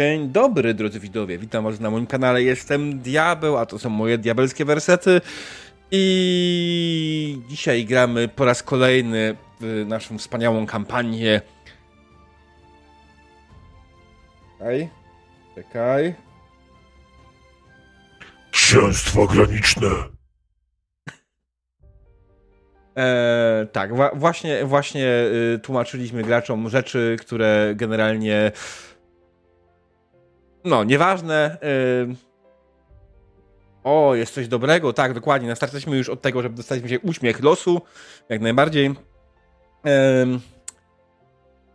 Dzień dobry, drodzy widzowie. Witam was na moim kanale. Jestem Diabeł, a to są moje diabelskie wersety. I dzisiaj gramy po raz kolejny w naszą wspaniałą kampanię. Czekaj. Czekaj. Księstwo graniczne. E, tak, wa właśnie, właśnie y, tłumaczyliśmy graczom rzeczy, które generalnie no, nieważne. Y, o, jest coś dobrego, tak, dokładnie. Nastartaliśmy już od tego, żeby dostaliśmy się uśmiech losu, jak najbardziej. Y,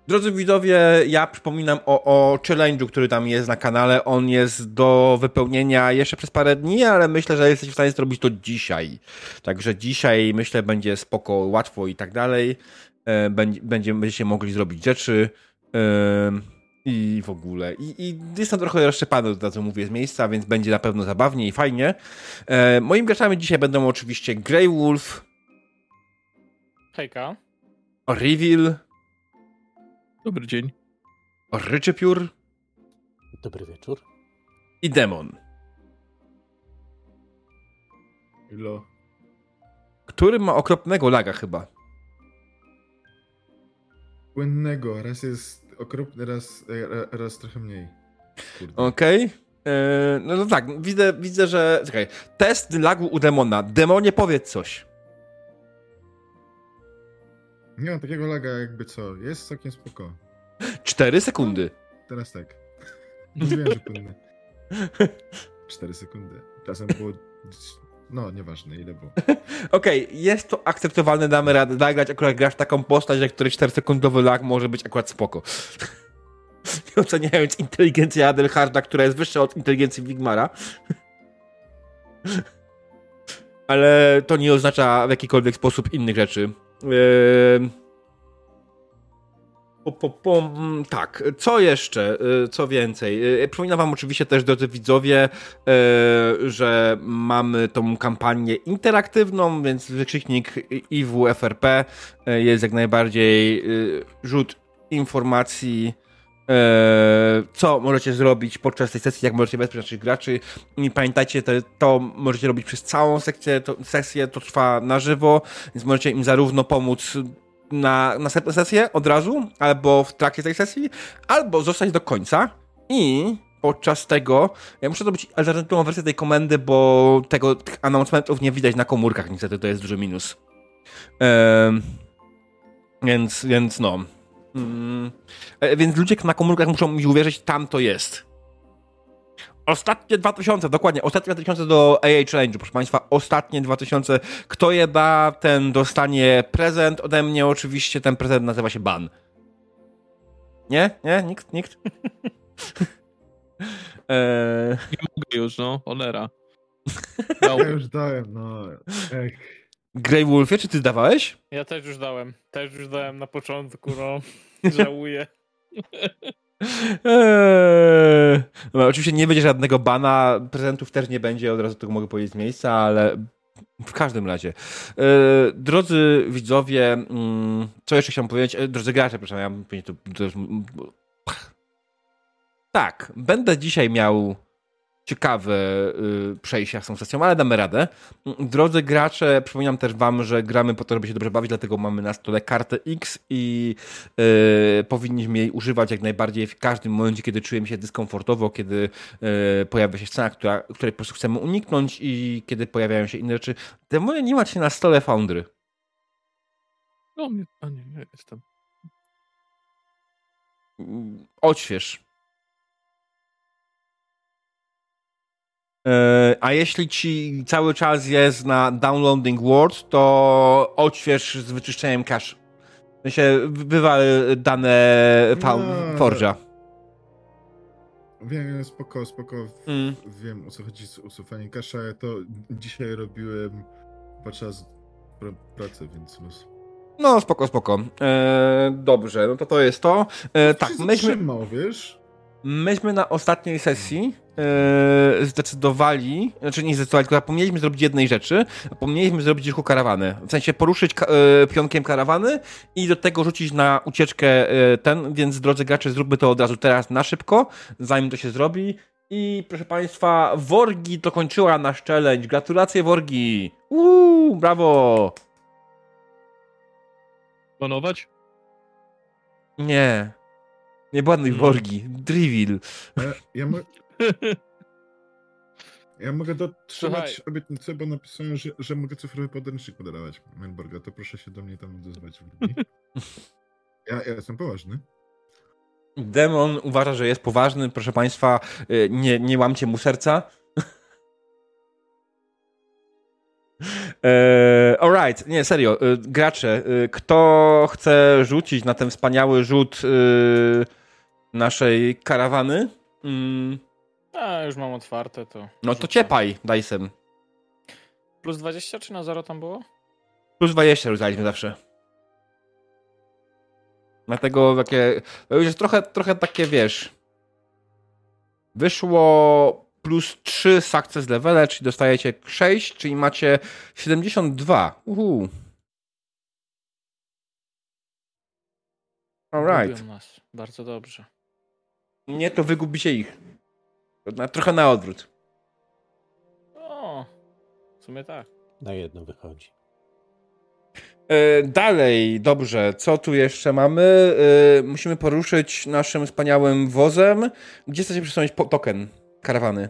Drodzy widzowie, ja przypominam o, o challenge'u, który tam jest na kanale. On jest do wypełnienia jeszcze przez parę dni, ale myślę, że jesteście w stanie zrobić to dzisiaj. Także dzisiaj myślę będzie spoko, łatwo i tak dalej. E, będzie, będziecie mogli zrobić rzeczy. E, I w ogóle. I, I jestem trochę rozszczepany, to co mówię z miejsca, więc będzie na pewno zabawnie i fajnie. E, moimi graczami dzisiaj będą oczywiście Grey Wolf. Hejka. Reveal. Dobry dzień. Ryczypiór. Dobry wieczór. I Demon. Ilo. Który ma okropnego laga chyba. Płynnego. Raz jest okropny, raz, e, raz trochę mniej. Okej. Okay. E, no, no tak, widzę, widzę, że. Czekaj. Test lagu u demona. Demonie, powiedz coś. Nie mam takiego laga jakby co. Jest całkiem spoko. Cztery sekundy. Teraz tak. Mówiłem, że płynny. Cztery sekundy. Czasem było... No, nieważne ile było. Okej, okay, jest to akceptowalne, damy radę nagrać, akurat grasz taką postać, że który 4-sekundowy lag może być akurat spoko. Nie oceniając inteligencję Adelharda, która jest wyższa od inteligencji Wigmara. Ale to nie oznacza w jakikolwiek sposób innych rzeczy. Yy... Po, po, mm, tak, co jeszcze, yy, co więcej? Yy, przypominam wam oczywiście też, drodzy widzowie, yy, że mamy tą kampanię interaktywną, więc wykrzyknik IWFRP jest jak najbardziej rzut informacji co możecie zrobić podczas tej sesji, jak możecie wesprzeć naszych graczy. I pamiętajcie, to, to możecie robić przez całą sekcję, to, sesję, to trwa na żywo, więc możecie im zarówno pomóc na następną sesję od razu, albo w trakcie tej sesji, albo zostać do końca i podczas tego, ja muszę zrobić alternatywną wersję tej komendy, bo tego, tych announcementów nie widać na komórkach, niestety to jest duży minus. Ehm, więc, więc no. Mm, e, więc ludzie na komórkach muszą mi uwierzyć, tam to jest. Ostatnie 2000, dokładnie, ostatnie 2000 do AA Challenge, proszę Państwa, ostatnie 2000. Kto je da, ten dostanie prezent ode mnie, oczywiście ten prezent nazywa się ban. Nie? Nie? Nikt? Nikt? eee... Nie mogę już, no, cholera. Ja już dałem, no. Ech. Grey Wolfie, czy ty dawałeś? Ja też już dałem. Też już dałem na początku, no. Żałuję. Eee, no, oczywiście nie będzie żadnego bana, prezentów też nie będzie, od razu tego mogę powiedzieć z miejsca, ale w każdym razie. Eee, drodzy widzowie, mm, co jeszcze chciałem powiedzieć? E, drodzy gracze, proszę, ja to, Tak, będę dzisiaj miał ciekawe y, przejścia z tą sesją, ale damy radę. Drodzy gracze, przypominam też wam, że gramy po to, żeby się dobrze bawić, dlatego mamy na stole kartę X i y, powinniśmy jej używać jak najbardziej w każdym momencie, kiedy czujemy się dyskomfortowo, kiedy y, pojawia się scena, która, której po prostu chcemy uniknąć i kiedy pojawiają się inne rzeczy. Demonie nie macie na stole Foundry. No, nie, a nie, nie jestem. Odśwież. A jeśli ci cały czas jest na downloading Word, to odśwież z wyczyszczeniem cache. W sensie bywa dane no. Forge'a. Wiem, spoko, spoko. Mm. Wiem o co chodzi z usuwaniem kasza. Ja to dzisiaj robiłem podczas pracy, więc luz. No, spoko, spoko. E, dobrze, no to to jest to. E, tak, myśmy. wiesz? Myśmy na ostatniej sesji e, zdecydowali, znaczy nie zdecydowali, tylko zapomnieliśmy zrobić jednej rzeczy, zapomnieliśmy zrobić tylko karawany. W sensie poruszyć ka e, pionkiem karawany i do tego rzucić na ucieczkę e, ten, więc drodzy gracze, zróbmy to od razu teraz na szybko, zanim to się zrobi. I proszę Państwa, Worgi dokończyła nasz challenge. Gratulacje Worgi! Uuu, brawo! Panować? Nie. Nie bładuj No. Worgi. Drivil. Ja, ja, mo- ja mogę dotrzymać Słuchaj. obietnicę, bo napisałem, że, że mogę cyfrowy podręcznik podarować Melborga, to proszę się do mnie tam odezwać w. Ja, ja jestem poważny. Demon uważa, że jest poważny. Proszę Państwa, y, nie, nie łamcie mu serca. Eee, alright, nie, serio, y, gracze, y, kto chce rzucić na ten wspaniały rzut naszej karawany? A, już mam otwarte to. no to ciepaj, Dyson. Plus 20 czy na 0 tam było? Plus 20 rzucaliśmy zawsze. Dlatego takie. Już trochę, trochę takie, wiesz. Wyszło plus 3 success levele, czyli dostajecie 6, czyli macie 72. Uhu. Alright. Lubią nas. Bardzo dobrze. Nie, to wygubicie ich. Na, trochę na odwrót. O, w sumie tak. Na jedno wychodzi. E, dalej, dobrze, co tu jeszcze mamy? E, musimy poruszyć naszym wspaniałym wozem. Gdzie chcecie przesunąć token karawany?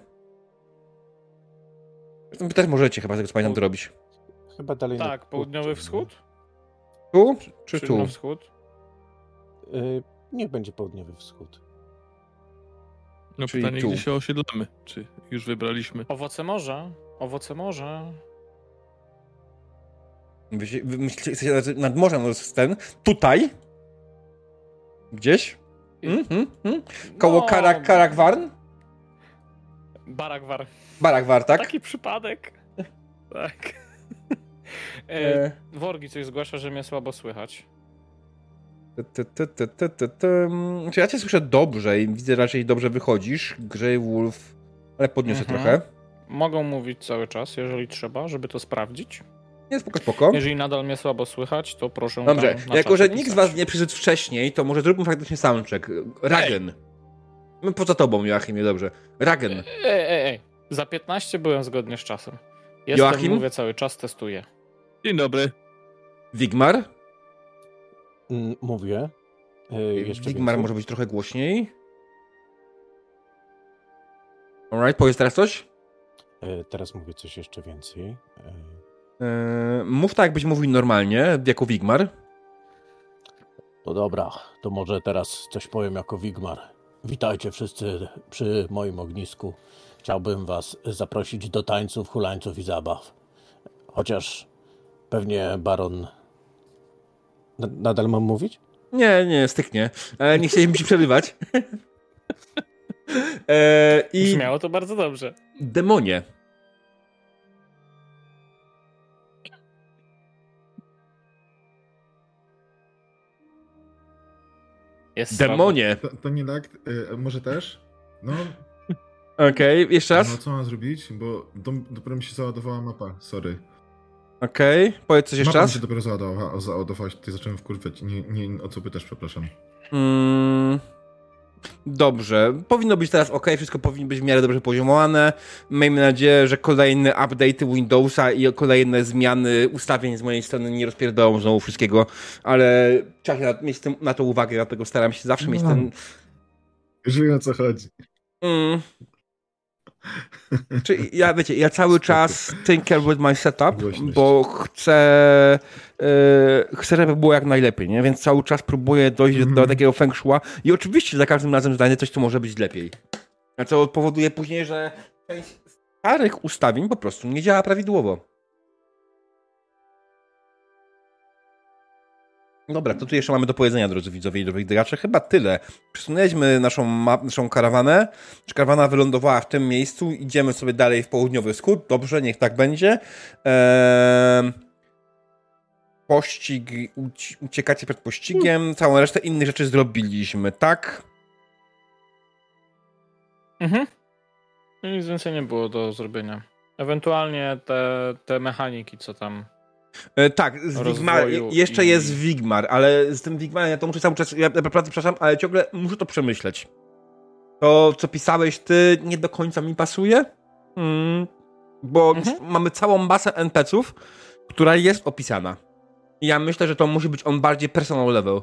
Wy też możecie chyba, z tego co pamiętam, to robić. Chyba dalej na Tak, południowy południe. wschód? Tu czy Czy tu? na wschód? Y, niech będzie południowy wschód. No Czyli pytanie, tu. gdzie się osiedlamy? Czy już wybraliśmy? Owoce morza? Owoce morza? Wy, się- wy myślicie, jesteście nad, nad morzem, no jest ten. Tutaj? Gdzieś? Mm, mm, mm. Koło No, Karak, Karakwarn? Barakwar. Barakwar, tak? Taki przypadek. tak. e, E, Worgi coś zgłasza, że mnie słabo słychać. Ty, ty, ty, ty, ty, ty, ja cię słyszę dobrze i widzę raczej dobrze wychodzisz. Grey Wolf, ale podniosę Mhm. trochę. Mogą mówić cały czas, jeżeli trzeba, żeby to sprawdzić. Nie, spoko, spoko. Jeżeli nadal mnie słabo słychać, to proszę Dobrze, tam na jako że nikt z was nie przyszedł wcześniej, to może zróbmy faktycznie soundcheck. Ragen. My poza tobą, Joachimie, dobrze. Ragen. Ej, ej, ej. Za 15 byłem zgodnie z czasem. Jestem, Joachim? mówię cały czas, testuję. Dzień dobry. Wigmar. Mm, mówię. Y, jeszcze Wigmar więcej. może być trochę głośniej. Alright, powiedz teraz coś. Y, teraz mówię coś jeszcze więcej. Yy, mów tak, jakbyś mówił normalnie, jako Wigmar. No dobra, to może teraz coś powiem jako Wigmar. Witajcie wszyscy przy moim ognisku. Chciałbym was zaprosić do tańców, hulańców i zabaw. Chociaż pewnie baron... Na- Nadal mam mówić? Nie, nie, styknie. E, nie chcieliśmy ci przerywać. e, I Brzmiało to bardzo dobrze. demonie. Jest. Demonie. To, to nie tak, y, może też? No, Okej, jeszcze raz. no co mam zrobić? Bo dom, dopiero mi się załadowała mapa, sorry. Okej, powiedz coś jeszcze mapa mi raz. się dopiero się, tutaj zacząłem wkurwiać. Nie, nie, o co pytasz, przepraszam. Mm, dobrze, powinno być teraz ok, wszystko powinno być w miarę dobrze poziomowane. Miejmy nadzieję, że kolejne update'y Windowsa i kolejne zmiany ustawień z mojej strony nie rozpierdolą znowu wszystkiego, ale trzeba się na, mieć tym- na to uwagę, dlatego staram się zawsze mieć No. ten... Już wiem o co chodzi. Mm, czy ja, wiecie, ja cały czas tinker with my setup, Głośność. bo chcę, e, chcę, żeby było jak najlepiej, nie? Więc cały czas próbuję dojść do, do Mhm. takiego feng shui i oczywiście za każdym razem znajdę coś, co może być lepiej. A co powoduje później, że część starych ustawień po prostu nie działa prawidłowo. Dobra, to tu jeszcze mamy do powiedzenia, drodzy widzowie i drodzy gracze. Chyba tyle. Przesunęliśmy naszą, naszą karawanę. Karawana wylądowała w tym miejscu. Idziemy sobie dalej w południowy wschód. Dobrze, niech tak będzie. Eee, pościg, uci- uciekacie przed pościgiem. Całą resztę innych rzeczy zrobiliśmy, tak? Mhm. No nic więcej nie było do zrobienia. Ewentualnie te, te mechaniki, co tam. E, tak, z Wigmar, jeszcze i- jest Wigmar, ale z tym Wigmarem ja to muszę cały czas, ja naprawdę przepraszam, ale ciągle muszę to przemyśleć. To, co pisałeś ty, nie do końca mi pasuje, mm, bo Mhm. mamy całą masę NPC-ów, która jest opisana. I ja myślę, że to musi być on bardziej personal level.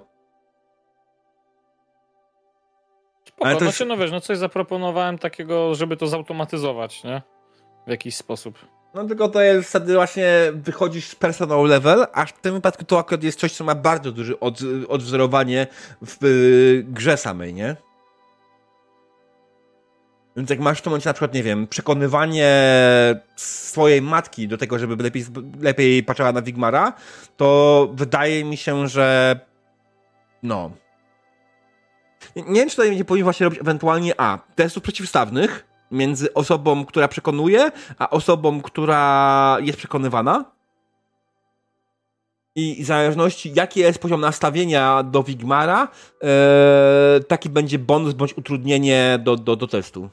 Spoko, Ale to znaczy, jest- no wiesz, no coś zaproponowałem takiego, żeby to zautomatyzować, nie? W jakiś sposób. No tylko to jest wtedy właśnie wychodzisz z personal level, a w tym wypadku to akurat jest coś, co ma bardzo duże od, odwzorowanie w y, grze samej, nie? Więc jak masz w tym momencie na przykład, nie wiem, przekonywanie swojej matki do tego, żeby lepiej, lepiej patrzała na Wigmara, to wydaje mi się, że no... Nie nie wiem, czy tutaj będzie powinien właśnie robić ewentualnie A. Testów przeciwstawnych między osobą, która przekonuje, a osobą, która jest przekonywana. I w zależności, jaki jest poziom nastawienia do Wigmara, e, taki będzie bonus bądź utrudnienie do, do, do testu.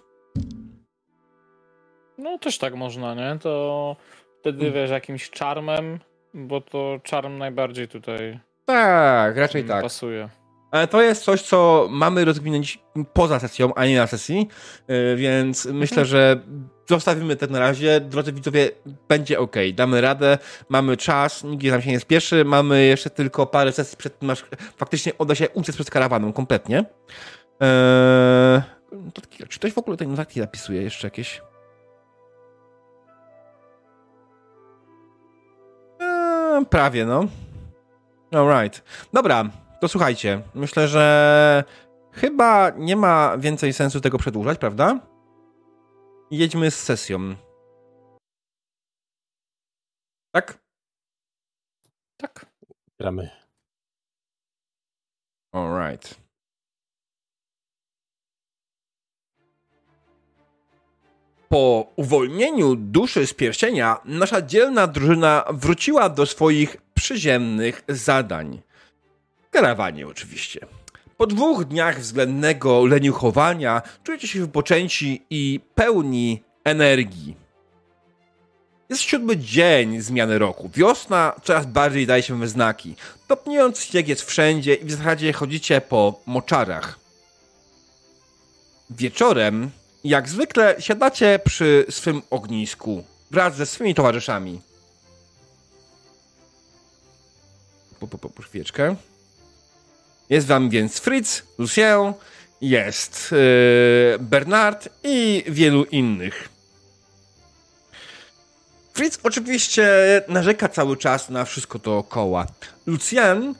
No też tak można, nie? To wtedy wiesz, jakimś czarmem, bo to czarm najbardziej tutaj Tak, raczej mm, pasuje. Ale to jest coś, co mamy rozwinąć poza sesją, a nie na sesji, yy, więc myślę, że zostawimy to na razie. Drodzy widzowie, będzie ok. Damy radę, mamy czas, nikt nam się nie spieszy, mamy jeszcze tylko parę sesji przed tym, aż faktycznie uda się uciec przed karawaną kompletnie. Eee, czy ktoś w ogóle tej notatki zapisuje jeszcze jakieś? Eee, prawie, no. Alright. Dobra, to słuchajcie. Myślę, że chyba nie ma więcej sensu tego przedłużać, prawda? Jedźmy z sesją. Tak? Tak. Gramy. Alright. Po uwolnieniu duszy z pierścienia, nasza dzielna drużyna wróciła do swoich przyziemnych zadań. Karawanie oczywiście. Po dwóch dniach względnego leniuchowania czujecie się wypoczęci i pełni energii. Jest siódmy dzień zmiany roku. Wiosna coraz bardziej daje się we znaki. Topniejąc śnieg jest wszędzie i w zasadzie chodzicie po moczarach. Wieczorem, jak zwykle, siadacie przy swym ognisku wraz ze swymi towarzyszami. Po, po, po chwileczkę. Jest wam więc Fritz, Lucien, jest yy, Bernard i wielu innych. Fritz oczywiście narzeka cały czas na wszystko dookoła. Lucien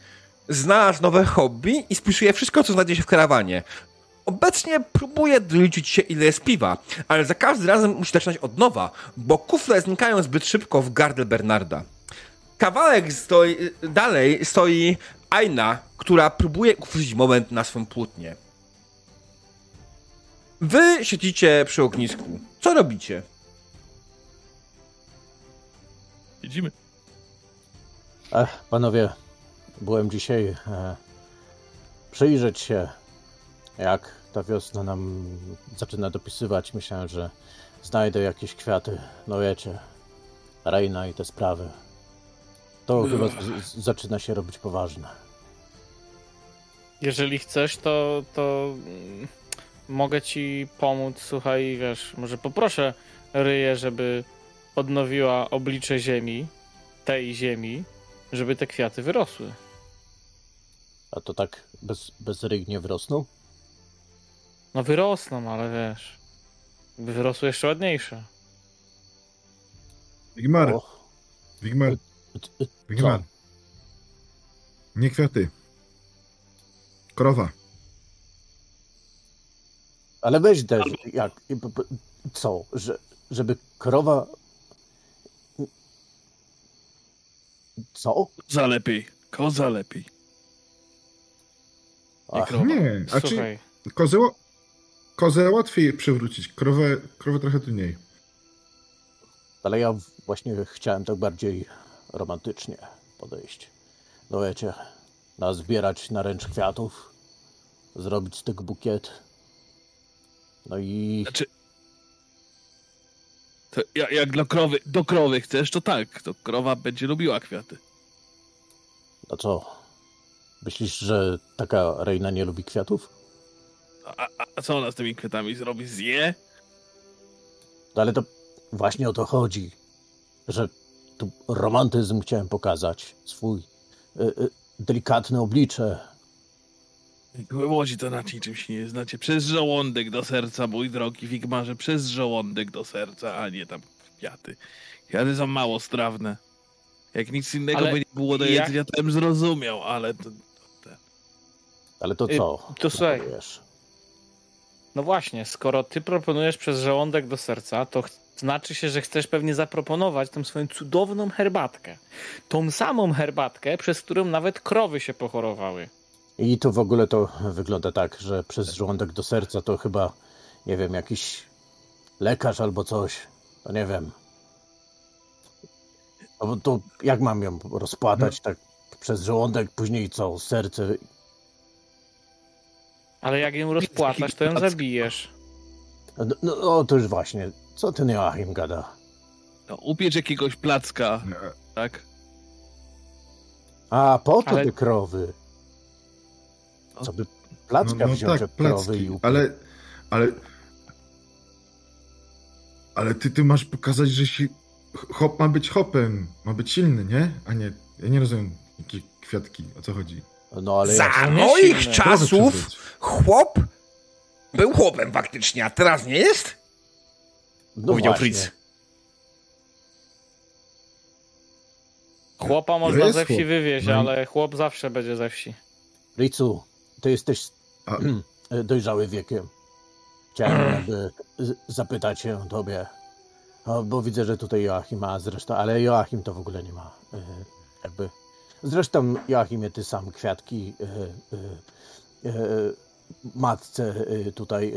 znalazł nowe hobby i spisuje wszystko, co znajdzie się w karawanie. Obecnie próbuje doliczyć się, ile jest piwa, ale za każdym razem musi zaczynać od nowa, bo kufle znikają zbyt szybko w gardle Bernarda. Kawałek stoi, dalej stoi Aina, która próbuje uchwycić moment na swym płótnie. Wy siedzicie przy ognisku. Co robicie? Siedzimy. Ech, panowie, byłem dzisiaj e, przyjrzeć się, jak ta wiosna nam zaczyna dopisywać. Myślałem, że znajdę jakieś kwiaty. No wiecie, Reina i te sprawy. To chyba z, z, zaczyna się robić poważne. Jeżeli chcesz, to, to mm, mogę ci pomóc. Słuchaj, wiesz, może poproszę Ryję, żeby odnowiła oblicze ziemi, tej ziemi, żeby te kwiaty wyrosły. A to tak bez, bez ryj nie wyrosną? No wyrosną, ale wiesz, by wyrosły jeszcze ładniejsze. Wigmar, Och, Wigmar, Wigmar. Nie kwiaty. Krowa. Ale weź też, jak, co, że, żeby krowa... Co? Koza lepiej. Koza lepiej. Ach, krowa. Nie, a czy ła- kozę łatwiej przywrócić, krowę, krowę trochę trudniej. Ale ja właśnie chciałem tak bardziej romantycznie podejść. No wiecie, nazbierać na ręcz kwiatów, zrobić z tego bukiet. No i Znaczy, To ja- jak dla krowy, do krowy chcesz, to tak, to krowa będzie lubiła kwiaty. No co? Myślisz, że taka Reina nie lubi kwiatów? A, a, a co ona z tymi kwiatami zrobi? Zje? No ale to właśnie o to chodzi, że tu romantyzm chciałem pokazać, swój y, y, delikatne oblicze. Łodzi to na niczym się nie znacie. Przez żołądek do serca, mój drogi Wigmarze, przez żołądek do serca, a nie tam kwiaty. Kwiaty są mało strawne. Jak nic innego Ale by nie było do jak- jedzenia, to bym zrozumiał, ale to... Ale to Y, co? to słuchaj. No właśnie, skoro ty proponujesz przez żołądek do serca, to znaczy się, że chcesz pewnie zaproponować tą swoją cudowną herbatkę. Tą samą herbatkę, przez którą nawet krowy się pochorowały. I tu w ogóle to wygląda tak, że przez żołądek do serca to chyba, nie wiem, jakiś lekarz albo coś. To nie wiem. No bo to jak mam ją rozpłatać tak przez żołądek, później co, serce. Ale jak ją rozpłatasz, to ją zabijesz. No, no, no to już właśnie, co ten Joachim gada? No, upiecz jakiegoś placka, tak? A, po to Ale- te krowy. Co by placka no, no wziąć tak, krowy placki, i upiec? ale, ale, ale ty, ty masz pokazać, że się, hop ma być hopem, ma być silny, nie? A nie, ja nie rozumiem, jakie kwiatki, o co chodzi. No ale Za moich silne. czasów chłop był chłopem faktycznie, a teraz nie jest? No Powiedział właśnie. Fritz. Chłopa można ze wsi chłop. wywieźć, No ale chłop zawsze będzie ze wsi. Ricu, ty jesteś A, dojrzały wiekiem. Chciałem zapytać się tobie, o, bo widzę, że tutaj Joachim ma zresztą, ale Joachim to w ogóle nie ma. e, Jakby. Zresztą Joachimie, ty sam kwiatki e, e, matce tutaj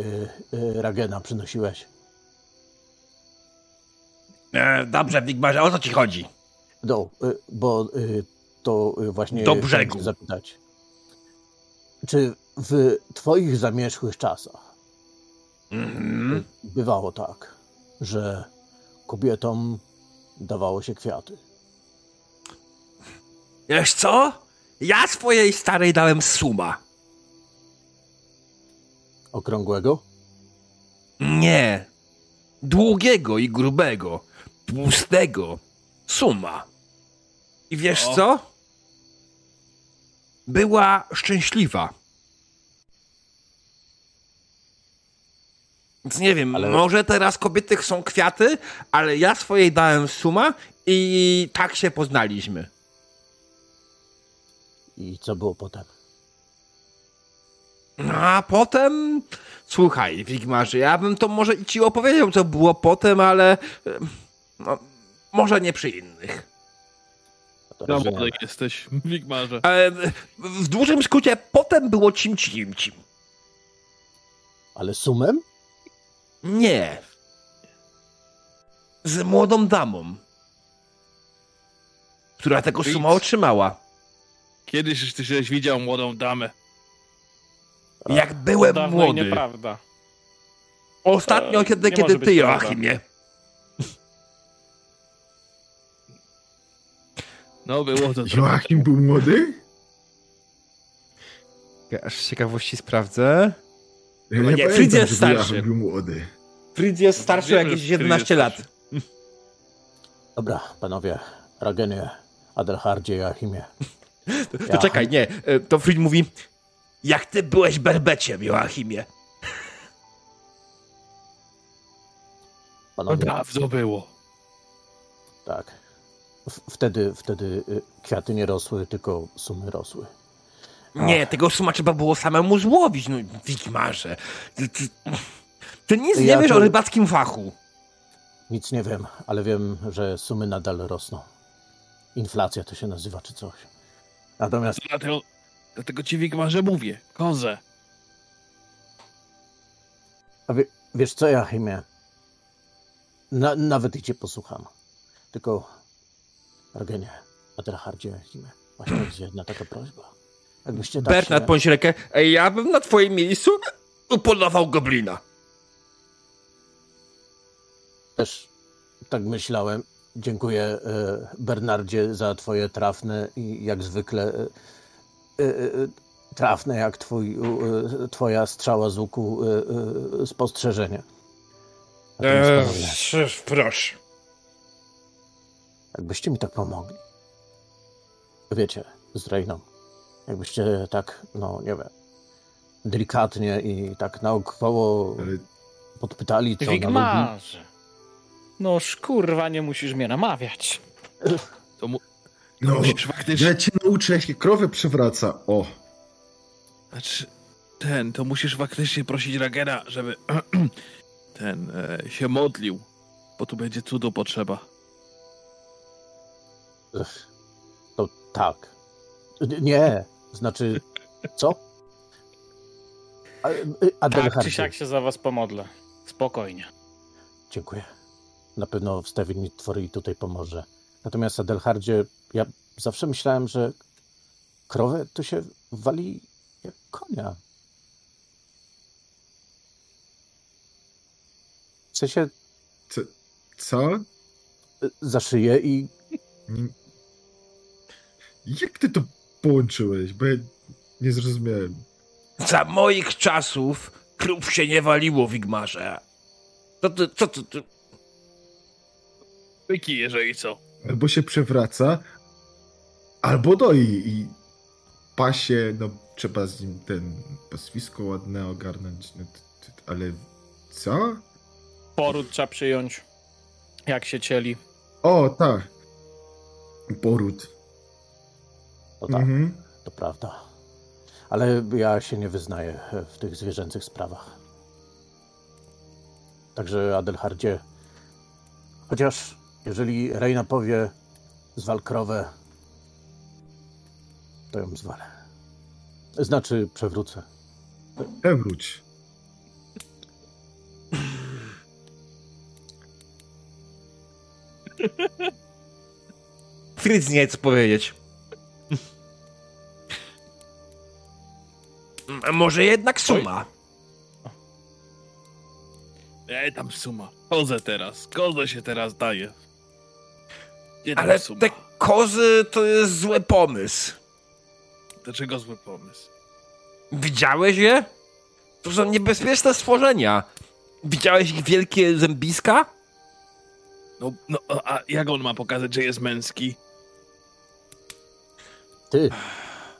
Ragena przynosiłeś. E, dobrze, Wigmarze, o co ci chodzi? No, e, bo e, to e, właśnie Do brzegu. zapytać. Czy w twoich zamierzchłych czasach Mhm. bywało tak, że kobietom dawało się kwiaty. Wiesz co? Ja swojej starej dałem suma. Okrągłego? Nie. Długiego i grubego. Tłustego. Suma. I wiesz O. co? Była szczęśliwa. Więc nie wiem, Ale- może teraz kobiety chcą kwiaty, ale ja swojej dałem suma i tak się poznaliśmy. I co było potem? No, A potem, słuchaj, Wigmarze, ja bym to może i ci opowiedział, co było potem, ale no, może nie przy innych. No młody jesteś, Wigmarze. Ale w- w dużym skrócie, potem było cim cim cim. Ale sumem? Nie. Z młodą damą, która tego suma otrzymała. Kiedyś ty żeś widział młodą damę. Jak byłem młody. nieprawda. Ostatnio, E, kiedy, nie kiedy ty, prawda. No było to trochę. Joachim był młody? Aż z ciekawości sprawdzę. Ja No nie, pamiętam, Fritz jest starszy. Joachim był młody. Fritz jest starszy o Wiem, że jakieś Fritz 11 jest lat. starszy. Dobra, panowie, Ragenie, Adelhardzie, Joachimie. To Ja- czekaj, nie. e, To Fritz mówi, jak ty byłeś berbeciem, Joachimie. No Panowie, dawno było. tak. Wtedy, wtedy y, kwiaty nie rosły, tylko sumy rosły. Nie, tego suma trzeba było samemu złowić, no Wigmarze. Ty, ty, ty nic nie Ja wiesz to- o rybackim fachu. Nic nie wiem, ale wiem, że sumy nadal rosną. Inflacja to się nazywa, czy coś. Natomiast Dlatego, dlatego ci Wigmarze mówię. Kozę. A wie, wiesz co, Joachimie? Na, nawet i cię posłucham. Tylko, Ragenie, Adelhardzie, właśnie jest jedna taka prośba. Jakbyście tak Bernard, się... bądź rękę. Ja bym na twoim miejscu upolował goblina. też tak myślałem. Dziękuję e, Bernardzie za twoje trafne i jak zwykle e, e, trafne jak twój, twoja strzała z łuku spostrzeżenie. Panowie, proszę. Jakbyście mi tak pomogli. Wiecie, z Reyną. Jakbyście tak, no nie wiem, delikatnie i tak naokoło Ale podpytali, co ona lubi. Wigmarze. No kurwa, nie musisz mnie namawiać. To mu... no, musisz faktycznie... ja cię nauczę, jak się krowę przewraca. O, Znaczy, ten, to musisz faktycznie prosić Ragera, żeby ten e, się modlił, bo tu będzie cudu potrzeba. To tak. Nie, znaczy, co? A- y, Tak Adelhardzie, czy siak się za was pomodlę. Spokojnie. Dziękuję. Na pewno wstawienie twory tutaj pomoże. Natomiast Adelhardzie, ja zawsze myślałem, że krowę to się wali jak konia. W sensie co? co? za szyję i. Jak ty to połączyłeś? Bo ja nie zrozumiałem. Za moich czasów krów się nie waliło, Wigmarze. Co ty, co ty, ty? Wyki, jeżeli co. Albo się przewraca, albo doi i pasie, no trzeba z nim ten paswisko ładne ogarnąć, no, t- t- ale co? Poród trzeba przyjąć. Jak się cieli. O, tak. Poród. To tak, Mhm. to prawda. Ale ja się nie wyznaję w tych zwierzęcych sprawach. Także Adelhardzie, chociaż jeżeli Reina powie zwal krowę, to ją zwalę. Znaczy przewrócę. Przewróć. Fritz nie co powiedzieć. Może jednak suma. Ej, tam suma. Kozę teraz. Kozę się teraz daje. Ale suma? te kozy to jest zły pomysł. Dlaczego zły pomysł? Widziałeś je? To są niebezpieczne stworzenia. Widziałeś ich wielkie zębiska? No, no, a jak on ma pokazać, że jest męski? Ty,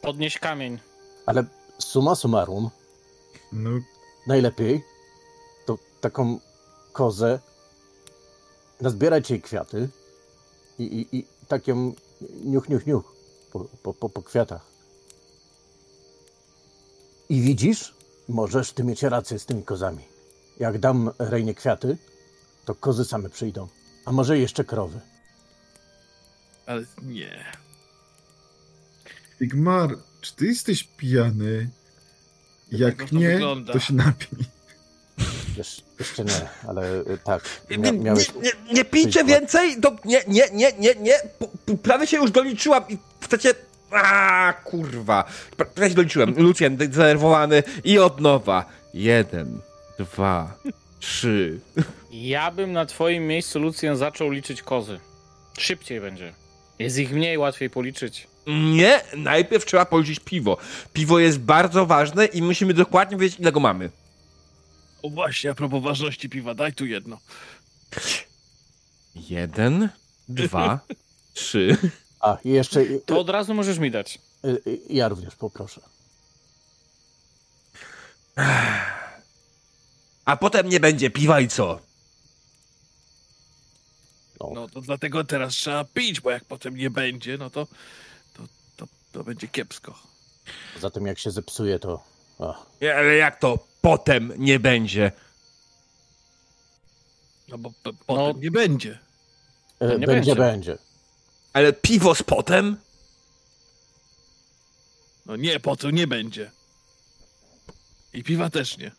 Podnieś kamień. ale summa summarum, No, najlepiej to taką kozę nazbierać jej kwiaty i, i, i tak ją niuch, niuch, niuch po, po, po, po kwiatach. I widzisz, możesz ty mieć rację z tymi kozami. Jak dam Rejnie kwiaty, to kozy same przyjdą. A może jeszcze krowy. Ale nie. Igmar, czy ty jesteś pijany? Jak to nie, wygląda. to się napij. Wiesz, jeszcze nie, ale y, tak. Nie, Mia, nie, miałeś... nie, nie pijcie Przyjdź, więcej? Do, nie, nie, nie, nie, nie. Prawie się już doliczyłam i chcecie... A kurwa. Pra- Prawie się doliczyłem. Lucjan zdenerwowany i od nowa. Jeden, dwa, trzy. Ja bym na twoim miejscu, Lucjan, zaczął liczyć kozy. Szybciej będzie. Jest ich mniej, łatwiej policzyć. Nie, najpierw trzeba policzyć piwo. Piwo jest bardzo ważne i musimy dokładnie wiedzieć, ile go mamy. O właśnie, a propos ważności piwa, daj tu jedno. Jeden, dwa, trzy. A, i jeszcze... To od razu możesz mi dać. y, y, Ja również poproszę. A potem nie będzie piwa i co? No, No to dlatego teraz trzeba pić, bo jak potem nie będzie, no to to, będzie kiepsko. Zatem jak się zepsuje, to... Ach, Nie, Ale jak to potem nie będzie? No bo p- potem nie będzie. e, nie będzie, będzie. będzie. Ale piwo z potem? No nie, potem nie będzie. I piwa też nie.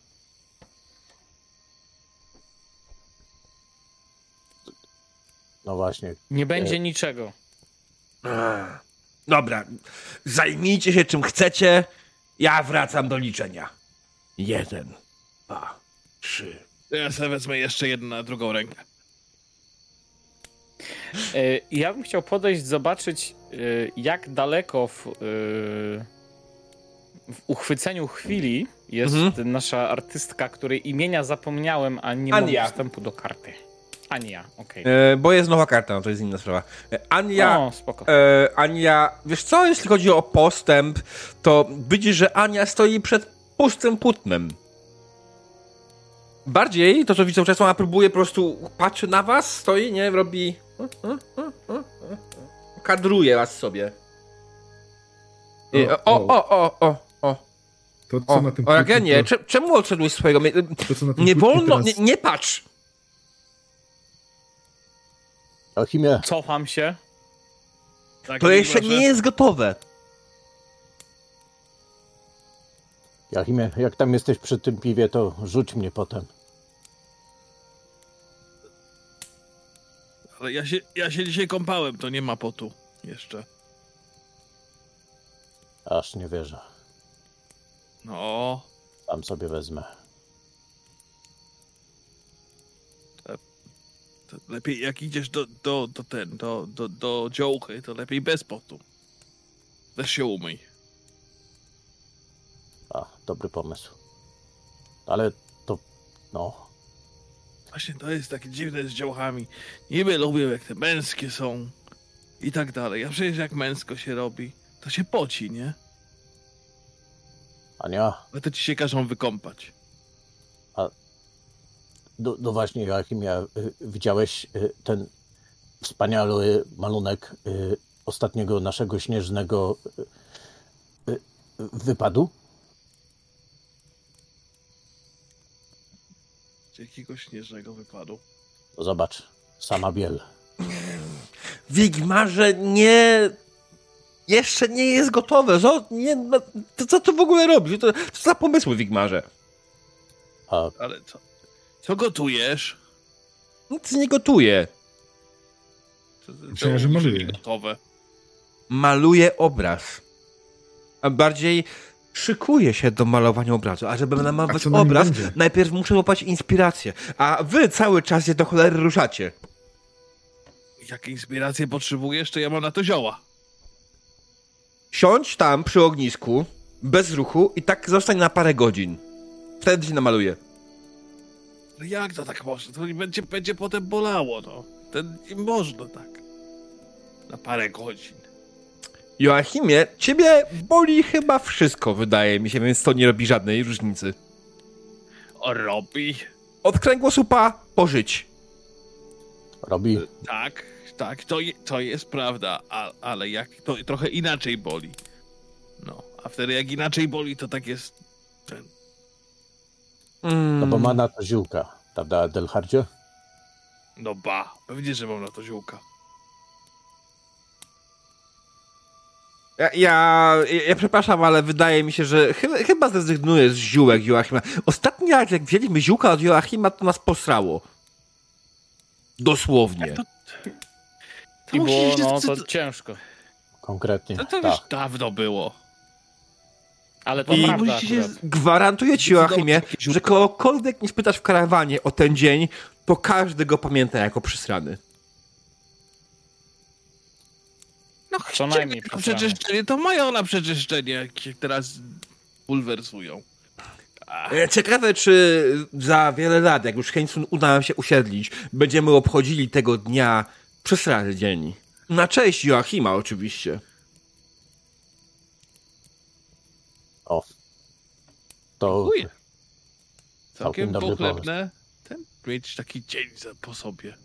No właśnie. Nie będzie niczego. Ech. Dobra, zajmijcie się czym chcecie. Ja wracam do liczenia. Jeden, dwa, trzy. Ja sobie wezmę jeszcze jedną na drugą rękę. E, Ja bym chciał podejść, zobaczyć, e, jak daleko w, e, w uchwyceniu chwili jest Mhm. nasza artystka, której imienia zapomniałem, a nie mam dostępu do karty. Ania, okej. E, bo jest nowa karta, no to jest inna sprawa. E, Ania, O, spoko. e, Ania, wiesz co, jeśli chodzi o postęp, to widzisz, że Ania stoi przed pustym płótnem. Bardziej to, co widzę czasem, ona próbuje po prostu, patrzy na was, stoi, nie, robi... Kadruje was sobie. I, o, O, o, o, o, o, To co o, na tym o, cze- czemu odszedłeś swojego... to, to co na tym Nie wolno, nie, nie patrz! Joachimie, Cofam się. Tak, To jeszcze nie jest gotowe. Joachimie, jak tam jesteś przy tym piwie, to rzuć mnie potem. Ale ja się, ja się dzisiaj kąpałem, to nie ma potu jeszcze. Aż nie wierzę. No, Sam sobie wezmę. Lepiej jak idziesz do, do, do ten, do, do, do dziołchy, to lepiej bez potu. Weź się umyj. A, dobry pomysł. Ale to, no, Właśnie to jest takie dziwne z dziołchami. Niby lubię jak te męskie są i tak dalej. A przecież jak męsko się robi, to się poci, nie? Ania, A to ci się każą wykąpać. No, no właśnie Joachimie, y, widziałeś y, ten wspaniały malunek y, ostatniego naszego śnieżnego wypadu? Z jakiegoś śnieżnego wypadu. No Zobacz, sama biel. Wigmarze nie. Jeszcze nie jest gotowe. Co, nie, no, to, co to w ogóle robi? To, co za pomysły, Wigmarze? A Ale co? Co gotujesz? Nic nie to, Myślałem, że maluje. Gotowe. Maluje obraz. A bardziej szykuje się do malowania obrazu. A żeby namalować obraz, będzie? najpierw muszę łapać inspirację. A wy cały czas je do cholery ruszacie. Jakie inspiracje potrzebujesz, to ja mam na to zioła. Siądź tam przy ognisku, bez ruchu i tak zostań na parę godzin. Wtedy się namaluje. No jak to tak można? To będzie, będzie potem bolało, no. Ten, nie można tak. Na parę godzin. Joachimie, ciebie boli chyba wszystko, wydaje mi się, więc to nie robi żadnej różnicy. O, robi. Od kręgosłupa pożyć. robi, Tak, tak, to, je, to jest prawda, a, ale jak to trochę inaczej boli. No, a wtedy jak inaczej boli, to tak jest. Mm. no bo ma na to ziółka, prawda, Delhardzie? No ba, pewnie, że mam na to ziółka. Ja, ja, ja przepraszam, ale wydaje mi się, że chyba, chyba zrezygnuję z ziółek Joachima. Ostatni raz, jak wzięliśmy ziółka od Joachima, to nas posrało. Dosłownie. To, I było, no to, to ciężko. Konkretnie, to, to tak. już dawno było. Ale to I prawda musicie się. Gwarantuję ci, Joachimie, że kogokolwiek nie spytasz w karawanie o ten dzień, to każdy go pamięta jako przysrany. No Co najmniej przeczyszczenie, to mają na przeczyszczenie, jak się teraz bulwersują. E, Ciekawe, czy za wiele lat, jak już Heinzun uda nam się usiedlić, będziemy obchodzili tego dnia przesrany dzień. Na cześć Joachima oczywiście. O. To Dziękuję. Całkiem pochlebne. Ten, mieć taki dzień po sobie.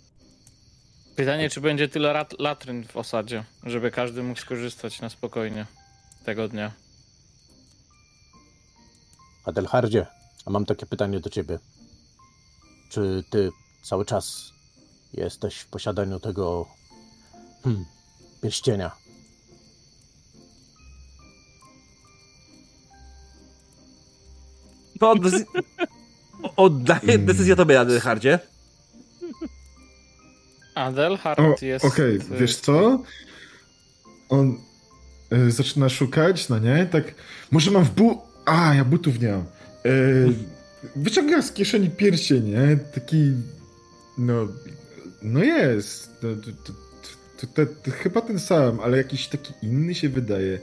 Pytanie, czy będzie tyle rat, latryn w osadzie, żeby każdy mógł skorzystać na spokojnie tego dnia. Adelhardzie, a mam takie pytanie do ciebie. Czy ty cały czas jesteś w posiadaniu tego hmm, pierścienia? To decy- oddaję decyzję tobie, Adelhardzie. Adelhard O, jest... Okej, y, wiesz co? On y, zaczyna szukać, no nie? Tak, może mam w bu... A, ja butów nie mam. Y, wyciąga z kieszeni pierścień, nie? Taki, no, no jest. No, to, to, To, to, to chyba ten sam, ale jakiś taki inny się wydaje.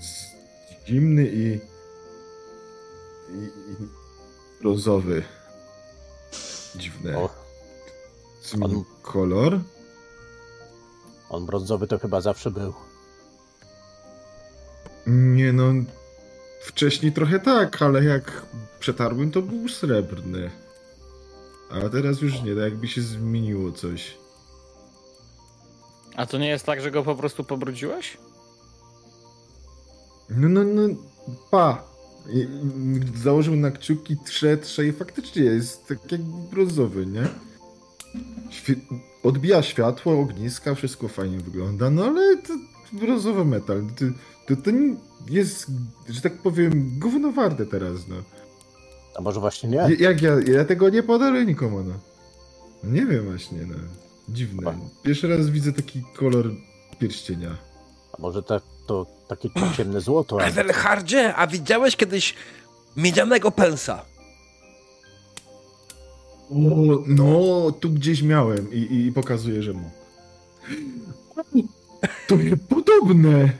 Z, zimny i, i, i brązowy. Dziwne. O, on- kolor? on brązowy to chyba zawsze był. Nie no, wcześniej trochę tak, ale jak przetarłem to był srebrny. A teraz już nie, tak jakby się zmieniło coś. A to nie jest tak, że go po prostu pobrudziłeś? No, no, no, pa. I, i, założył na kciuki, trze, trze i faktycznie jest tak jak brązowy, nie? Świe odbija światło, ogniska, wszystko fajnie wygląda, no ale to brązowy metal. To, to, to jest, że tak powiem, gówno warte teraz, no. A może właśnie nie? Ja- Jak ja, ja tego nie podaruję nikomu, no. No Nie wiem właśnie, no. Dziwne. Pierwszy raz widzę taki kolor pierścienia. A może tak, to takie ciemne złoto? A... Edelhardzie, a widziałeś kiedyś miedzianego pensa? O, no, tu gdzieś miałem i, i pokazuję, że mu. To jest podobne!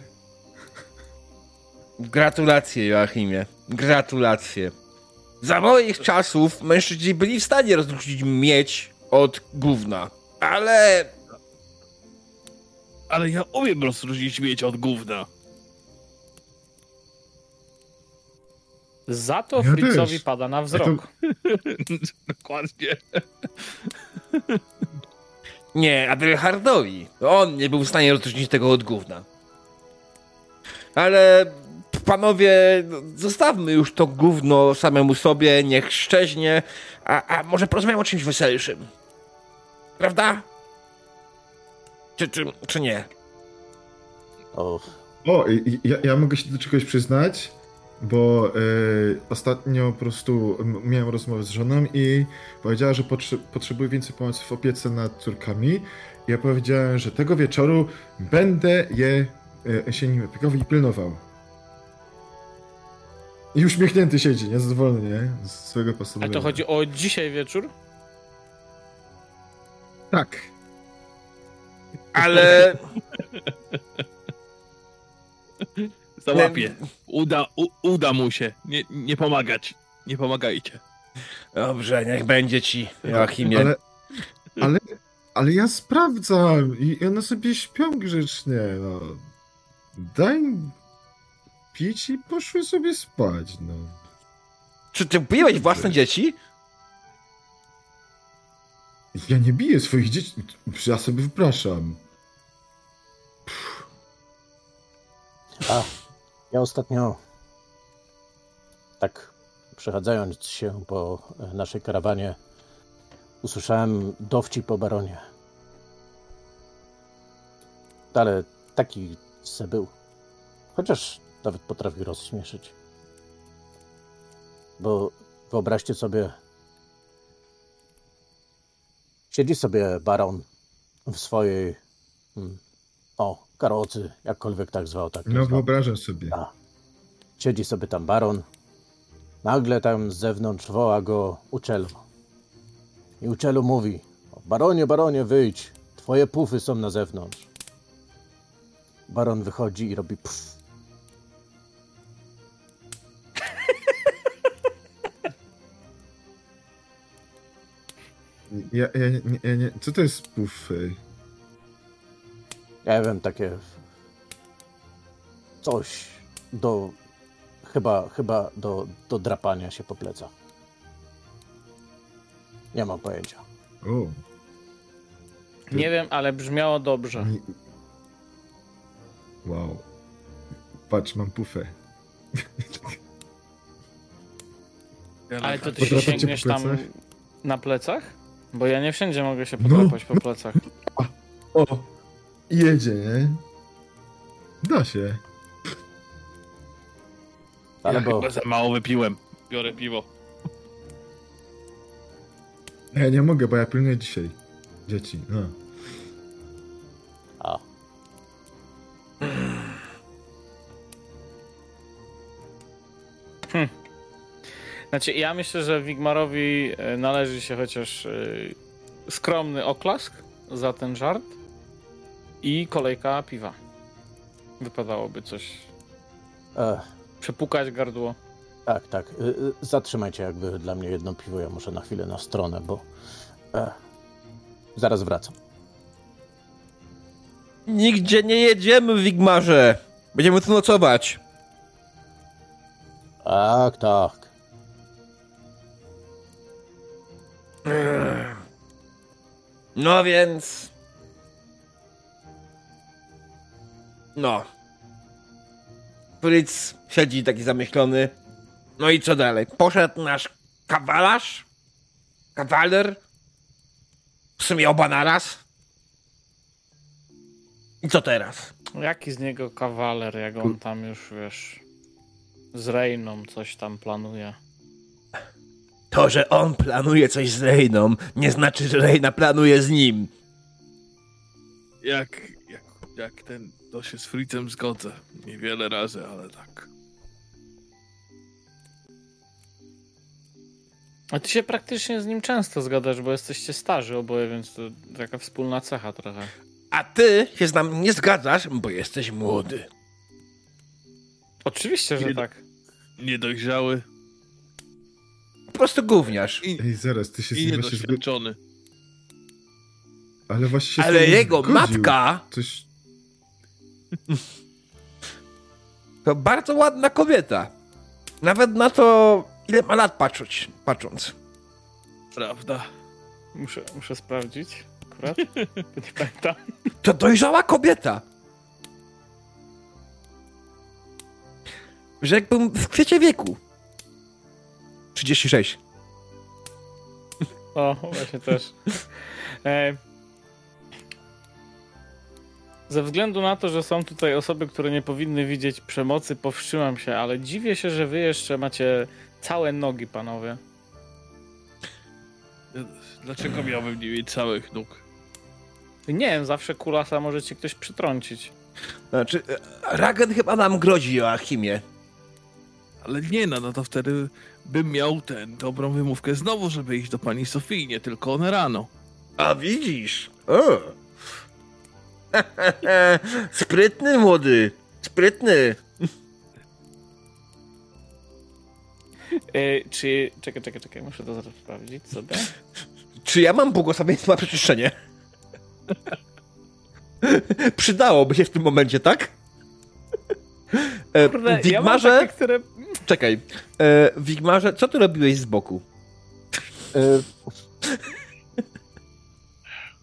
Gratulacje, Joachimie. Gratulacje. Za moich czasów mężczyźni byli w stanie rozróżnić miedź od gówna. Ale Ale ja umiem rozróżnić mieć od gówna. Za to Ja Fritzowi też. pada na Ja wzrok. Dokładnie. nie, Adelhardowi. On nie był w stanie rozróżnić tego od gówna. Ale panowie, no, zostawmy już to gówno samemu sobie, niech szczeźnie, a, a może porozmawiamy o czymś weselszym. Prawda? Czy, czy, czy nie? O, O, ja, ja mogę się do czegoś przyznać, bo e, ostatnio po prostu miałem rozmowę z żoną i powiedziała, że potrze potrzebuje więcej pomocy w opiece nad córkami. Ja powiedziałem, że tego wieczoru będę je e, się nim opiekował i pilnował. I uśmiechnięty siedzi, niezadowolony, nie? Z swojego Ale postanowienia. to chodzi o dzisiaj wieczór? Tak. Ale Załapie. Uda, u, uda mu się. Nie, nie pomagać. Nie pomagajcie. dobrze, niech będzie ci, Joachimie. Ale, ale, ale ja sprawdzam i one sobie śpią grzecznie, no. Daj pić i poszły sobie spać, no. Czy ty biłeś własne dzieci? Ja nie biję swoich dzieci, ja sobie wypraszam. A ja ostatnio, tak przechadzając się po naszej karawanie, usłyszałem dowcip o baronie. Ale taki se był. Chociaż nawet potrafi rozśmieszyć. Bo wyobraźcie sobie, siedzi sobie baron w swojej, mm, o, karocy, jakkolwiek tak zwał, tak No wyobrażam sobie. A. Siedzi sobie tam baron. Nagle tam z zewnątrz woła go Uczelo. I Uczelo mówi: Baronie, baronie, wyjdź. Twoje pufy są na zewnątrz. Baron wychodzi i robi pff. Ja, ja, nie, ja nie, co to jest pufy? Ja wiem, takie. Coś do. Chyba, chyba do, do drapania się po plecach. Nie mam pojęcia. O, Nie wiem, ale brzmiało dobrze. Wow. Patrz, mam pufę. Ale to ty Podrapacie się sięgniesz tam na plecach? Bo ja nie wszędzie mogę się No. podrapać po plecach. O! I Jedzie, nie? Da się. Ale ja bo. chyba za mało wypiłem. Biorę piwo. Ja nie mogę, bo ja pilnuję dzisiaj. Dzieci, no. A. Znaczy, ja myślę, że Wigmarowi e, należy się chociaż e, skromny oklask za ten żart. I kolejka piwa. Wypadałoby coś E, przepukać gardło. tak, tak. Y, y, zatrzymajcie jakby dla mnie jedno piwo. Ja muszę na chwilę na stronę, bo e, zaraz wracam. Nigdzie nie jedziemy, Wigmarze. Będziemy tu nocować. Tak, tak. No więc. No. Fritz siedzi taki zamyślony. No i co dalej? Poszedł nasz kawalarz? Kawaler? W sumie oba naraz? I co teraz? Jaki z niego kawaler, jak on tam już, wiesz, z Reyną coś tam planuje. To, że on planuje coś z Reyną, nie znaczy, że Reyna planuje z nim. Jak, jak, jak ten, to się z Fritzem zgodzę. Niewiele razy, ale tak. A ty się praktycznie z nim często zgadasz, bo jesteście starzy oboje, więc to taka wspólna cecha trochę. A ty się z nami nie zgadzasz, bo jesteś młody. Oczywiście, że Nie- tak. Niedojrzały Po prostu gówniarz. i, Ej, zaraz, ty się z nim właśnie zgo... niedoświadczony. Ale właśnie się z Ale jego zgodził. matka Coś... to bardzo ładna kobieta. Nawet na to, ile ma lat patrzeć, patrząc. Prawda. Muszę, muszę sprawdzić akurat, bo nie pamiętam. To dojrzała kobieta. Rzekłbym w kwiecie wieku. 36. O, właśnie też. E, ze względu na to, że są tutaj osoby, które nie powinny widzieć przemocy, powstrzymam się, ale dziwię się, że wy jeszcze macie całe nogi, panowie. Dlaczego miałbym nie mieć całych nóg? Nie wiem, zawsze kulasa może ci ktoś przytrącić. Znaczy, Ragen chyba nam grozi, Joachimie. Ale nie, no, no to wtedy bym miał tę dobrą wymówkę znowu, żeby iść do pani Sofii, nie tylko one rano. A widzisz? O. Sprytny młody. Sprytny. E, czy... Czekaj, czekaj, czekaj, muszę to zaraz sprawdzić sobie. Czy ja mam błogosławieństwo na przeczyszczenie? Przydałoby się w tym momencie, tak? E, Kurde, ja Wigmarze, takie, które... czekaj. E, Wigmarze, co ty robiłeś z boku? E,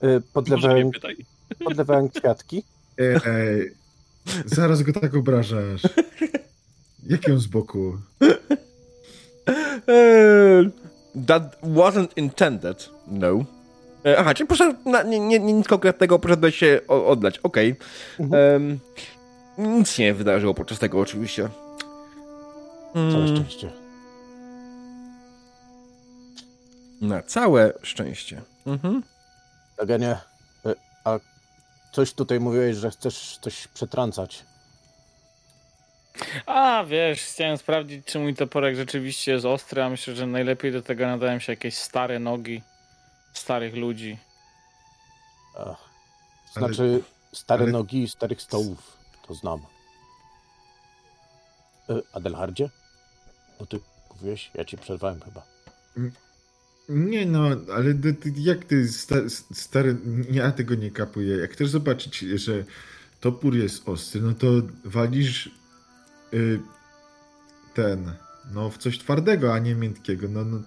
e, podlewałem, nie pytaj. Podlewałem kwiatki. Ej, ej, zaraz go tak obrażasz. Jak ją z boku? E, that wasn't intended. No. E, aha, czyli proszę, na, nie, nie, nie, nic konkretnego, proszę się o- oddać. Okej. Em, nic się nie wydarzyło podczas tego oczywiście. Całe Mm, szczęście. na całe szczęście. Mhm. Dagenie, e, a coś tutaj mówiłeś, że chcesz coś przetrącać. A, wiesz, chciałem sprawdzić, czy mój toporek rzeczywiście jest ostry, a myślę, że najlepiej do tego nadają się jakieś stare nogi starych ludzi. Ach, Ale- znaczy, stare ale- nogi i starych stołów. To znam. E, Adelhardzie? No ty mówiłeś? Ja ci przerwałem chyba. Nie no, ale ty, ty, jak ty sta, stary, ja tego nie kapuję. Jak chcesz zobaczyć, że topór jest ostry, no to walisz y, ten, no w coś twardego, a nie miękkiego. No, no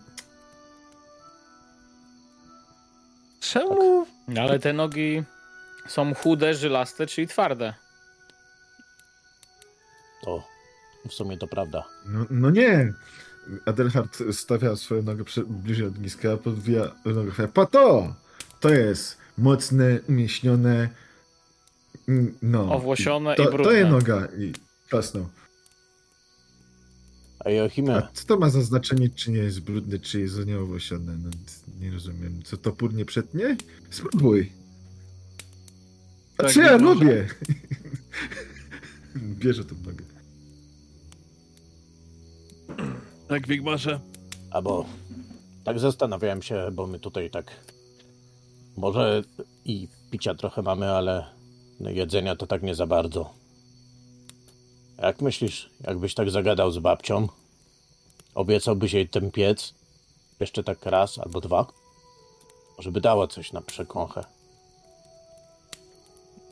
Czemu? Ale te nogi są chude, żylaste, czyli twarde. O, w sumie to prawda. No, no nie. Adelhard stawia swoją nogę przy, bliżej ogniska, podwija nogę. Po to! To jest mocne, umieśnione. No. Owłosione to, i brudne. To jest noga i klasno. A Joachimie, A co to ma za znaczenie, czy nie jest brudny, czy jest nieowłosiony? No, nie rozumiem. Co topór nie przetnie? Spróbuj. A Tak, co ja może. robię? Bierze tą nogę. Tak, Wigmarze? albo tak zastanawiałem się, bo my tutaj tak może i picia trochę mamy, ale jedzenia to tak nie za bardzo. Jak myślisz, jakbyś tak zagadał z babcią? Obiecałbyś jej ten piec? Jeszcze tak raz albo dwa? Żeby dała coś na przekąchę.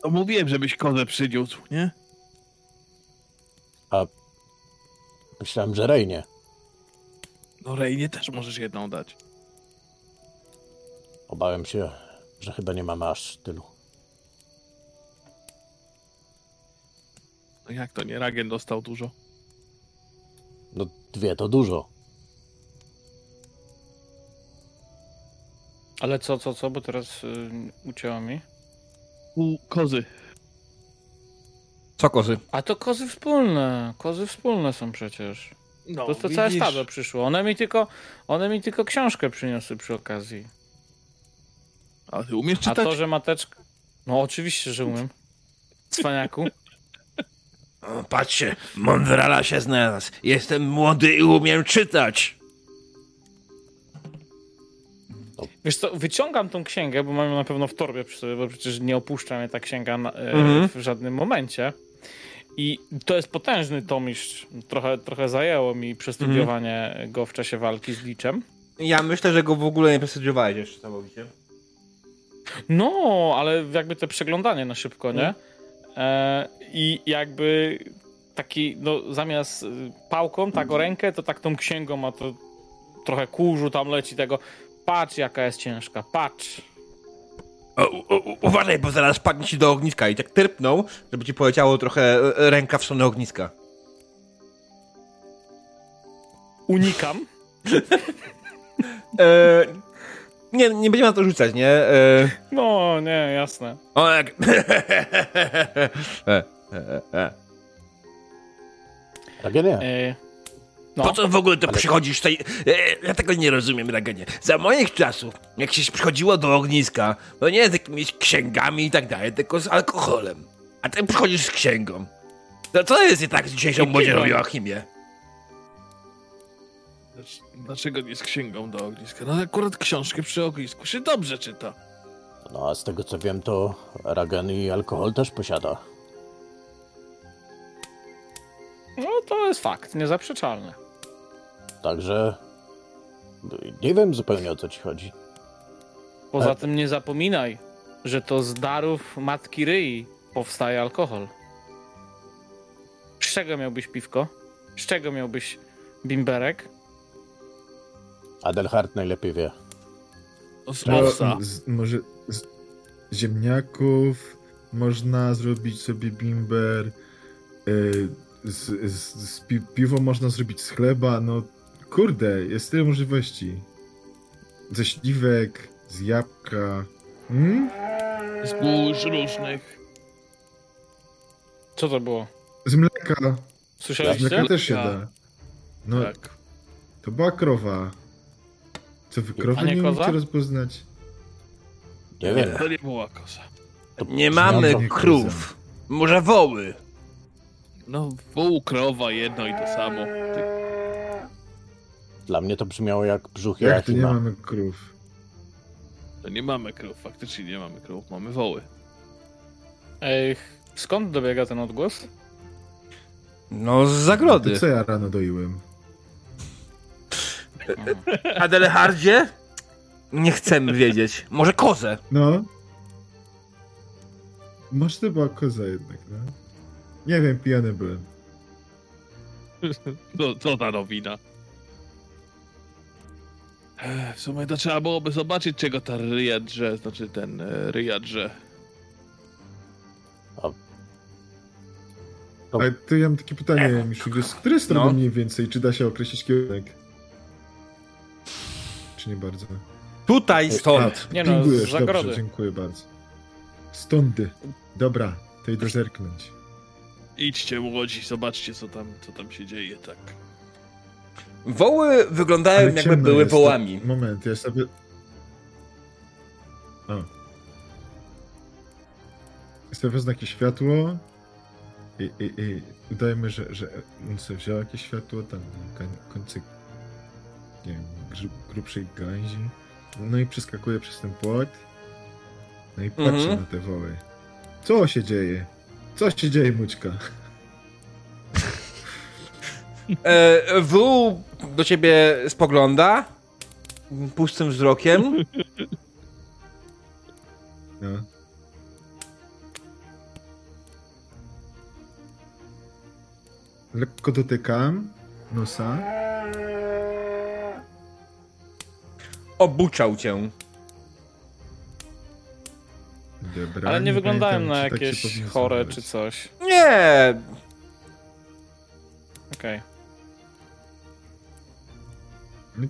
No mówiłem, żebyś kozę przyniósł, nie? Myślałem, że Rejnie. No Rejnie też możesz jedną dać. Obałem się, że chyba nie mamy aż tylu. No jak to nie? Ragen dostał dużo. No dwie to dużo. Ale co, co, co, bo teraz y, ucięło mi. Pół kozy. Co kozy? A to kozy wspólne, kozy wspólne są przecież. No, To, to całe widzisz? stado przyszło. One mi tylko, one mi tylko książkę przyniosły przy okazji. A ty umiesz A czytać? to, że mateczka... No oczywiście, że umiem. Cwaniaku. O, patrzcie, mądrala się znalazł. Jestem młody i umiem czytać. Wiesz co, wyciągam tą księgę, bo mam ją na pewno w torbie przy sobie, bo przecież nie opuszcza mnie ta księga na, e, Mhm. w żadnym momencie. I to jest potężny tomisz. Trochę, trochę zajęło mi przestudiowanie go w czasie walki z Liczem. Ja myślę, że go w ogóle nie przesadziowałeś jeszcze całkowicie. No, ale jakby te przeglądanie na szybko, nie? E, I jakby taki, no zamiast y, pałką, tak o rękę, to tak tą księgą, a to trochę kurzu tam leci tego. Patrz jaka jest ciężka, patrz. Uważaj, bo zaraz padnie ci do ogniska i tak tyrpnął, żeby ci poleciało trochę e, ręka w stronę ogniska. Unikam. E, nie, nie będziemy na to rzucać, nie? E, No, nie, jasne. o, jak... e, e, e. Ragenie, E, no. Po co w ogóle to przychodzisz tutaj? E, ja tego nie rozumiem, Ragenie. Za moich czasów, jak się przychodziło do ogniska, to nie z jakimiś księgami i tak dalej, tylko z alkoholem. A ty przychodzisz z księgą. To co jest nie tak z dzisiejszą młodzieżą. Joachimie? Dlaczego nie z księgą do ogniska? No akurat książkę przy ognisku się dobrze czyta. no a z tego co wiem, to Ragen i alkohol też posiada. no to jest fakt, niezaprzeczalny. Także nie wiem zupełnie o co ci chodzi. Poza Ale- tym nie zapominaj, że to z darów matki Ryi powstaje alkohol. Z czego miałbyś piwko? Z czego miałbyś bimberek? Adelhard najlepiej wie. No z owsa. z, może z ziemniaków można zrobić sobie bimber. y, z, z, z pi, piwo można zrobić z chleba. No kurde, jest tyle możliwości. Ze śliwek, z jabłka. Hmm? Z burz różnych. Co to było? Z mleka. Z mleka też się da. No, Tak. to była krowa. Co wy krowy nie nie koza? umiecie rozpoznać? Nie wiem. To nie była koza. Nie mamy krów. Może woły. No, wół, krowa, jedno i to samo. Ty, Dla mnie to brzmiało jak brzuch Jak to nie mamy krów? to nie mamy krów, faktycznie nie mamy krów, mamy woły. Ej, skąd dobiega ten odgłos? No, z zagrody. To co ja rano doiłem? Adelhardzie? Nie chcemy wiedzieć. Może kozę. No. Może to była koza jednak, no. Nie wiem, pijany byłem. No, co ta nowina? W sumie to trzeba byłoby zobaczyć, czego ta ryja drze, znaczy ten e, ryja drze. To- Ale to ja mam takie pytanie, Miszu, z której strony No. mniej więcej, czy da się określić kierunek? Czy nie bardzo? Tutaj, stąd. Nie no, z zagrody. dobrze, dziękuję bardzo. Stądy. Dobra, to idę zerknąć. Idźcie młodzi, zobaczcie co tam, co tam się dzieje, tak. Woły wyglądają jakby były jest, to- wołami. Moment, ja sobie... O. Sobie wezmę jakieś światło i, i, i udajmy, że, że on sobie wziął jakieś światło tam na koń- końcu nie wiem, gru, grubszej gałęzi. No i przeskakuję przez ten płot. No i patrzę Mhm. na te woły. Co się dzieje? Co się dzieje, Mućka? E, w do ciebie spogląda pustym wzrokiem. No. Lekko dotykam nosa. Obuczał cię. Dobra, Ale nie wyglądałem pamiętam, na czy tak się jakieś powinno chore czy coś. Nie, Okej. No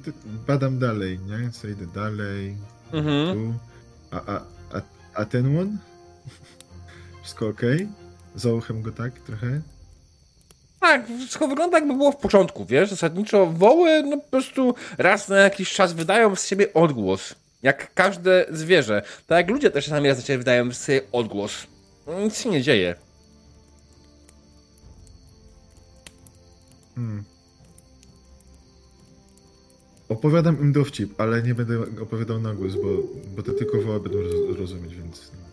badam dalej, nie? Co idę dalej. Mhm. Tu. A, a, a, a ten one? Wszystko ok? Za uchem go tak trochę? Tak, wszystko wygląda jakby było w początku, wiesz? Zasadniczo woły no po prostu raz na jakiś czas wydają z siebie odgłos. Jak każde zwierzę. Tak jak ludzie też czasami raz na siebie wydają z siebie odgłos. Nic się nie dzieje. Hmm. Opowiadam im dowcip, ale nie będę opowiadał na głos, bo, bo to tylko woła będą roz- rozumieć, więc... no.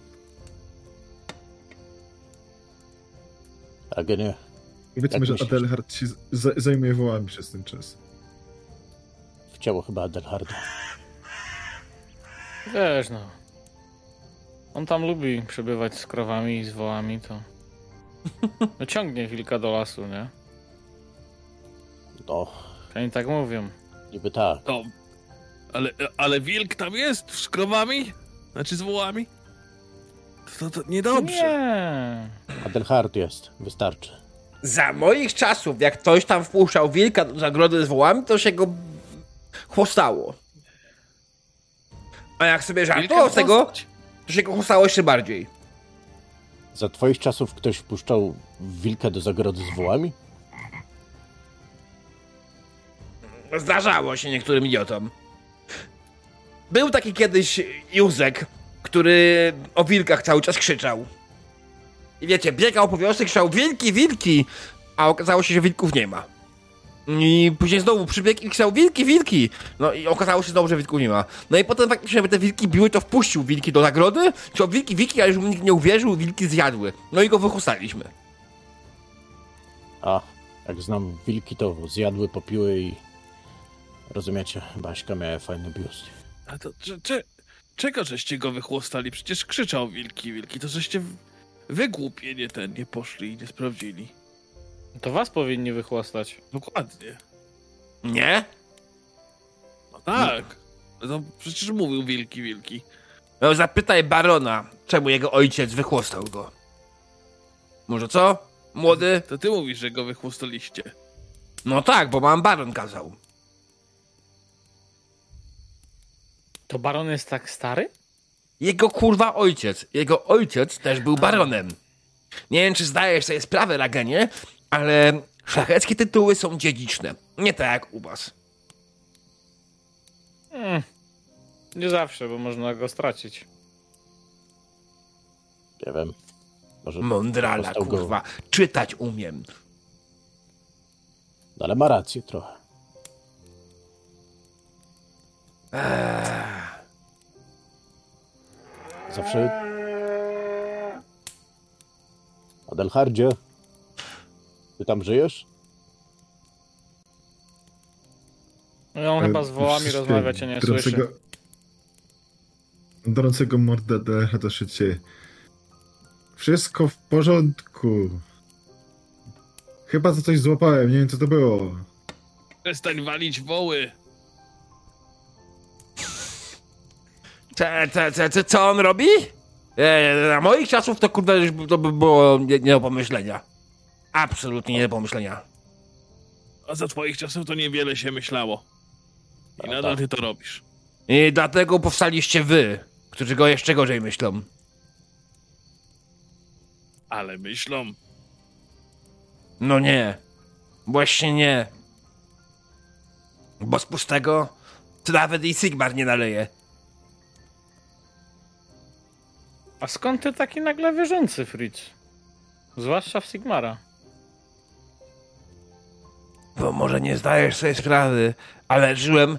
Tak, nie. Powiedzmy, Jak że myślisz? Adelhard się z- zajmuje wołami przez ten czas. W ciało chyba Adelharda. Wiesz no. On tam lubi przebywać z krowami i z wołami, to... No ciągnie wilka do lasu, nie? No, Oni tak mówią. Niby tak. No, ale, ale wilk tam jest z krowami? Znaczy z wołami? To, to, to niedobrze. Nie. Adelhard jest, wystarczy. Za moich czasów, jak ktoś tam wpuszczał wilka do zagrody z wołami, to się go chłostało. A jak sobie żartował z tego, to się go chłostało jeszcze bardziej. Za twoich czasów ktoś wpuszczał wilka do zagrody z wołami? Zdarzało się niektórym idiotom. Był taki kiedyś Józek, który o wilkach cały czas krzyczał. I wiecie, biegał po wiosce, krzyczał wilki, wilki, a okazało się, że wilków nie ma. I później znowu przybiegł i krzyczał wilki, wilki. No i okazało się znowu, że wilków nie ma. No i potem faktycznie, żeby te wilki biły, to wpuścił wilki do nagrody, krzyczał wilki, wilki, ale już nikt nie uwierzył, wilki zjadły. No i go wychustaliśmy. A, jak znam wilki, to zjadły, popiły i... Rozumiecie, Baśka miała fajny biust. A to cze, cze, czego żeście go wychłostali? Przecież krzyczał wilki, wilki. To żeście w- wy głupie nie ten, nie poszli i nie sprawdzili. To was powinni wychłostać. Dokładnie. Nie? No tak. No to przecież mówił wilki, wilki. No zapytaj barona, czemu jego ojciec wychłostał go. Może co? Młody? To ty mówisz, że go wychłostaliście. No tak, bo mam baron kazał. To baron jest tak stary? Jego kurwa ojciec. Jego ojciec też był baronem. Nie wiem, czy zdajesz sobie sprawę, Ragenie, ale szlacheckie tytuły są dziedziczne. Nie tak jak u was. Mm. Nie zawsze, bo można go stracić. Nie wiem. Może Mądrala, dostał go- kurwa. Czytać umiem. No, ale ma rację trochę. Zawsze... Adelhardzie? Ty tam żyjesz? No on chyba z wołami rozmawia cię nie słyszy. drącego- Drącego morda do szycie. Wszystko w porządku. Chyba za coś złapałem, nie wiem co to było. Przestań walić woły. Ce, ce, ce, co on robi? E, na moich czasów to kurde to by było nie, nie do pomyślenia. Absolutnie nie do pomyślenia. A za twoich czasów to niewiele się myślało. I No nadal tak. ty to robisz. I dlatego powstaliście wy, którzy go jeszcze gorzej myślą. Ale myślą. No nie. Właśnie nie. Bo z pustego to nawet i Sigmar nie naleje. A skąd ty taki nagle wierzący, Fritz? Zwłaszcza w Sigmara. Bo może nie zdajesz sobie sprawy, ale żyłem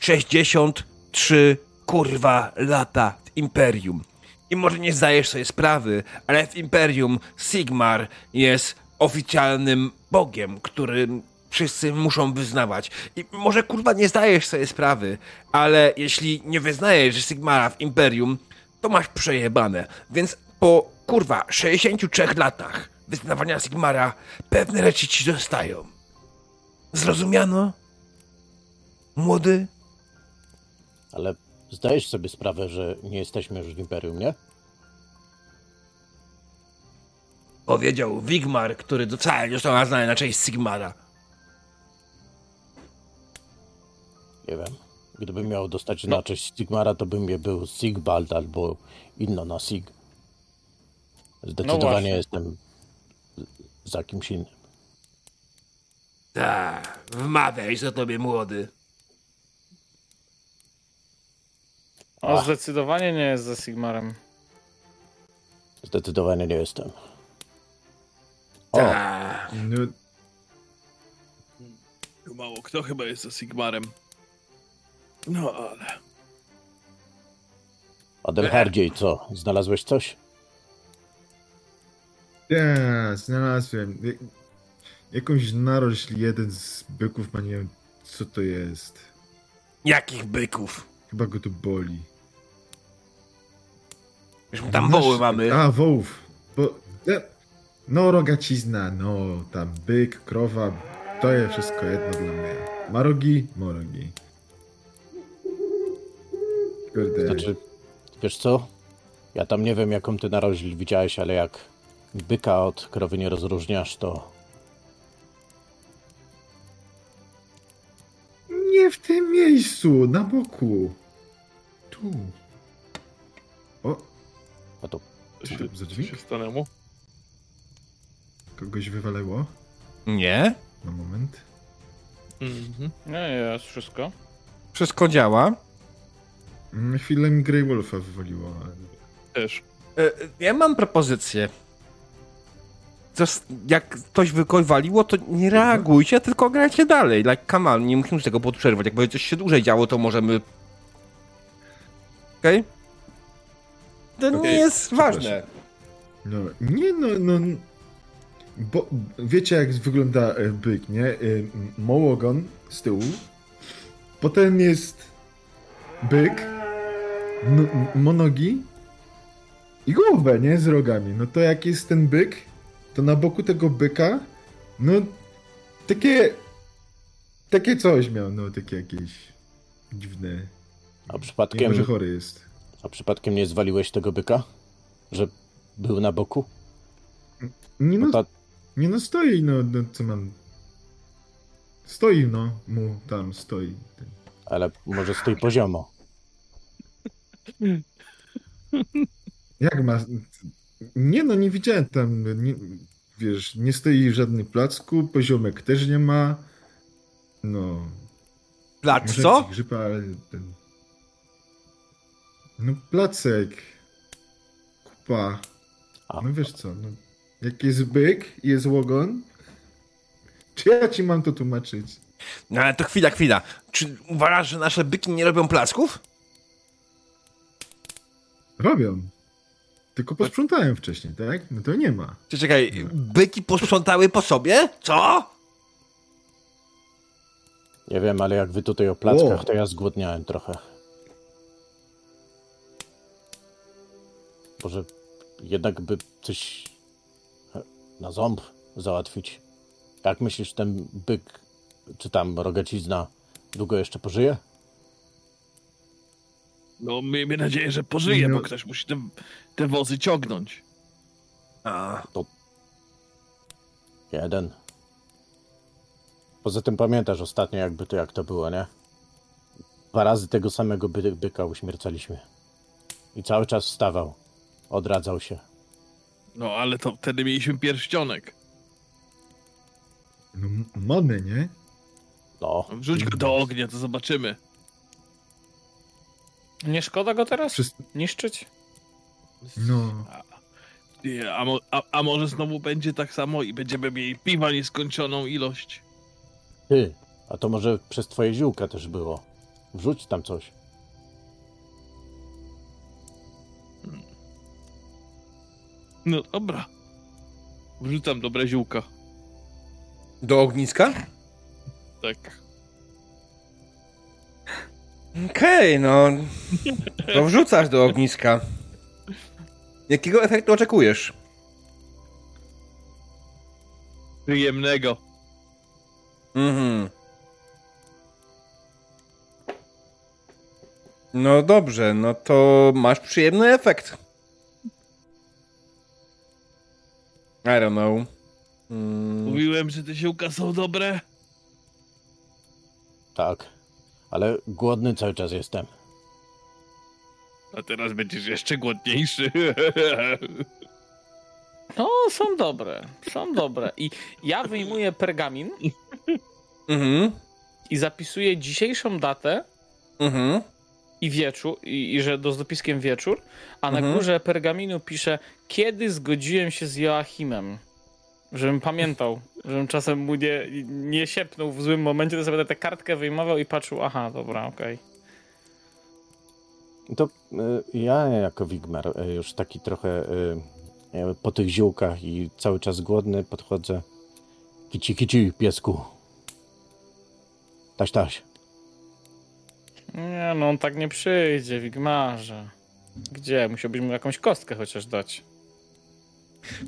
63 kurwa lata w Imperium. I może nie zdajesz sobie sprawy, ale w Imperium Sigmar jest oficjalnym bogiem, którym wszyscy muszą wyznawać. I może kurwa nie zdajesz sobie sprawy, ale jeśli nie wyznajesz Sigmara w Imperium, to masz przejebane. Więc po kurwa 63 latach wyznawania Sigmara pewne rzeczy ci zostają. Zrozumiano? Młody? Ale zdajesz sobie sprawę, że nie jesteśmy już w Imperium, nie? Powiedział Wigmar, który wcale nie został nazwany na cześć Sigmara. Gdybym miał dostać na cześć Sigmara, to bym je był Sigbald albo inno na Sig. Zdecydowanie właśnie. jestem za kimś innym. Tak, wmawiaj co tobie młody. On Ach. zdecydowanie nie jest ze Sigmarem. Zdecydowanie nie jestem. O, Tak. No, Mało kto chyba jest za Sigmarem. No ale... Adelhardziej, co? Znalazłeś coś? ja znalazłem. Jak- Jakąś narośl jeden z byków, ma nie wiem co to jest. Jakich byków? Chyba go to boli. Już tam woły mamy. A, wołów. Bo, e, no, rogacizna, no, tam byk, krowa, to jest wszystko jedno dla mnie. Marogi, morogi. Kurde. Znaczy, wiesz co? Ja tam nie wiem, jaką ty narożl widziałeś, ale jak byka od krowy nie rozróżniasz, to Nie w tym miejscu, na boku. Tu. O, a to Co to za dźwięk? się stanęło? kogoś wywalało? Nie. Na moment. Mhm. Nie, jest wszystko. Wszystko działa. Na chwilę mi Grey Wolfa wywaliło. ale- Też. E, Ja mam propozycję. Jak ktoś wykoś waliło, to nie reagujcie, tylko grajcie dalej. Like, come on, nie musimy tego podprzerwać. Jak będzie coś się dłużej działo, to możemy... Okej? To nie Okej, jest przepraszam. ważne. No, nie no, no. Bo wiecie jak wygląda e, byk, nie? E, Mołogon z tyłu. Potem jest byk, monogi i głowę, nie? Z rogami. No to jak jest ten byk, to na boku tego byka, no takie takie coś miał, no takie jakieś dziwne. a Nie przypadkiem, może chory jest. a przypadkiem nie zwaliłeś tego byka? Że był na boku? Nie no, ta, Nie no, stoi, no, no co mam. Stoi, no, mu tam stoi. ale może stoi poziomo. Jak ma. Nie no, nie widziałem tam. Nie, wiesz, nie stoi w żadnym placku, poziomek też nie ma. No. Plac, może co? ale ten. No, placek. Kupa. No wiesz co, no. Jak jest byk i jest łogon. Czy ja ci mam to tłumaczyć? No ale to chwila, chwila. Czy uważasz, że nasze byki nie robią placków? Robią. Tylko posprzątałem wcześniej, tak? No to nie ma. Czekaj, byki posprzątały po sobie? Co? nie wiem, ale jak wy tutaj o plackach, O. to ja zgłodniałem trochę. Może jednak by coś na ząb załatwić. Jak myślisz, ten byk, czy tam rogacizna, długo jeszcze pożyje? No miejmy nadzieję, że pożyje, No. bo ktoś musi te, te wozy ciągnąć. A, Jeden. Poza tym pamiętasz ostatnio, jakby to jak to było, nie? Dwa razy tego samego by, byka uśmiercaliśmy. I cały czas wstawał. Odradzał się. No ale to wtedy mieliśmy pierścionek. No, mamy, nie? No, Wrzuć go do ognia, to zobaczymy. Nie szkoda go teraz Przez... niszczyć? No. Nie, A, mo, a, a może znowu będzie tak samo i będziemy mieli piwa nieskończoną ilość. ty. A to może przez twoje ziółka też było. Wrzuć tam coś. No dobra. Wrzucam dobre ziółka. Do ogniska? Tak. Okej, no. To wrzucasz do ogniska. Jakiego efektu oczekujesz? Przyjemnego. Mhm. No dobrze, no to masz przyjemny efekt. I don't know. Mm, Mówiłem, że te ziółka są dobre. Tak. Ale głodny cały czas jestem. A teraz będziesz jeszcze głodniejszy. No, są dobre, są dobre. I ja wyjmuję pergamin Mhm, i zapisuję dzisiejszą datę mhm. i wieczór, i, i że do z dopiskiem wieczór, a na Mhm. górze pergaminu piszę, kiedy zgodziłem się z Joachimem. Żebym pamiętał, żebym czasem mu nie, nie siepnął w złym momencie, to sobie tę kartkę wyjmował i patrzył, aha, dobra, okej. To y, ja jako Wigmar, y, już taki trochę y, po tych ziółkach i cały czas głodny podchodzę. Kici, kici, piesku. Taś, taś. Nie, no on tak nie przyjdzie, Wigmarze. Gdzie? Musiałbyś mu jakąś kostkę chociaż dać.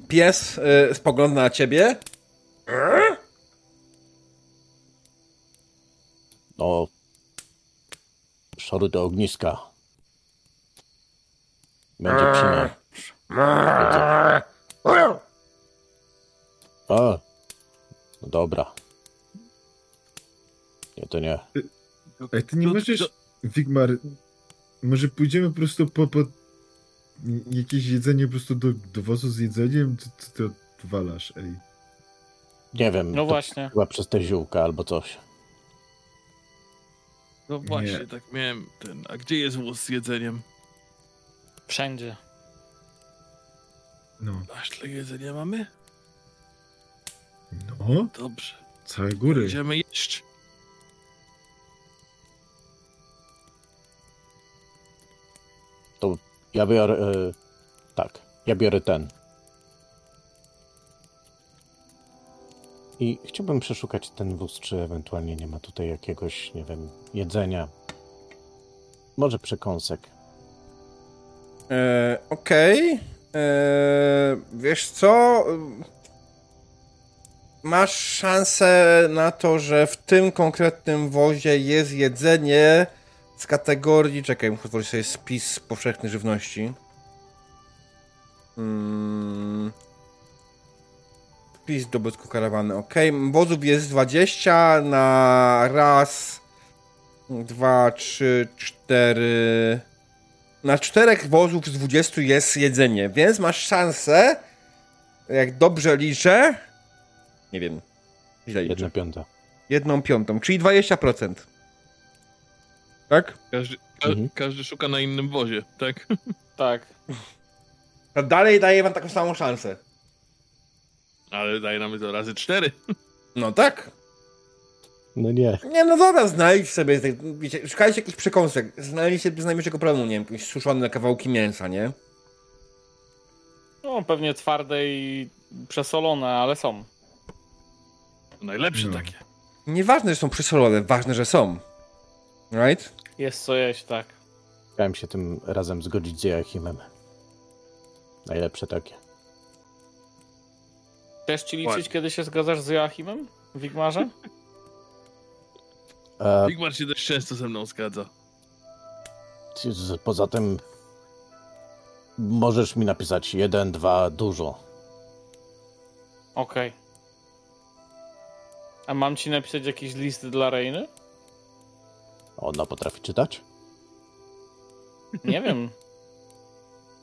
Pies y, spogląda na ciebie. No. Szory do ogniska. Będzie przynajmniej. A. No dobra. Nie, to nie. Ej, ty nie możesz... Wigmar, może pójdziemy po prostu po, po jakieś jedzenie po prostu do, do wozu z jedzeniem? Ty, ty to odwalasz, ej. Nie wiem. No to właśnie. Chyba przez te ziółka albo coś. No właśnie, Nie. tak miałem ten. A gdzie jest wóz z jedzeniem? Wszędzie. No. Aż tyle jedzenia mamy? No, Dobrze. całe góry. Będziemy jeść. Ja biorę. E, tak. Ja biorę ten. I chciałbym przeszukać ten wóz, czy ewentualnie nie ma tutaj jakiegoś, nie wiem, jedzenia. Może przekąsek. E, Okej. E, Wiesz co? Masz szansę na to, że w tym konkretnym wozie jest jedzenie z kategorii. Czekaj, muszę otworzyć sobie spis powszechnej żywności. Mm. Spis dobytku karawany. Ok. Wozów jest 20 na raz, dwa, trzy, cztery. Na czterech wozów z 20 jest jedzenie, więc masz szansę, jak dobrze liczę, nie wiem, źle liczę, Jedna piąta. jedną piątą, czyli 20%. Tak? Każdy, ka Mhm. każdy szuka na innym wozie, tak? Tak. To dalej daję wam taką samą szansę. Ale daje nam to razy cztery. No tak. No nie. Nie, no dobra, znajdź sobie, wiecie, szukajcie jakichś przekąsek, znajdziecie bez najmniejszego problemu, nie wiem, jakieś suszone kawałki mięsa, nie? No, pewnie twarde i przesolone, ale są. Najlepsze No. takie. Nieważne, że są przysolone, ważne, że są. Right? Jest co jeść, tak. Chciałem się tym razem zgodzić z Joachimem. Najlepsze takie. Chcesz ci liczyć, Ładnie. kiedy się zgadzasz z Joachimem? Wigmarze? E, Wigmar się dość często ze mną zgadza. poza tym możesz mi napisać jeden, dwa, dużo. Okej. A mam ci napisać jakiś list dla Reiny? Ona potrafi czytać? Nie wiem.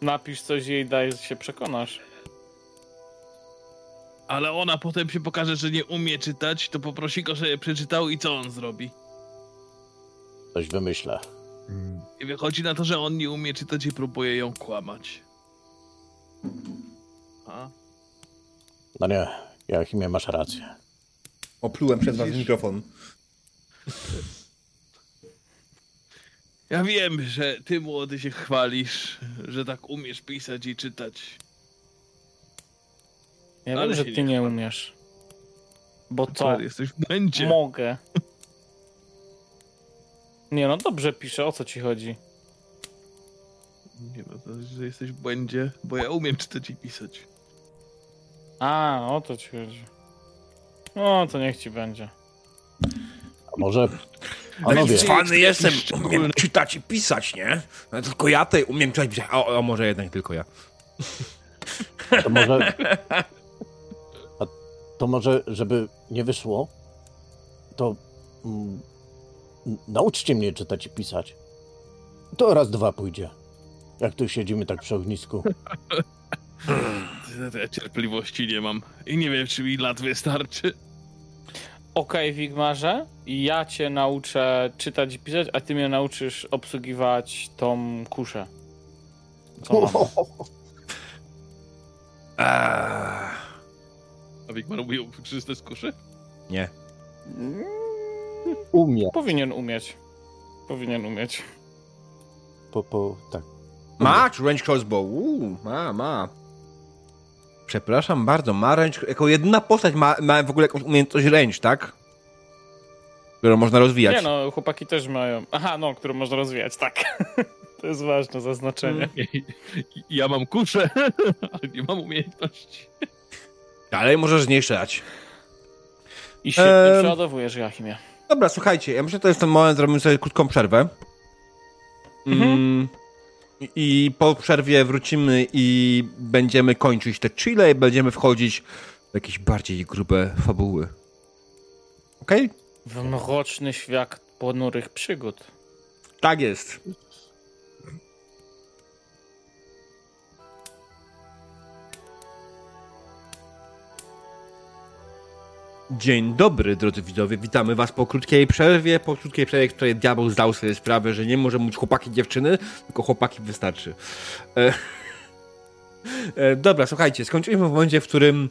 Napisz coś jej, daj się przekonasz. Ale ona potem się pokaże, że nie umie czytać, to poprosi go, żeby przeczytał i co on zrobi. Coś wymyślę. Mm, I wychodzi na to, że on nie umie czytać i próbuje ją kłamać. A? No nie, Joachimie, masz rację. Oplułem przez was mikrofon. Ja wiem, że ty młody się chwalisz, że tak umiesz pisać i czytać. Ja Ale wiem, że ty nie nie umiesz. Bo co? Jesteś w błędzie. Mogę. Nie no, dobrze piszę, o co ci chodzi? Nie no, to, że jesteś w błędzie, bo ja umiem czytać i pisać. A, o to ci chodzi. No, to niech ci będzie. A może... Panowie, Taki cwany jestem, umiem czytać i pisać, nie? No, tylko ja tutaj umiem czytać i pisać. O, o, może jednak tylko ja. to może... A to może, żeby nie wyszło, to mm, nauczcie mnie czytać i pisać. To raz, dwa pójdzie. Jak tu siedzimy tak przy ognisku. Ja cierpliwości nie mam. I nie wiem, czy mi lat wystarczy. Okej, Wigmarze, ja cię nauczę czytać i pisać, a ty mnie nauczysz obsługiwać tą kuszę. Co mam? A Wigmar czy to jest kuszy? nie. Umie. Powinien umieć. Powinien umieć. Po, po, tak. Ma range crossbow? Uuu, ma, ma. Przepraszam bardzo, ma range, jako jedyna postać ma, ma w ogóle jakąś umiejętność range, tak? Którą można rozwijać. Nie no, chłopaki też mają. Aha, no, którą można rozwijać, tak. To jest ważne zaznaczenie. Ja mam kuszę, ale nie mam umiejętności. Dalej możesz z niej strzelać. I świetnie Em. przeładowujesz, Jachimie. Dobra, słuchajcie, ja myślę, że to jest ten moment, zrobimy sobie krótką przerwę. Mm, I po przerwie wrócimy i będziemy kończyć te chile i będziemy wchodzić w jakieś bardziej grube fabuły. Okej? W mroczny świat ponurych przygód. Tak jest. Dzień dobry, drodzy widzowie. Witamy was po krótkiej przerwie. Po krótkiej przerwie, której diabeł zdał sobie sprawę, że nie może mówić chłopaki dziewczyny, tylko chłopaki wystarczy. E, e, dobra, słuchajcie, skończyliśmy w momencie, w którym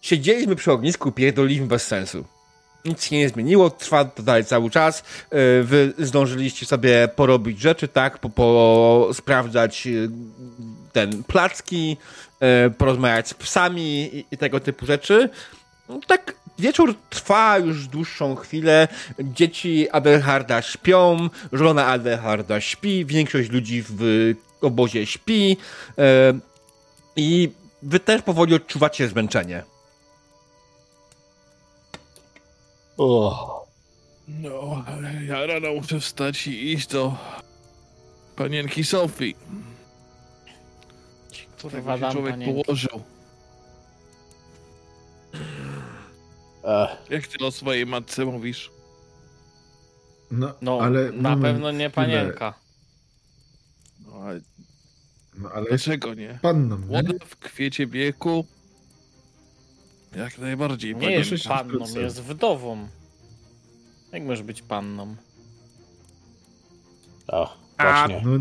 siedzieliśmy przy ognisku pierdoliliśmy bez sensu. Nic się nie zmieniło, trwa to dalej cały czas. E, Wy zdążyliście sobie porobić rzeczy, tak? Po, po sprawdzać e, ten placki, e, porozmawiać z psami i, i tego typu rzeczy. No, tak, wieczór trwa już dłuższą chwilę. Dzieci Adelharda śpią, żona Adelharda śpi, większość ludzi w obozie śpi. E, I wy też powoli odczuwacie zmęczenie. O, No, ale ja rano muszę wstać i iść do panienki Sofii. Tak Kurwa, się człowiek panienki. położył. Jak ty o swojej matce mówisz? No, No, ale na moment, pewno nie panienka. No, ale No, ale dlaczego nie? panną, nie? Młoda w kwiecie wieku. Jak najbardziej. Nie jest panną, jest wdową. Jak możesz być panną? o, A- właśnie. No,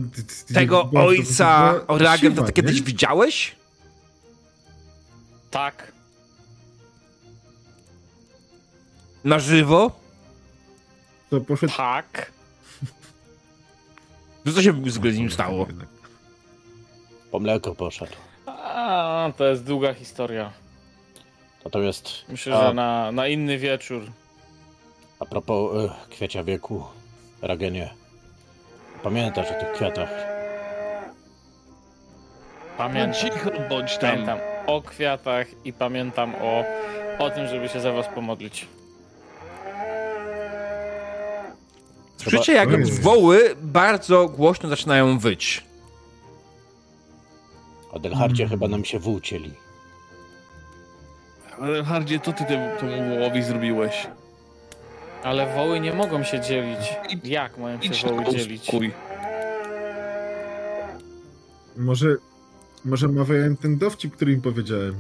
Tego ojca Oragen to ty kiedyś widziałeś? Tak. Na żywo? To poszedł... Tak. To co się w ogóle z nim stało? Po mleko poszedł. A, to jest długa historia. Natomiast Myślę, A. że na, na inny wieczór. a propos e, kwiecia wieku, Ragenie, pamiętasz o tych kwiatach? Pamiętam. Cicho bądź tam. Pamiętam o kwiatach i pamiętam o, o tym, żeby się za was pomodlić. Słyszycie, jak woły bardzo głośno zaczynają wyć. Adelhardzie Mm. chyba nam się włócieli. Ale Hardzie, co ty temu, wołowi zrobiłeś? Ale woły nie mogą się dzielić. Jak mają Idź się woły dzielić? uspokój. Może... Może mawiałem ten dowcip, który im powiedziałem.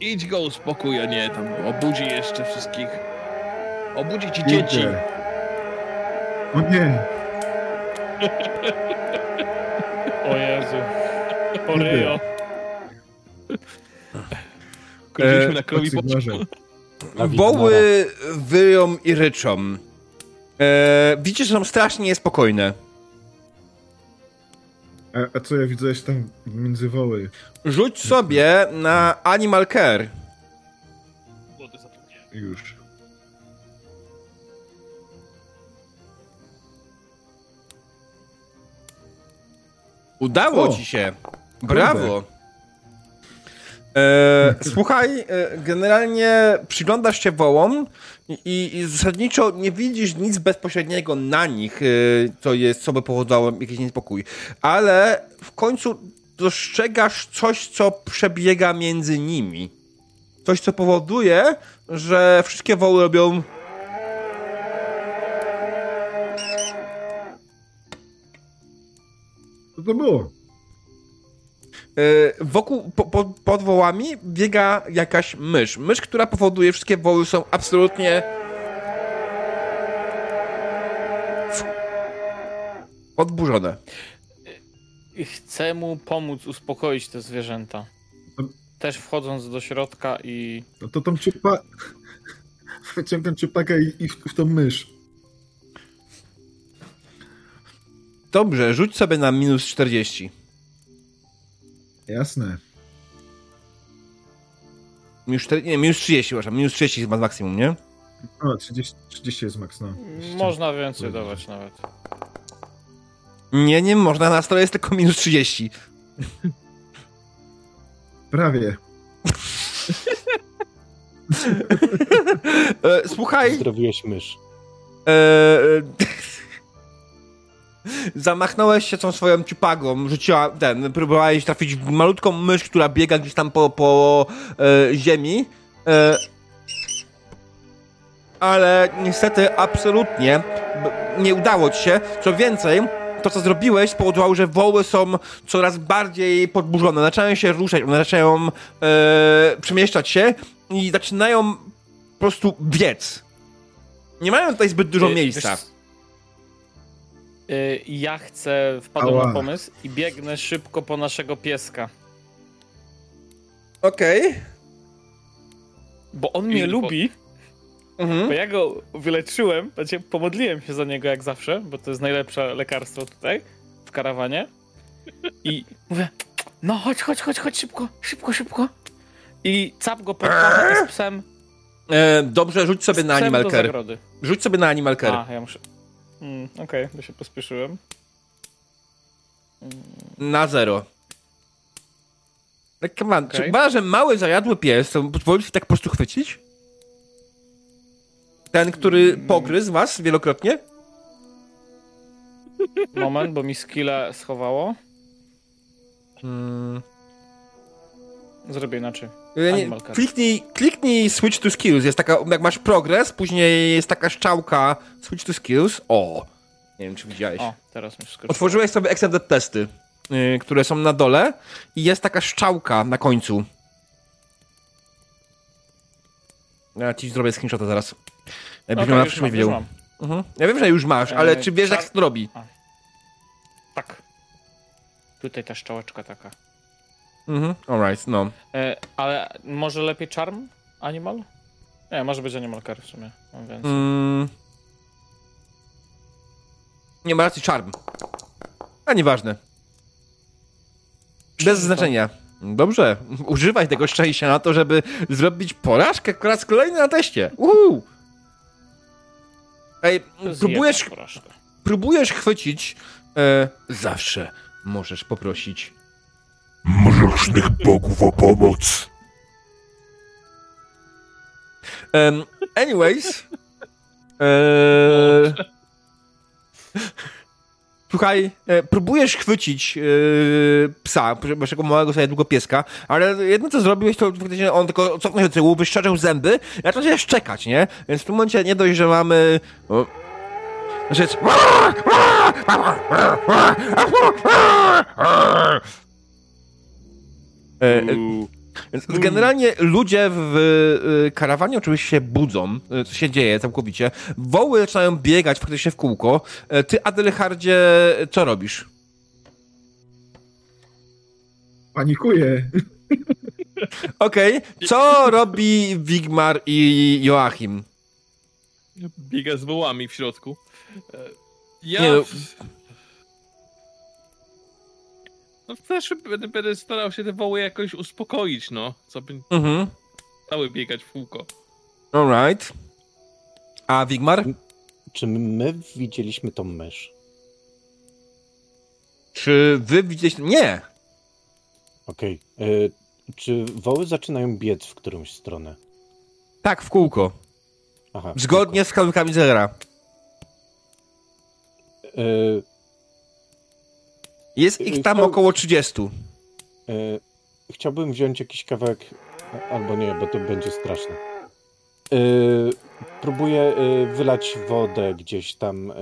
Idź go uspokój, a nie tam obudzi jeszcze wszystkich. Obudzi ci dzieci. Idę. O nie! O Jezu. O Ryjo. Kończyliśmy E, na krowi. Na Woły wyją i ryczą. E, widzicie, że są strasznie niespokojne. A, a co ja widzę jeszcze tam między woły? Rzuć sobie na Animal Care. Już. Udało O, ci się. Brawo. E, słuchaj, e, generalnie przyglądasz się wołom i, i zasadniczo nie widzisz nic bezpośredniego na nich, e, co jest, co by powodowało jakiś niespokój. Ale w końcu dostrzegasz coś, co przebiega między nimi. Coś, co powoduje, że wszystkie woły robią Co to było? E, wokół, po, po, pod wołami biega jakaś mysz. Mysz, która powoduje, wszystkie woły są absolutnie podburzone. I chcę mu pomóc uspokoić te zwierzęta. Też wchodząc do środka i No to tą ciupa... Wyciągam ciupaka i, i w, w tą mysz. Dobrze, rzuć sobie na minus 40. Jasne. Minus, 4, nie, minus 30, przepraszam. Minus 30 chyba maksimum, nie? O, 30, 30 jest maks, no. można więcej dawać nawet. Nie, nie można, na stole jest tylko minus 30. Prawie. E, słuchaj, Zdrowiłeś mysz. e, zamachnąłeś się tą swoją ciupagą, rzuciła ten, próbowałeś trafić w malutką mysz, która biega gdzieś tam po, po e, ziemi. E, ale niestety absolutnie nie udało ci się. Co więcej, to co zrobiłeś spowodowało, że woły są coraz bardziej podburzone. Zaczynają się ruszać, one zaczynają e, przemieszczać się i zaczynają po prostu biec. Nie mają tutaj zbyt dużo Ty, miejsca. wiesz, Ja chcę, wpadłem Ała. na pomysł i biegnę szybko po naszego pieska. Okej. Bo on mnie I- lubi, Mhm. bo ja go wyleczyłem, znaczy pomodliłem się za niego jak zawsze, bo to jest najlepsze lekarstwo tutaj, w karawanie. I mówię, no chodź, chodź, chodź, chodź, szybko, szybko, szybko. I cap go pod pachę i z psem, E, dobrze, rzuć sobie na Animal Care. Rzuć sobie na Animal Care. A, ja muszę... Mm, Okej, bo się pospieszyłem. Na zero. Tak, come on. Czy Okej. uważasz, że mały, zajadły pies to pozwolisz się tak po prostu chwycić? Ten, który pogryzł was wielokrotnie? Moment, bo mi skilla schowało. Hmm. Zrobię inaczej. Nie, kliknij, kliknij switch to skills. Jest taka, jak masz progres, później jest taka szczałka switch to skills. O! Nie wiem, czy widziałeś. O, teraz mi skoczyło. Otworzyłeś sobie extended testy, yy, które są na dole i jest taka szczałka na końcu. Ja ci zrobię screenshota zaraz. Jakbyś Okej, miał na przyszłość wiedział. Mhm. Ja wiem, że już masz, ale Eee, czy wiesz, czar- jak to robi? Tak. Tutaj ta szczałeczka taka. Mhm. Alright, no. E, ale może lepiej charm animal? Nie, może być animal care w sumie. Więcej. Mm. Nie ma racji, charm. A nieważne. Bez znaczenia. Dobrze, używaj tego szczęścia na to, żeby zrobić porażkę po raz kolejny na teście. Uhu. Ej, próbujesz, próbujesz chwycić. E, zawsze możesz poprosić. Mrocznych bogów o pomoc. Um, anyways. E, słuchaj, e, próbujesz chwycić e, psa, waszego małego sobie długo pieska, ale jedno co zrobiłeś, to faktycznie on tylko cofnął się do tyłu, wyszczerzył zęby i zaczął się szczekać, nie? Więc w tym momencie nie dość, że mamy... O, znaczy E, e, więc generalnie ludzie w y, karawanie oczywiście się budzą, co się dzieje całkowicie. Woły zaczynają biegać faktycznie w kółko. E, Ty, Adelhardzie, co robisz? Panikuję. Okej, co robi Wigmar i Joachim? Biega z wołami w środku. E, Ja... Nie, no- No też będę, będę starał się te woły jakoś uspokoić, no. Co by Mhm. cały biegać w kółko. Alright. A Wigmar? Czy my widzieliśmy tą mysz? Czy wy widzieliście... Nie! Okej. y, Czy woły zaczynają biec w którąś stronę? Tak, w kółko. Aha. Zgodnie z wskazówkami zera. Y, Jest ich tam To- około 30. y, Chciałbym wziąć jakiś kawałek, albo nie, bo to będzie straszne. Y, Próbuję y, wylać wodę gdzieś tam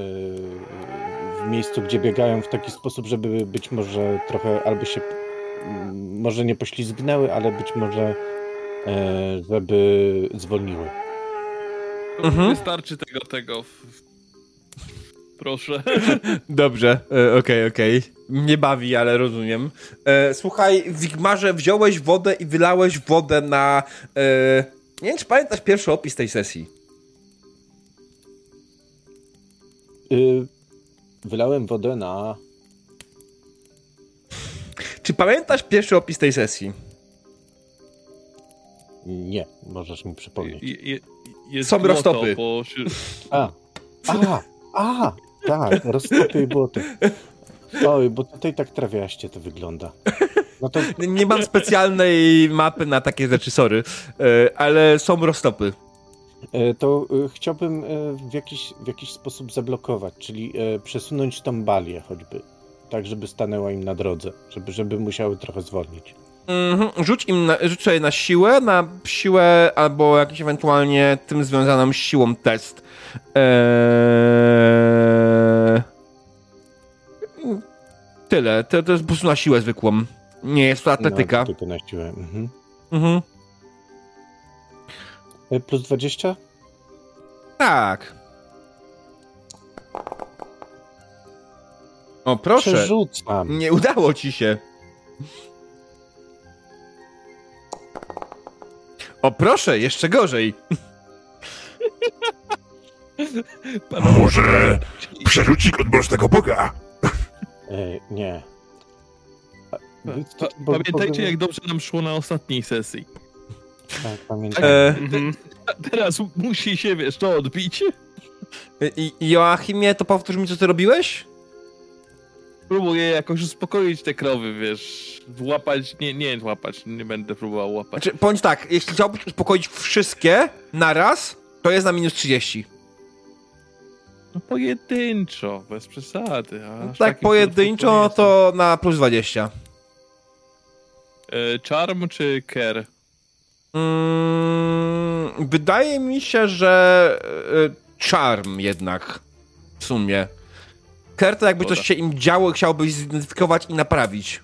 w miejscu, gdzie biegają w taki sposób, żeby być może trochę albo się mm, może nie poślizgnęły, ale być może e, żeby zwolniły. Mhm. Wystarczy tego, tego. Proszę. Dobrze, e, okej, okej. Nie bawi, ale rozumiem. E, słuchaj, Wigmarze wziąłeś wodę i wylałeś wodę na... E, nie wiem, czy pamiętasz pierwszy opis tej sesji. Y, Wylałem wodę na Czy pamiętasz pierwszy opis tej sesji? Nie, możesz mi przypomnieć. Je, je, jest Są roztopy. Po, A, a, a, tak, roztopy i błoto. Oj, bo tutaj tak trawiaście to wygląda. No to Nie mam specjalnej mapy na takie rzeczy, sorry, e, ale są roztopy. E, to e, chciałbym w jakiś, w jakiś sposób zablokować, czyli przesunąć tą balię choćby, tak żeby stanęła im na drodze, żeby, żeby musiały trochę zwolnić. Mhm. Rzuć im na, rzuć sobie na siłę, na siłę albo jakiś ewentualnie tym związaną z siłą test. Eee... Tyle. To, to jest po prostu na siłę zwykłą. Nie jest to atletyka. No, tylko na siłę. Mhm. Mhm. E, Plus 20? Tak. O, proszę. Przerzucam. Nie udało ci się. O, proszę, jeszcze gorzej. Może przerzucik od Bożnego Boga? E, nie. Bo- pamiętajcie, bo- jak dobrze nam szło na ostatniej sesji. Tak, pamiętam. E. A teraz musi się, wiesz, to odbić. i Joachimie, to powtórz mi, co ty robiłeś? Próbuję jakoś uspokoić te krowy, wiesz. Łapać, nie, nie łapać, nie będę próbował łapać. Znaczy, bądź tak, jeśli chciałbyś uspokoić wszystkie naraz, to jest na minus 30. No pojedynczo, bez przesady. aż tak pojedynczo, to na plus 20. nie jestem. E, Charm czy Care? Mm, wydaje mi się, że e, charm jednak w sumie. Kerta jakby Dobra. coś się im działo, chciałbyś zidentyfikować i naprawić.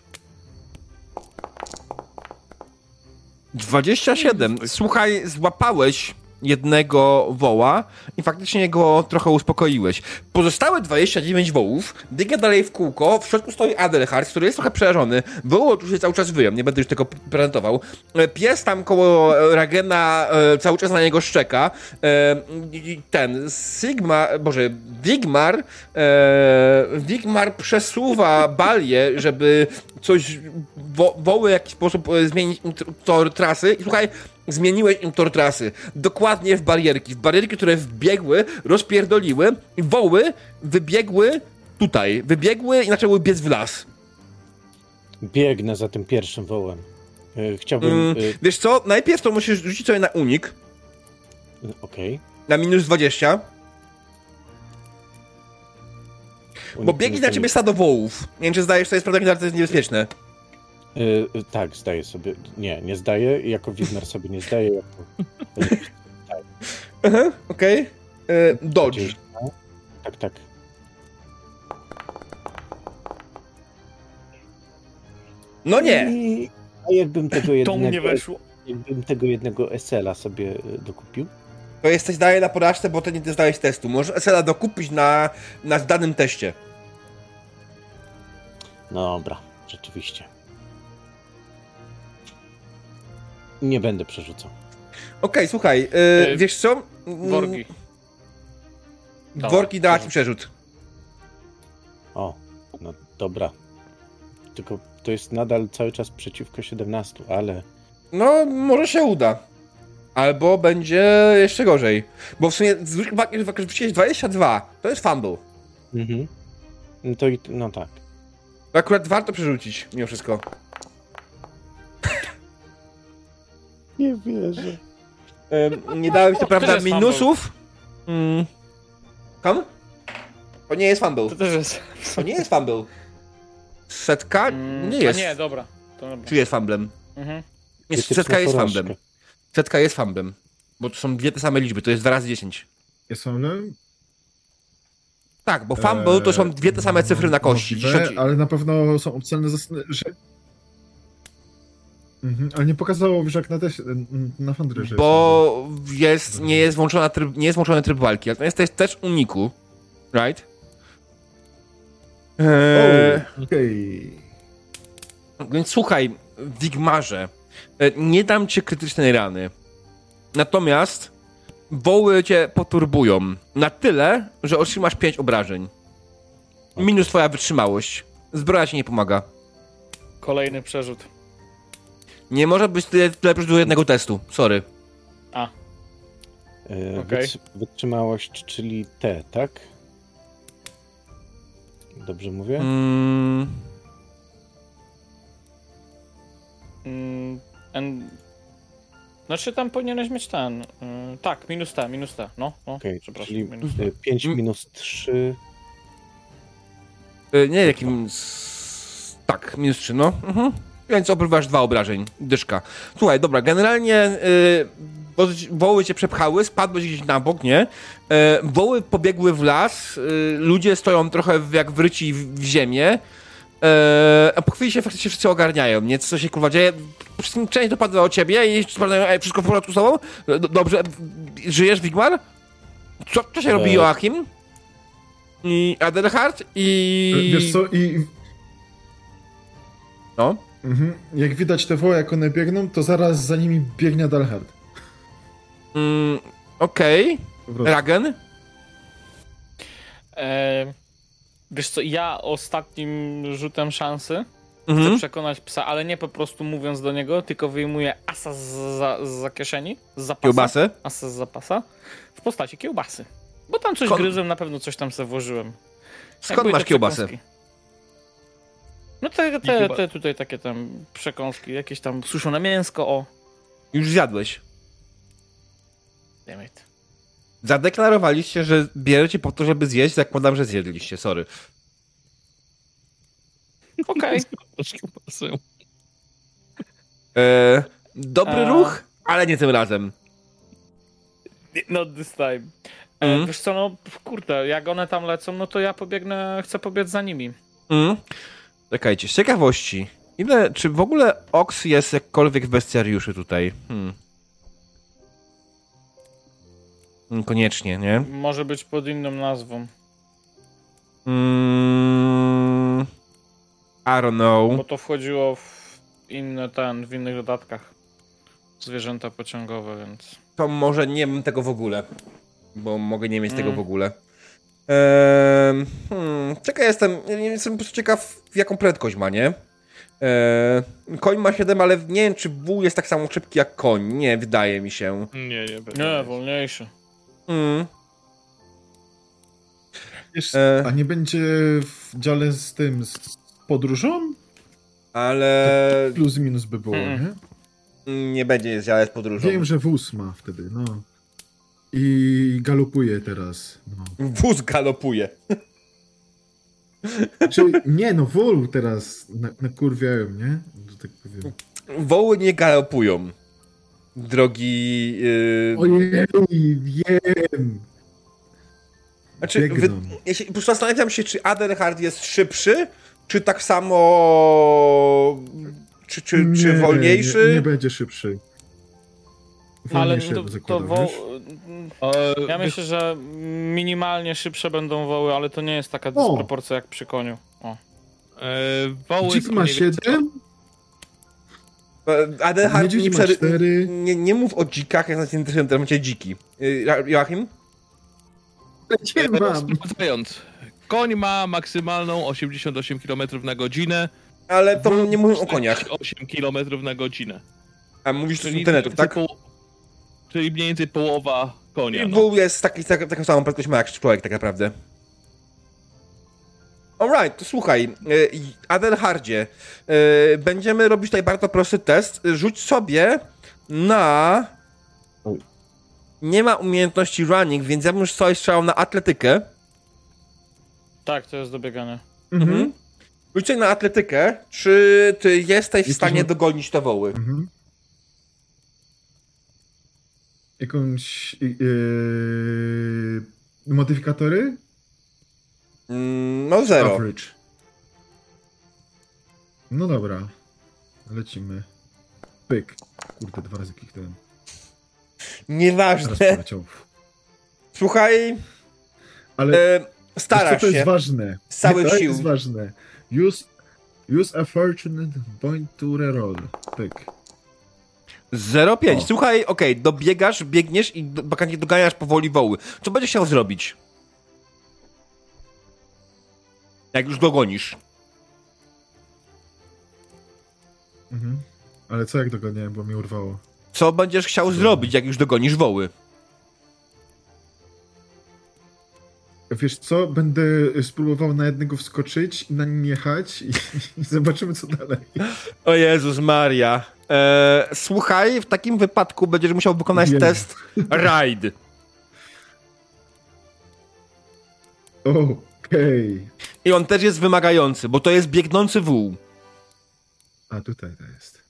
27. Słuchaj, złapałeś jednego woła i faktycznie go trochę uspokoiłeś. Pozostałe 29 wołów biega dalej w kółko, w środku stoi Adelhard, który jest trochę przerażony. Woł oczywiście cały czas wyją, nie będę już tego prezentował. E, Pies tam koło e, Ragena e, cały czas na niego szczeka. Ten Sigma, boże, Wigmar e, Wigmar przesuwa balię, żeby coś wo, woły w jakiś sposób zmienić tor trasy i słuchaj, zmieniłeś im tor trasy. Dokładnie w barierki. W barierki, które wbiegły, rozpierdoliły i woły wybiegły tutaj. Wybiegły i zaczęły biec w las. Biegnę za tym pierwszym wołem. E, Chciałbym... Mm, e, wiesz co, najpierw to musisz rzucić sobie na unik, Okej. na minus 20, bo Unik- biegnie na ciebie stado wołów. Nie wiem, czy zdajesz sobie sprawę, ale to jest niebezpieczne. E, tak, zdaję sobie. Nie, nie zdaję. Jako Widmer sobie nie zdaję. Jako... Aha, okej. E, Dodge. 20. Tak, tak. No nie. I- A jakbym tego To jednego... mnie weszło. Jakbym tego jednego SL-a sobie e, dokupił? To jesteś daje na porażce, bo to nie zdałeś testu. Możesz Esela dokupić na, na danym teście. No dobra, rzeczywiście. Nie będę przerzucał. Okej, słuchaj, e, E, wiesz co? Mm, Worki. To. Worki dała ci przerzut. O, no dobra. Tylko to jest nadal cały czas przeciwko 17, ale No, może się uda. Albo będzie jeszcze gorzej. Bo w sumie zwróć uwagę, że wrzuciłeś 22. To jest fumble. mhm. No to i no tak. To akurat warto przerzucić, mimo wszystko. Nie wierzę. Ym, nie dałem ci, to prawda, jest minusów. Mm. Kom? To nie jest fumble. To też jest. To nie jest fumble. Setka Mm, nie jest. A nie, dobra. To dobra. Czy jest fumblem? Mhm. Nie, Krytyczna setka jest porażka. fumblem. Setka jest fumblem. Bo to są dwie te same liczby, to jest 2 razy 10. Jest problem? Tak, bo fumble to są dwie te same cyfry na kości. Możliwe, 10. ale na pewno są obcelne zasady, że... Mhm, ale nie pokazało, że jak na, na Fandrze, Bo jest, nie jest włączona tryb, nie jest włączony tryb walki, natomiast to jest też uniku, right? Eee, Okej. Więc słuchaj, Wigmarze, e, nie dam ci krytycznej rany. Natomiast woły cię poturbują na tyle, że otrzymasz 5 obrażeń. Minus twoja wytrzymałość. Zbroja ci nie pomaga. Kolejny przerzut. Nie może być tyle, tyle do jednego testu. Sorry. A, E, wytrzy- Wytrzymałość, czyli T, tak? Dobrze mówię? Mm, mm, en... Znaczy tam powinieneś mieć ten. y, tak, minus T, minus T. No, no, Okej, przepraszam. czyli Minus. 5 Mm. minus 3. y, nie jakim... Tak, minus 3, no. Mhm. Więc obrywasz dwa obrażeń. Dyszka. Słuchaj, dobra, generalnie y, bo- woły cię przepchały, spadłeś gdzieś na bok, nie? Y, woły pobiegły w las, y, ludzie stoją trochę jak wryci w, w ziemię. E, a po chwili się faktycznie wszyscy ogarniają, nie? Co się kurwa dzieje? Wszystkim Część dopadła o ciebie i sprawdzają, ej, wszystko w porządku z tobą? D- Dobrze, żyjesz, Wigmar? Co, co się E. robi Joachim? I Adelhard? I... Wiesz co, i No. Mhm, jak widać te woły, jak one biegną, to zaraz za nimi biegnie Dalhard. Mm, Okej. Prostu. Ragen? E, wiesz co, ja ostatnim rzutem szansy chcę Mhm. przekonać psa, ale nie po prostu mówiąc do niego, tylko wyjmuję asa z za, za kieszeni, z zapasa. Kiełbasę? Asa z zapasa w postaci kiełbasy. Bo tam coś Skąd- gryzłem, na pewno coś tam sobie włożyłem. Skąd masz przekąski. No te, te, kiełba- te tutaj takie tam przekąski, jakieś tam suszone mięsko, o. Już zjadłeś. Damn it. Zadeklarowaliście, że bierzecie po to, żeby zjeść, zakładam, że zjedliście, sorry. Okej. E, dobry A. ruch, ale nie tym razem. Not this time. Mhm. Wiesz co, no kurde, jak one tam lecą, no to ja pobiegnę, chcę pobiec za nimi. Mm. Czekajcie, z ciekawości. Ile, czy w ogóle Ox jest jakkolwiek w bestiariuszy tutaj? Hmm. Koniecznie, nie? Może być pod inną nazwą, Mm, I don't know. bo to wchodziło w inne ten, w innych dodatkach. Zwierzęta pociągowe, więc... To może nie mam tego w ogóle. Bo mogę nie mieć tego Mm. w ogóle. Ehm, hmm, czekaj, jestem, jestem po prostu ciekaw, jaką prędkość ma, nie? Ehm, koń ma 7, ale nie wiem, czy wół jest tak samo szybki jak koń. Nie, wydaje mi się. Nie, nie. Nie, wolniejszy. Mm. Wiesz, E. A nie będzie w dziale z tym, z z podróżą? Ale Plus minus by było, Mm. nie? nie będzie zjadać podróżą. Wiem, że wóz ma wtedy, no. I galopuje teraz. No. Wóz galopuje. Czy, nie, no wolu teraz na, nakurwiają, nie? Że tak powiem. Woły nie galopują. Drogi. Yy... Ojej, wiem! Znaczy, wy, ja się, zastanawiam się, czy Adelhard jest szybszy, czy tak samo. Czy, czy, czy Nie, wolniejszy? Nie, nie będzie szybszy. Ale Wolniejszy, to, bym to wo... Ja myślę, że minimalnie szybsze będą woły, ale to nie jest taka O! dysproporcja jak przy koniu. O. E, woły Dzik ma mniej więcej- 7, E, Adelhard nie, przery... nie, nie mów o dzikach, jak w tym momencie dziki. Jo- Joachim? wam! Sprawdzając. Koń ma maksymalną 88 km na godzinę, Ale to nie mówię o koniach. 8 km na godzinę. A mówisz o Czyli, internetu, tak? Czyli mniej więcej połowa konia. I No. Wół jest taki, tak, taką samą prędkość ma jak człowiek tak naprawdę. Alright, to słuchaj, y, Adelhardzie, y, będziemy robić tutaj bardzo prosty test. Rzuć sobie na... Nie ma umiejętności running, więc ja bym już sobie strzelał na atletykę. Tak, to jest dobiegane. Mhm. Rzuć sobie na atletykę, czy ty jesteś w stanie dogonić te woły. Mhm. Jakąś yy, modyfikatory? Mm, no zero. Average. No dobra. Lecimy. Pyk. Kurde, dwa razy kliknąłem. Nieważne. Słuchaj, Ale e, wiesz co, starasz to jest się. ważne. Z całych to sił. jest ważne. Use, use a fortunate point to reroll. Pyk. 0,5. O. Słuchaj, okej, dobiegasz, biegniesz i doganiasz powoli woły. Co będziesz chciał zrobić? Jak już dogonisz. Mhm. Ale co jak dogoniałem, bo mnie urwało? Co będziesz chciał zrobić, jak już dogonisz woły? Wiesz co, będę spróbował na jednego wskoczyć i na nim jechać i, i zobaczymy co dalej. O Jezus Maria. Eee, słuchaj, w takim wypadku będziesz musiał wykonać test ride. Okej. I on też jest wymagający, bo to jest biegnący wół. A tutaj to jest.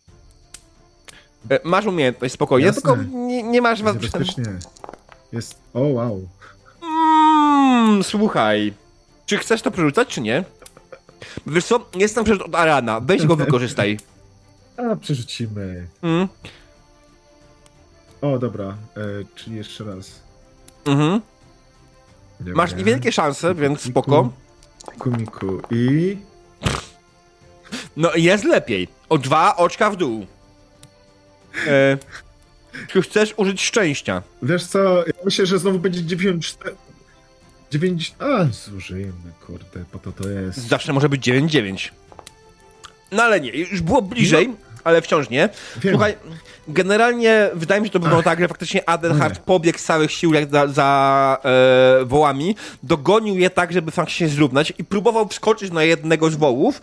E, masz umiejętność, spokojnie, Jasne. tylko nie, nie masz... Jest bezpiecznie. Jest. O, wow. Mm, słuchaj. Czy chcesz to przerzucać, czy nie? Wiesz co, jestem przecież od Arana. Weź go wykorzystaj. A, przerzucimy. Mm. O, dobra. E, czyli jeszcze raz. Mhm. Dobra. Masz niewielkie szanse, więc spoko. Kumiku. I. No jest lepiej. O dwa oczka w dół. E, czy chcesz użyć szczęścia? Wiesz co, ja myślę, że znowu będzie 94. 9. A, zużyjemy, kurde, po to to jest. Zawsze może być 9-9. No ale nie, już było bliżej, ale wciąż nie. Wiem. Słuchaj, generalnie wydaje mi się, że to wyglądało tak, że faktycznie Adelhard Nie. pobiegł z całych sił jak za, za e, wołami, dogonił je tak, żeby faktycznie zrównać i próbował wskoczyć na jednego z wołów.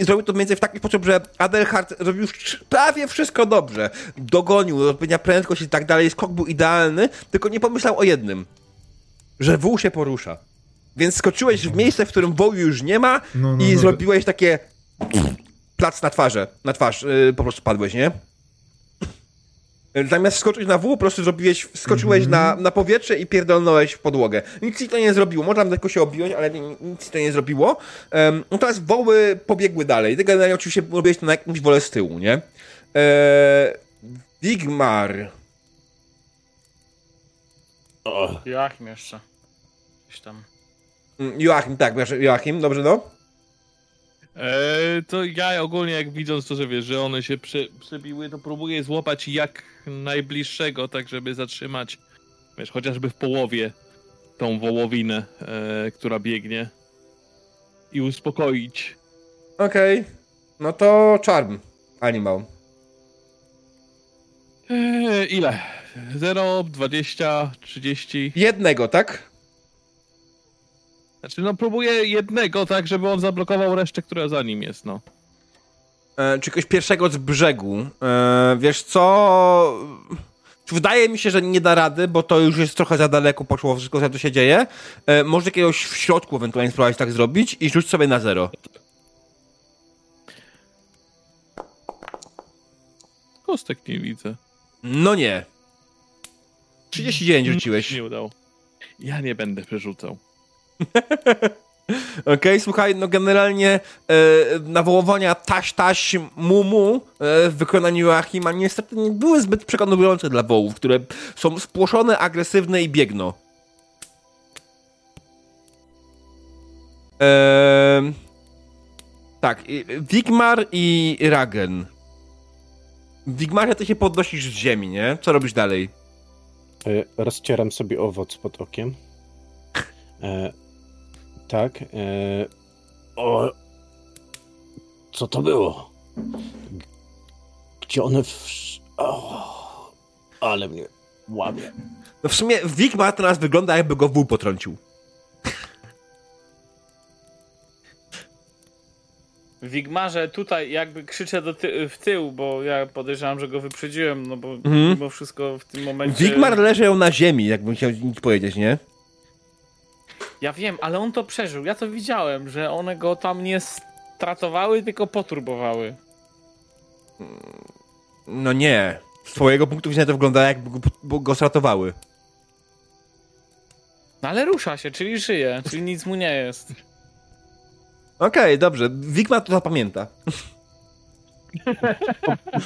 Zrobił to mniej więcej w taki sposób, że Adelhard robił już prawie wszystko dobrze. Dogonił, odpowiednia prędkość i tak dalej, skok był idealny, tylko nie pomyślał o jednym. Że wół się porusza. Więc skoczyłeś w miejsce, w którym wołu już nie ma No, no, i no. zrobiłeś takie plac na twarzy, na twarz, yy, po prostu padłeś, nie? Zamiast skoczyć na wół, po prostu zrobiłeś, skoczyłeś Mhm. na, na powietrze i pierdolnąłeś w podłogę. Nic ci to nie zrobiło. Może tam tylko się obiłeś, ale ni- nic ci to nie zrobiło. Um, no teraz woły pobiegły dalej. Ty generalnie oczywiście robiłeś to na jakimś wole z tyłu, nie? Eee, Digmar. O, Joachim jeszcze. Gdzieś tam. Mm, Joachim, tak, Joachim, dobrze no? Eee, to ja ogólnie jak widząc to, że wiesz, że one się prze, przebiły, to próbuję złapać jak najbliższego, tak żeby zatrzymać, wiesz, chociażby w połowie tą wołowinę, e, która biegnie i uspokoić. Okej. No to Charm. Animal. Eee, ile? 0, 20, 30. Jednego, tak? Znaczy, no próbuję jednego, tak, żeby on zablokował resztę, która za nim jest, no. e, czy kogoś pierwszego z brzegu. E, wiesz co? Wydaje mi się, że nie da rady, bo to już jest trochę za daleko poszło wszystko, co tu się dzieje. E, może jakiegoś w środku ewentualnie spróbować tak zrobić i rzuć sobie na zero. Kostek nie widzę. No nie. 39 rzuciłeś. Nie udało. Ja nie będę przerzucał. Okej, słuchaj, no generalnie e, nawoływania taś, taś, mu, mu e, w wykonaniu Joachima niestety nie były zbyt przekonujące dla wołów, które są spłoszone, agresywne i biegną. E, tak, Wigmar i Ragen. Wigmarze, ty się podnosisz z ziemi, nie? Co robisz dalej? e, rozcieram sobie owoc pod okiem. Tak. E, o, co to było? Gdzie one w... O, ale mnie łamie. No w sumie Wigmar teraz wygląda jakby go wół potrącił. Wigmarze tutaj jakby krzyczę do ty w tył, bo ja podejrzewam, że go wyprzedziłem, no bo Mhm. mimo wszystko w tym momencie... Wigmar leżał na ziemi, jakbym chciał nic powiedzieć, nie? Ja wiem, ale on to przeżył. Ja to widziałem, że one go tam nie stratowały, tylko poturbowały. No nie. Z twojego punktu widzenia to wygląda jakby go, go stratowały. No ale rusza się, czyli żyje, czyli nic mu nie jest. Okej, dobrze. Wigmar to zapamięta.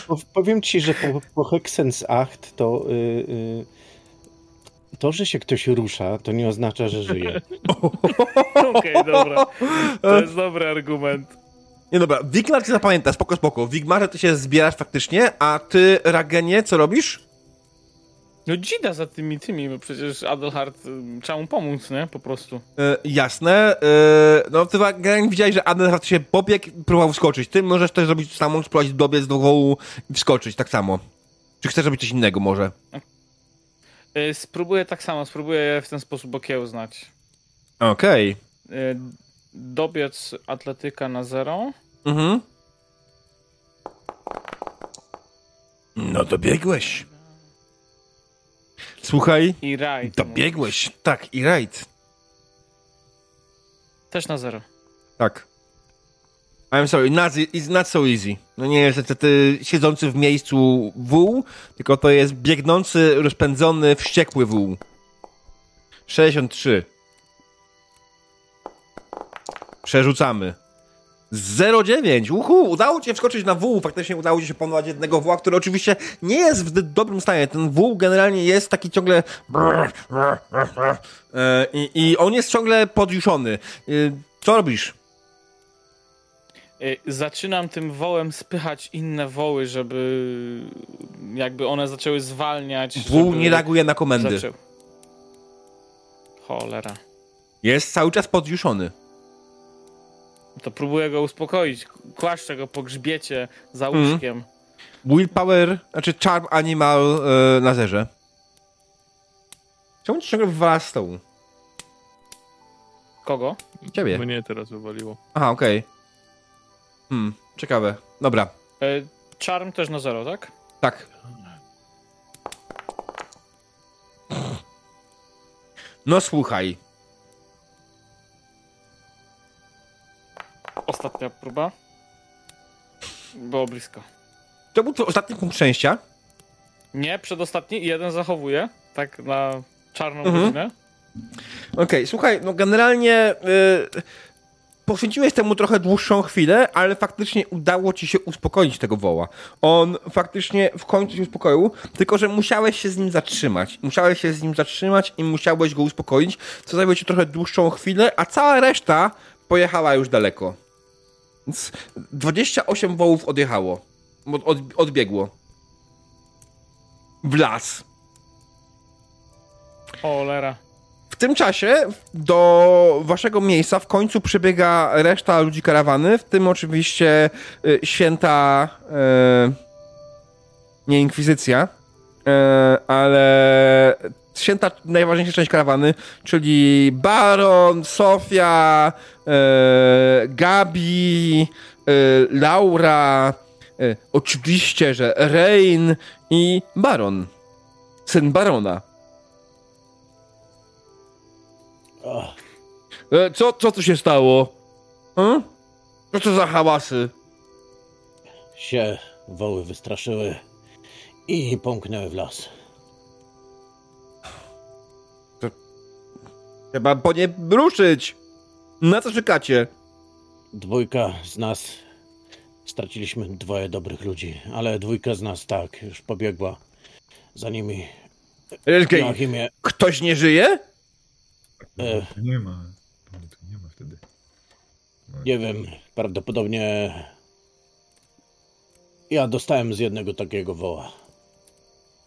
Po, powiem ci, że po, po Hexens to y, y, to, że się ktoś rusza, to nie oznacza, że żyje. Okej, dobra. To jest dobry argument. Nie dobra, Wigmar cię zapamięta, spoko, spoko. Wigmarze ty się zbierasz faktycznie, a ty, Ragenie, co robisz? No dzida za tymi tymi, bo przecież Adelhard trzeba mu pomóc, nie? Po prostu. E, jasne. E, no ty Ragenie widziałeś, że Adelhard się pobiegł i próbował wskoczyć. Ty możesz też zrobić samą, spróbować dobiec do wołu i wskoczyć, tak samo. Czy chcesz robić coś innego może? Y, Spróbuję tak samo, spróbuję w ten sposób okiełznać. Okej. Y, Dobiec atletyka na zero. Mhm. No dobiegłeś. Słuchaj, I rajd. dobiegłeś. Tak, i rajd. Też na zero. Tak. I'm sorry, not, it's not so easy. No nie jest niestety siedzący w miejscu wół, tylko to jest biegnący, rozpędzony, wściekły wół. 63. Przerzucamy. 0,9. Uhu, udało ci się wskoczyć na wół. Faktycznie udało ci się pokonać jednego woła, który oczywiście nie jest w dobrym stanie. Ten wół generalnie jest taki ciągle... E, I, i on jest ciągle podjuszony. E, Co robisz? Y, Zaczynam tym wołem spychać inne woły, żeby jakby one zaczęły zwalniać. Wół nie reaguje na komendy. zaczął- Cholera. Jest cały czas podjuszony. To próbuję go uspokoić. Kłaszczę go po grzbiecie za Mhm. łóżkiem. Willpower, znaczy Charm Animal e, na zerze. Czemu ci ciągle wywala z stołu? Kogo? Ciebie. Mnie teraz wywaliło. Aha, okej. Hmm, ciekawe. Dobra, Y, Charm też na zero, tak? tak. No słuchaj. Ostatnia próba. Było blisko. To był ostatni punkt szczęścia. Nie, przedostatni i jeden zachowuje. Tak na czarną Mhm. godzinę. Okej, słuchaj, no generalnie y, poświęciłeś temu trochę dłuższą chwilę, ale faktycznie udało ci się uspokoić tego woła. On faktycznie w końcu się uspokoił, tylko że musiałeś się z nim zatrzymać. Musiałeś się z nim zatrzymać i musiałeś go uspokoić, co zajęło ci trochę dłuższą chwilę, a cała reszta pojechała już daleko. Więc 28 wołów odjechało. Od, od, odbiegło. W las. Cholera. Tym czasie do waszego miejsca w końcu przybiega reszta ludzi karawany, w tym oczywiście y, święta y, nie inkwizycja, y, ale święta najważniejsza część karawany, czyli Baron, Sofia, y, Gabi, y, Laura, oczywiście, że Rain i Baron, syn Barona. E, co, co tu się stało? Hmm? Co to za hałasy? się woły wystraszyły i pomknęły w las. Trzeba po nie ruszyć. Na co czekacie? Dwójka z nas straciliśmy dwoje dobrych ludzi, ale dwójka z nas tak, już pobiegła za nimi. Elgej, Joachimie, ktoś nie żyje? E. Tu nie ma. Tu nie ma wtedy. nie wiem, prawdopodobnie ja dostałem z jednego takiego woła.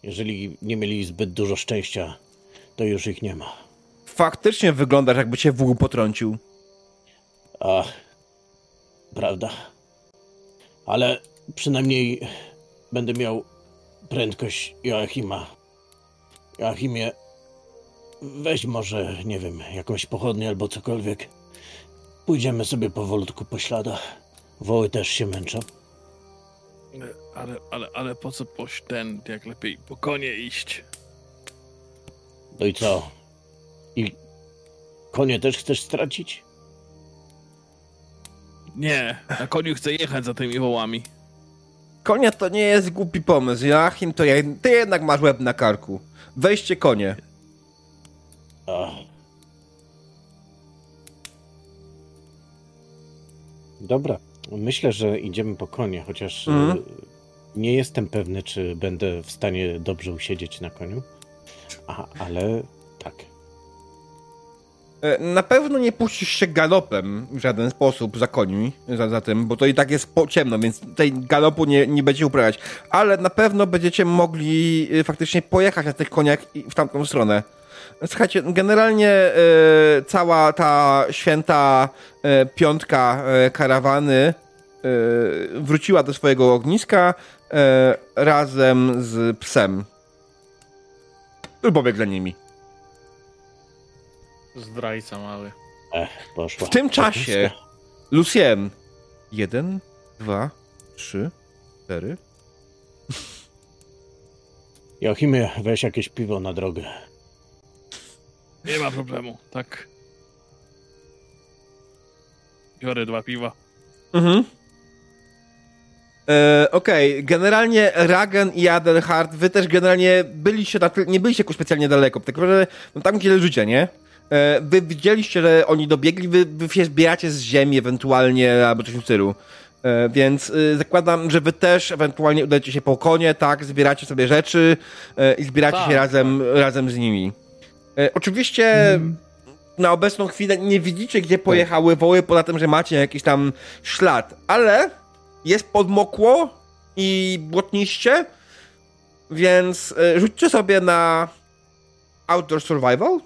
Jeżeli nie mieli zbyt dużo szczęścia, to już ich nie ma. Faktycznie wyglądasz, jakby cię wół potrącił. Ach, prawda. Ale przynajmniej będę miał prędkość Joachima. Joachimie, weź może, nie wiem, jakąś pochodnię albo cokolwiek. Pójdziemy sobie powolutku po śladach. Woły też się męczą. Ale, ale, ale po co poś ten, jak lepiej po konie iść? No i co? I konie też chcesz stracić? Nie, na koniu chcę jechać za tymi wołami. Konia to nie jest głupi pomysł. Joachim, to ja, ty jednak masz łeb na karku. Weźcie konie. Ach. Dobra, myślę, że idziemy po konie, chociaż Mhm. y, nie jestem pewny, czy będę w stanie dobrze usiedzieć na koniu. A, ale tak. E, Na pewno nie puścisz się galopem w żaden sposób za koni, za, za tym, bo to i tak jest po ciemno, więc tej galopu nie, nie będzie uprawiać. Ale na pewno będziecie mogli e, faktycznie pojechać na tych koniach i w tamtą stronę. Słuchajcie, generalnie e, cała ta święta e, piątka e, karawany wróciła do swojego ogniska razem z psem. Lub pobiegł za nimi. Zdrajca mały. Ech, poszła. W tym czasie Lucien. Jeden, dwa, trzy, cztery. Joachimie, weź jakieś piwo na drogę. Nie ma problemu, tak. Biorę dwa piwa. Mhm. E, Okej, generalnie Ragen i Adelhard, wy też generalnie byliście na nie byliście jakoś specjalnie daleko, tylko że no, tam gdzie leżycie, nie? E, wy widzieliście, że oni dobiegli, wy, wy się zbieracie z ziemi ewentualnie, albo coś w stylu. E, więc y, zakładam, że wy też ewentualnie udajecie się po konie, tak, zbieracie sobie rzeczy e, i zbieracie Tak, się razem, razem z nimi. E, oczywiście na obecną chwilę nie widzicie, gdzie pojechały woły, poza tym, że macie jakiś tam ślad, ale jest podmokło i błotniście, więc e, rzućcie sobie na Outdoor Survival.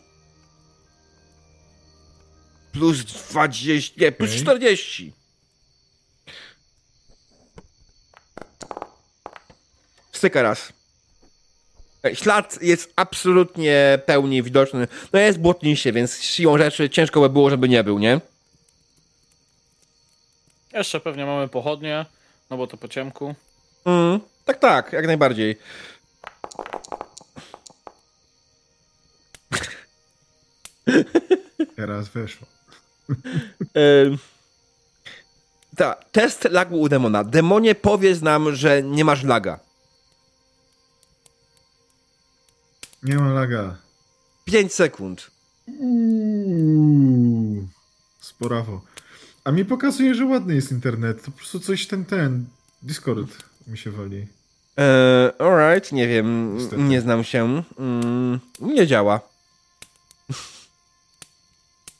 Plus 20, nie, plus Okej. 40. Styka raz. Ślad jest absolutnie pełni widoczny. No jest błotniście, więc siłą rzeczy ciężko by było, żeby nie był, nie? Jeszcze pewnie mamy pochodnie, no bo to po ciemku. Mm, tak, tak, jak najbardziej. Teraz weszło. Ym, Tak, test lagu u demona. Demonie, powiedz nam, że nie masz laga. Nie ma laga. 5 sekund. Uuu, sporawo. A mi pokazuje, że ładny jest internet. To po prostu coś ten, ten. Discord mi się wali. Eee, alright, nie wiem, Niestety. nie znam się. Mm, nie działa.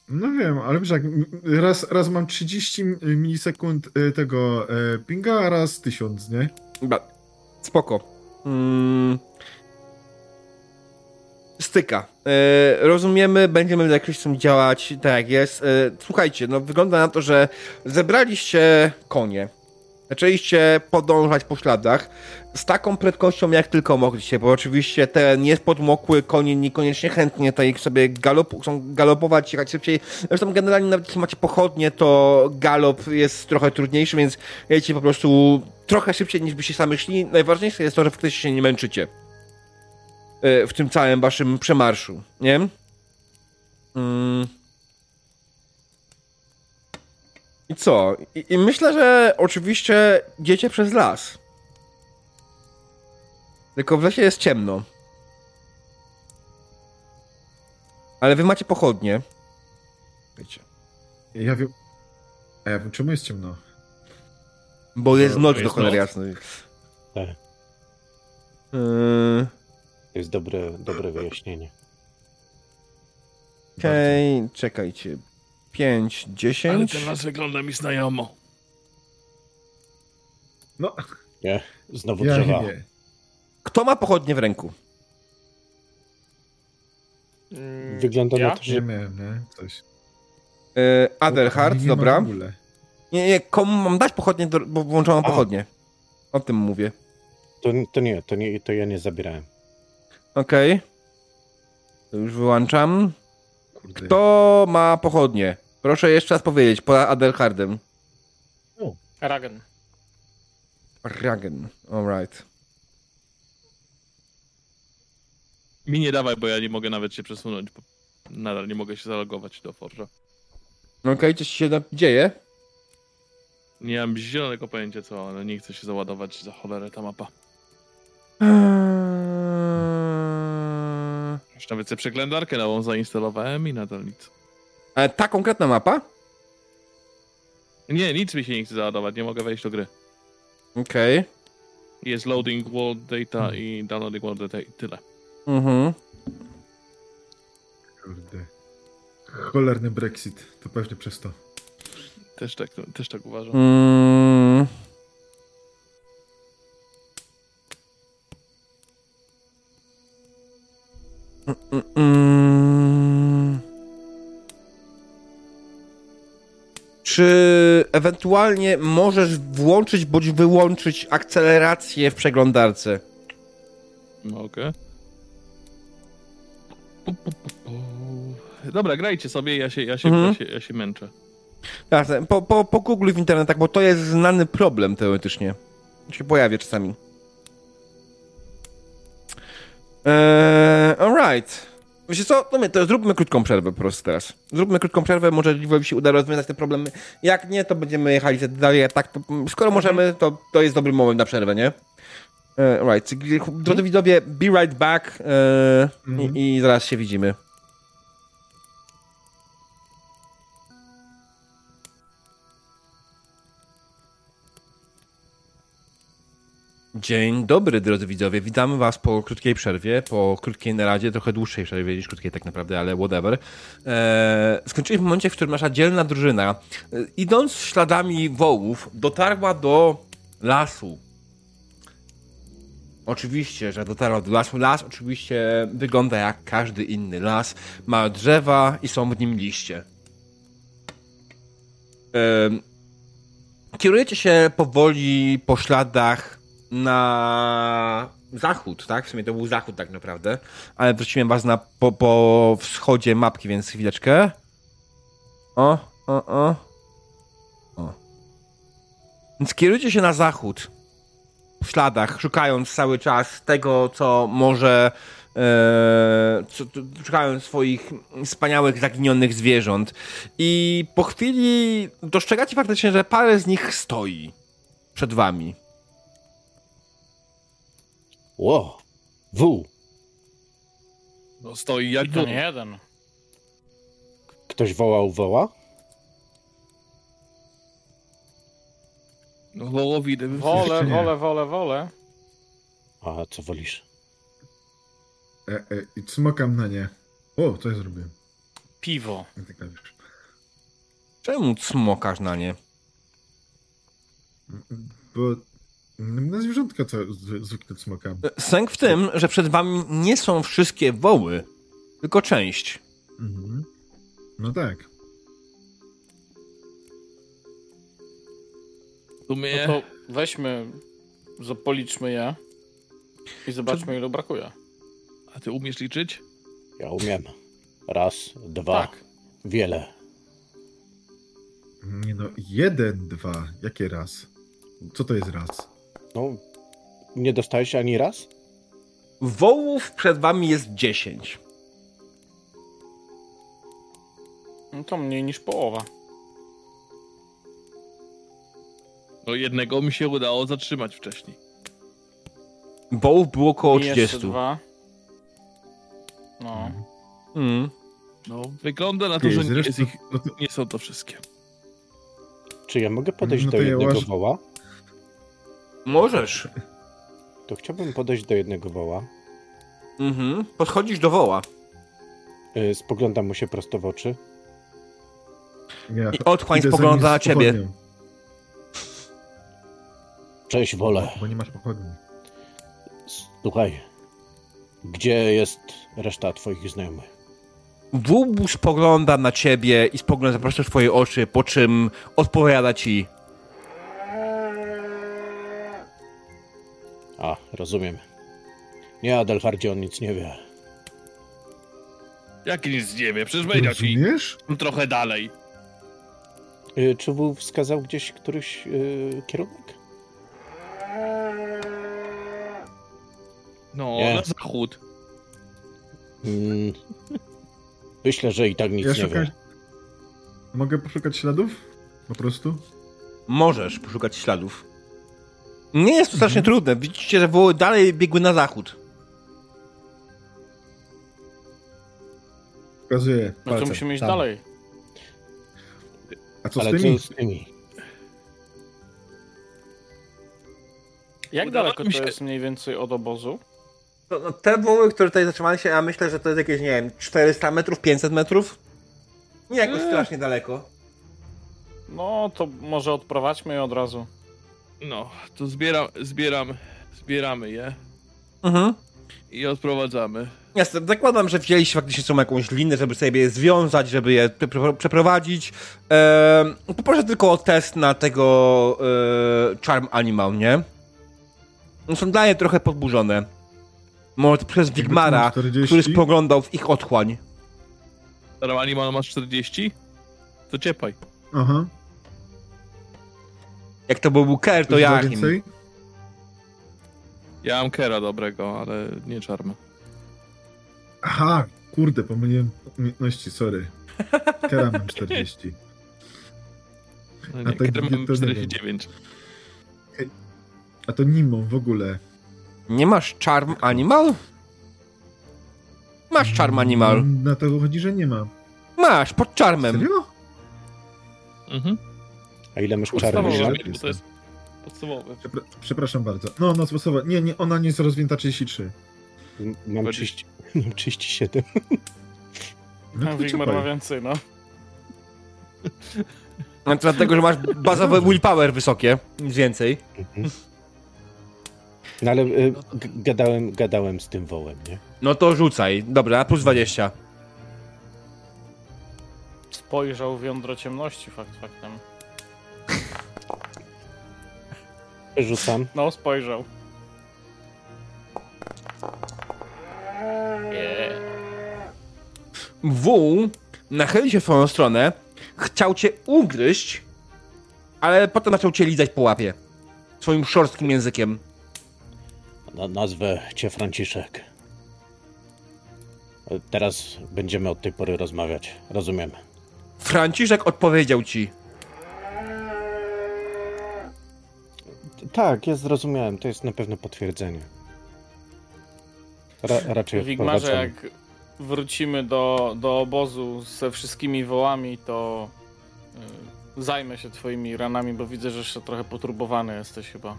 No wiem, ale wiesz jak, raz, raz mam 30 milisekund y, tego e, pinga, a raz 1000, nie? Ba, spoko. Mm, styka. E, rozumiemy, będziemy jakoś z tym działać tak jak jest. E, słuchajcie, no wygląda na to, że zebraliście konie. Zaczęliście podążać po śladach z taką prędkością, jak tylko mogliście, bo oczywiście ten jest podmokły, konie niekoniecznie chętnie tutaj sobie galop, chcą galopować, jechać szybciej. Zresztą generalnie nawet jeśli macie pochodnie, to galop jest trochę trudniejszy, więc jedziecie po prostu trochę szybciej niż byście sami szli. Najważniejsze jest to, że faktycznie się nie męczycie w tym całym waszym przemarszu, nie? Mm. I co? I, I myślę, że oczywiście idziecie przez las. Tylko w lesie jest ciemno. Ale wy macie pochodnie. Wiecie. Ja wiem. A ja wiem, czemu jest ciemno? Bo jest Bo noc jest do cholery jasnej. Tak. Yy, To jest dobre, dobre wyjaśnienie. Okej, czekajcie. 5, Ale 10. ten las wygląda mi znajomo. No, Nie, znowu ja drzewa. nie. Kto ma pochodnie w ręku? Mm, Wygląda ja? na to, że Nie miałem, nie? Coś. Yy, Adelhard, dobra. Nie, nie, komu mam dać pochodnie, do, bo włączam A. pochodnie. O tym mówię. To, to nie, to nie, to ja nie zabierałem. Okej. To już wyłączam. Kurde. Kto ma pochodnie? Proszę jeszcze raz powiedzieć, poza Adelhardem. Ragen. Ragen, alright. Mi nie dawaj, bo ja nie mogę nawet się przesunąć, bo nadal nie mogę się zalogować do Forza. Okej, coś się tam dzieje? Nie mam zielonego pojęcia co, ale nie chcę się załadować za cholerę ta mapa. Już nawet sobie przeglądarkę nową zainstalowałem i nadal nic. Ale ta konkretna mapa? Nie, nic mi się nie chce załadować, nie mogę wejść do gry. Okej. Jest loading world data i downloading world data i tyle. Mhm. Kurde. Cholerny Brexit. To pewnie przez to. Też tak, też tak uważam. Mm. Mm. Czy ewentualnie możesz włączyć bądź wyłączyć akcelerację w przeglądarce? Mogę. Pu, pu, pu, pu. Dobra, grajcie sobie, ja się, ja się, Mhm. ja się, ja się męczę. Jasne, po, po, po Google w internetach, bo to jest znany problem teoretycznie. Się pojawia czasami. Eee, alright. Wiecie co? No to zróbmy krótką przerwę po prostu teraz. Zróbmy krótką przerwę, może Liwowi się uda rozwiązać te problemy. Jak nie, to będziemy jechali dalej. Tak, to, skoro możemy, to, to jest dobry moment na przerwę, nie? Eee, right. Drodzy widzowie, be right back eee, Mhm. i, i zaraz się widzimy. Dzień dobry, drodzy widzowie. Witamy Was po krótkiej przerwie, po krótkiej naradzie, trochę dłuższej przerwie niż krótkiej tak naprawdę, ale whatever. Eee, skończyliśmy w momencie, w którym nasza dzielna drużyna, e, idąc śladami wołów, dotarła do lasu. Oczywiście, że dotarła do lasu. Las oczywiście wygląda jak każdy inny las. Ma drzewa i są w nim liście. Eee, kierujecie się powoli po śladach na zachód, tak? W sumie to był zachód tak naprawdę, ale wróciłem was na, po, po wschodzie mapki, więc chwileczkę. O, o, o. O. Więc kierujcie się na zachód. W śladach, szukając cały czas tego, co może e, co, szukając swoich wspaniałych, zaginionych zwierząt. I po chwili dostrzegacie faktycznie, że parę z nich stoi przed wami. Ło! W! No stoi jak I to nie jeden. Ktoś wołał woła? No wołowi Wolę, wolę, wolę, wolę. A co wolisz? E, e, I cmokam na nie. O, co ja zrobiłem? Piwo. Tak. Czemu smokasz na nie? Bo na zwierzątka co z- zwykle cmokam. Sęk w tym, że przed wami nie są wszystkie woły, tylko część. Mhm. No tak. sumie... No to weźmy, zo- policzmy je i zobaczmy, ilu brakuje. A ty umiesz liczyć? Ja umiem. Raz, dwa, Tak. wiele. Nie no, jeden, dwa. Jakie raz? Co to jest raz? No, nie dostałeś ani raz? Wołów przed wami jest 10. No to mniej niż połowa. No jednego mi się udało zatrzymać wcześniej. Wołów było około I jeszcze 30. dwa. No. Mm. No wygląda na to, że nie, ich, no to, nie są to wszystkie. Czy ja mogę podejść No do ja jednego łaż- woła? Możesz. To chciałbym podejść do jednego woła. Mhm. Podchodzisz do woła. Y, Spoglądam mu się prosto w oczy. ja I otchłań spogląda na ciebie. pochodnią, Cześć, wole. Bo nie masz pochodni. Słuchaj, gdzie jest reszta twoich znajomych? Wół spogląda na ciebie i spogląda, zaprasza w twoje oczy, po czym odpowiada ci. A, rozumiem. Nie, Adelhardzie, on nic nie wie. Jaki nic nie wie, przecież powiedział ci Rozumiesz? trochę dalej. Y, Czy wół wskazał gdzieś któryś y, kierunek? No, Nie. na zachód. Mm, myślę, że i tak nic Ja nie szukam... wie. Mogę poszukać śladów? Po prostu? Możesz poszukać śladów. Nie jest to strasznie Mhm. trudne. Widzicie, że woły dalej biegły na zachód. Pokazuję No to musimy iść Tam. dalej. A co Ale z tymi? co z tymi? Jak Udało daleko mi to się- jest mniej więcej od obozu? No, no, te woły, które tutaj zatrzymały się, ja myślę, że to jest jakieś, nie wiem, 400 metrów, 500 metrów? Nie jakoś Eee. strasznie daleko. No to może odprowadźmy je od razu. No, to zbieram, zbieram, zbieramy je Mhm. i odprowadzamy. Jasne, zakładam, że wzięliście faktycznie są jakąś linę, żeby sobie je związać, żeby je prze- prze- przeprowadzić. Eee, poproszę tylko o test na tego e, Charm Animal, nie? No Są dalej trochę podburzone. Może przez Wigmara, tu 40? który spoglądał w ich otchłań. Teraz Animal masz 40? To ciepaj. Aha. Jak to był Ker, to więcej? Ja mam Kera dobrego, ale nie czarma. Aha, kurde, pomyliłem umiejętności, sorry. Kera mam 40. No A nie, tak Kera mam to nie 49. A to Nimo w ogóle. Nie masz Charm Animal? Masz Charm Animal. Na to chodzi, że nie ma. Masz, pod Charmem. Serio? Mhm. A ile masz czarnych lat? To jest podstawowe. Przepra- przepraszam bardzo. No, no, sposoba. Nie, nie, ona nie jest rozwinięta 33. Mam 30, mam 37. No Wigmar ma więcej, no. No, to Dlatego, że masz bazowe willpower wysokie, nic więcej. Mhm. No ale y, gadałem, gadałem z tym wołem, nie? No to rzucaj. Dobra, plus 20. Spojrzał w jądro ciemności, fakt faktem. Rzucam. No, spojrzał. Yeah. Wół nachylił się w twoją stronę, chciał cię ugryźć, ale potem zaczął cię lizać po łapie. Swoim szorstkim językiem. Na, nazwę cię Franciszek. Teraz będziemy od tej pory rozmawiać. Rozumiem. Franciszek odpowiedział ci. Tak, ja zrozumiałem. To jest na pewno potwierdzenie. Ra, raczej Wigmarze, jak wrócimy do, do obozu ze wszystkimi wołami, to y, zajmę się twoimi ranami, bo widzę, że jeszcze trochę poturbowany jesteś chyba.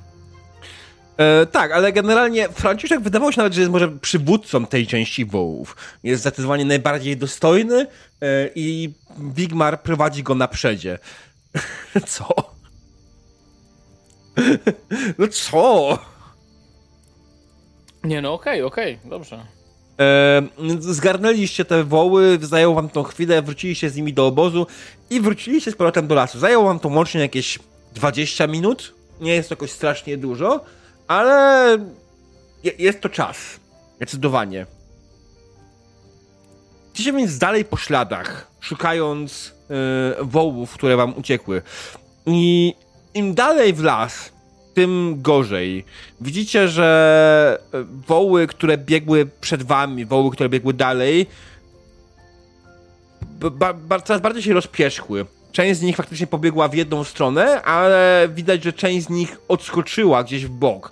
E, tak, ale generalnie Franciszek wydawał się nawet, że jest może przywódcą tej części wołów. Jest zdecydowanie najbardziej dostojny e, i Wigmar prowadzi go na przedzie. Co? No co? Nie no, okej, okej, dobrze. E, zgarnęliście te woły, zajęło wam tą chwilę, wróciliście z nimi do obozu i wróciliście z powrotem do lasu. Zajęło wam to łącznie jakieś 20 minut. Nie jest to jakoś strasznie dużo, ale je, jest to czas. Zdecydowanie. Idziecie więc dalej po śladach, szukając e, wołów, które wam uciekły. I im dalej w las, tym gorzej. Widzicie, że e, woły, które biegły przed wami, woły, które biegły dalej, ba, ba, coraz bardziej się rozpierzchły. Część z nich faktycznie pobiegła w jedną stronę, ale widać, że część z nich odskoczyła gdzieś w bok. E,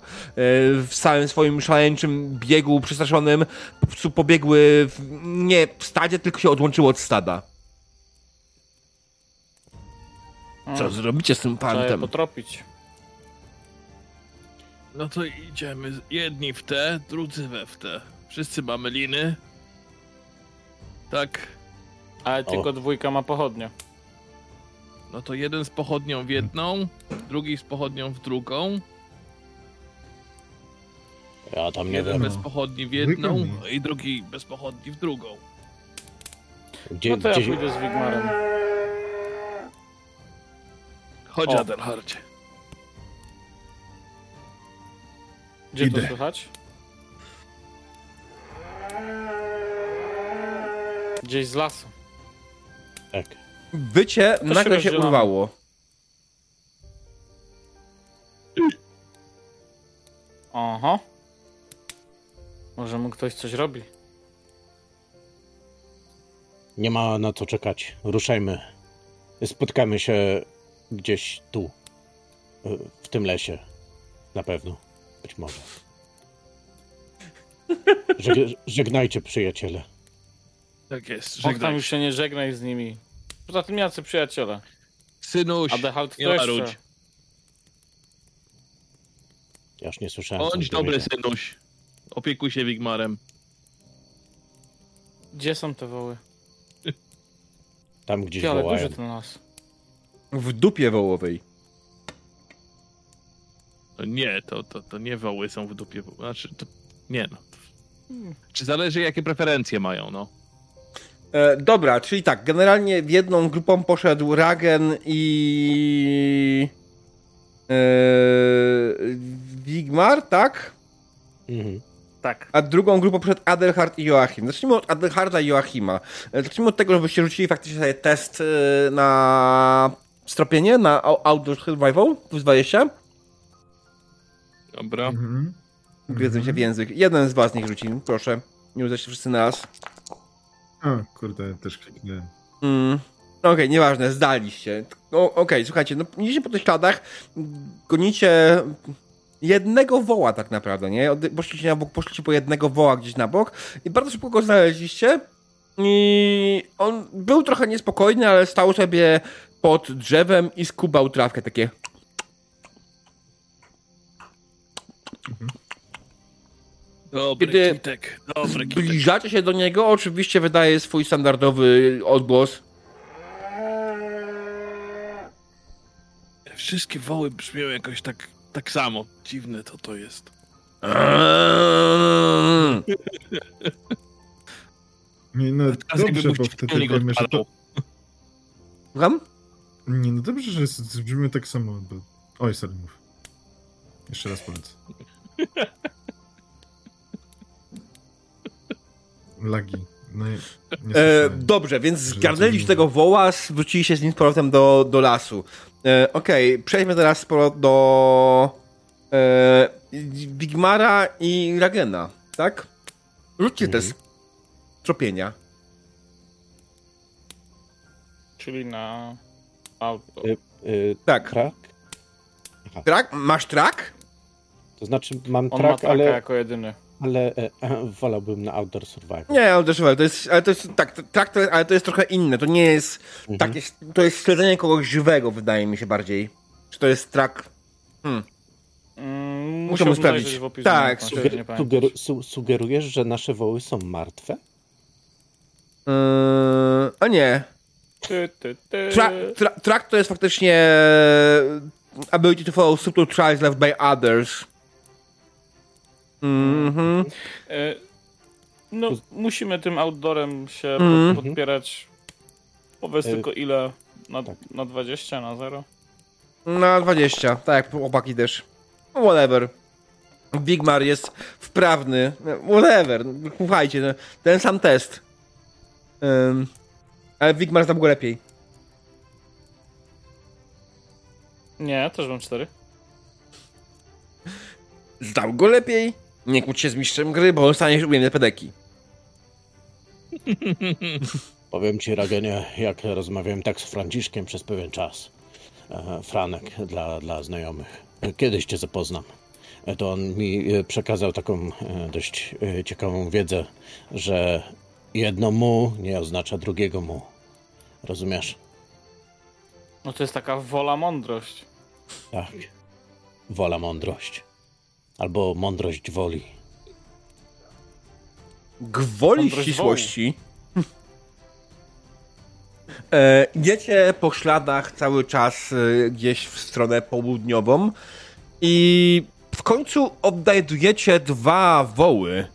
W całym swoim szaleńczym biegu przestraszonym po prostu pobiegły w, nie w stadzie, tylko się odłączyły od stada. Co Mm, zrobicie z tym Trzeba je pantem? potropić. No to idziemy jedni w te, drudzy we w te. Wszyscy mamy liny. Tak. Ale tylko dwójka ma pochodnie. No to jeden z pochodnią w jedną, drugi z pochodnią w drugą, Ja tam nie jeden wiem. bez pochodni w jedną i drugi bez pochodni w drugą. Gdzie, No to ja pójdę z Wigmarem. Chodź, O. Adelhardzie. Gdzie Idę. to słychać? Gdzieś z lasu. tak. Wycie nagle się rozdzielamy. urwało. Oho. Może mu ktoś coś robi. Nie ma na co czekać. Ruszajmy. Spotkamy się gdzieś tu. y, W tym lesie. Na pewno. Być może. Żeg żegnajcie, przyjaciele. Tak jest, Och, tam żegnaj. już się nie żegnaj z nimi. Poza tym jacy przyjaciele. Synuś, Adehalt nie jeszcze. marudź. Ja już nie słyszałem. co Bądź on dobry, powiedział. synuś. Opiekuj się Wigmarem. Gdzie są te woły? Tam gdzieś ale wołają. duży ten las. W dupie wołowej. No nie, to, to, to nie woły są w dupie. Znaczy, to nie no. Hmm. Czy zależy jakie preferencje mają, no. E, dobra, czyli tak, generalnie w jedną grupą poszedł Ragen i... E, Wigmar, tak? Mhm. Tak. A drugą grupą poszedł Adelhard i Joachim. Zacznijmy od Adelharda i Joachima. E, Zacznijmy od tego, żebyście rzucili faktycznie sobie test e, na stropienie, na Outdoor Survival, plus 20. Dobra. Mhm. Gryzę się w język. Jeden z was niech rzuci, proszę. Nie uda się wszyscy na raz. A, kurde, też kliknąłem. Mm. Okej, nieważne, zdaliście. Okej, słuchajcie, no idziecie po tych śladach, gonicie jednego woła tak naprawdę, nie? Poszliście na bok, poszliście po jednego woła gdzieś na bok i bardzo szybko go znaleźliście i on był trochę niespokojny, ale stał sobie pod drzewem i skubał trawkę, takie Dobry Kiedy- kitek, dobry kitek. Zbliżacie się do niego, oczywiście wydaje swój standardowy odgłos. Wszystkie woły brzmią jakoś tak, tak samo. Dziwne to to jest. Nie, no dobrze, bo wtedy wiemy, że to... Słucham? Nie, no dobrze, że brzmimy tak samo, bo... Oj, sorry, mów. Jeszcze raz powiedz. Lagi. No E, dobrze, więc zgarnęliście tego woła, wróciliście z nim z powrotem do, do lasu. E, Okej, przejdźmy teraz do e, Bigmara i Ragena, tak? Rzućcie Mhm. test tropienia. Czyli na auto. Y, y, Tak. Trak? Trak? Masz trak? To znaczy mam On ma trak, ale, jako jedyny. ale e, e, wolałbym na Outdoor Survival. Nie, też, ale to jest, ale to jest, tak, trak to jest, ale to jest trochę inne, to nie jest Mhm. takie, to jest śledzenie kogoś żywego, wydaje mi się bardziej. Czy to jest trak? Mm, Musiałbym sprawdzić. Tak, umiejętności, Suger, sugeru, su, sugerujesz, że nasze woły są martwe? Yy, a nie. Ty. Tra, tra, track to jest faktycznie e, ability to follow subtle trials left by others. Mhm. E, No, musimy tym outdoorem się pod, podpierać. Powiedz E, tylko ile. Na, tak. na 20, na 0? Na 20, tak jak chłopaki też. Whatever. Bigmar jest wprawny. Whatever. Słuchajcie, no, ten sam test. Ym, ale Bigmar znam go lepiej. Nie, też mam 4. Znał go lepiej. Nie kłóć się z mistrzem gry, bo on stanie ujemne pedeki. Powiem ci, Ragenie, jak rozmawiałem tak z Franciszkiem przez pewien czas. E, Franek dla, dla znajomych. Kiedyś cię zapoznam. E, To on mi e, przekazał taką dość ciekawą wiedzę, że jedno mu nie oznacza drugiego mu. Rozumiesz? No to jest taka wola mądrość. Tak. Wola mądrość. Albo mądrość woli. Gwoli Mądrość ścisłości. E, idziecie po śladach cały czas e, gdzieś w stronę południową i w końcu odnajdujecie dwa woły,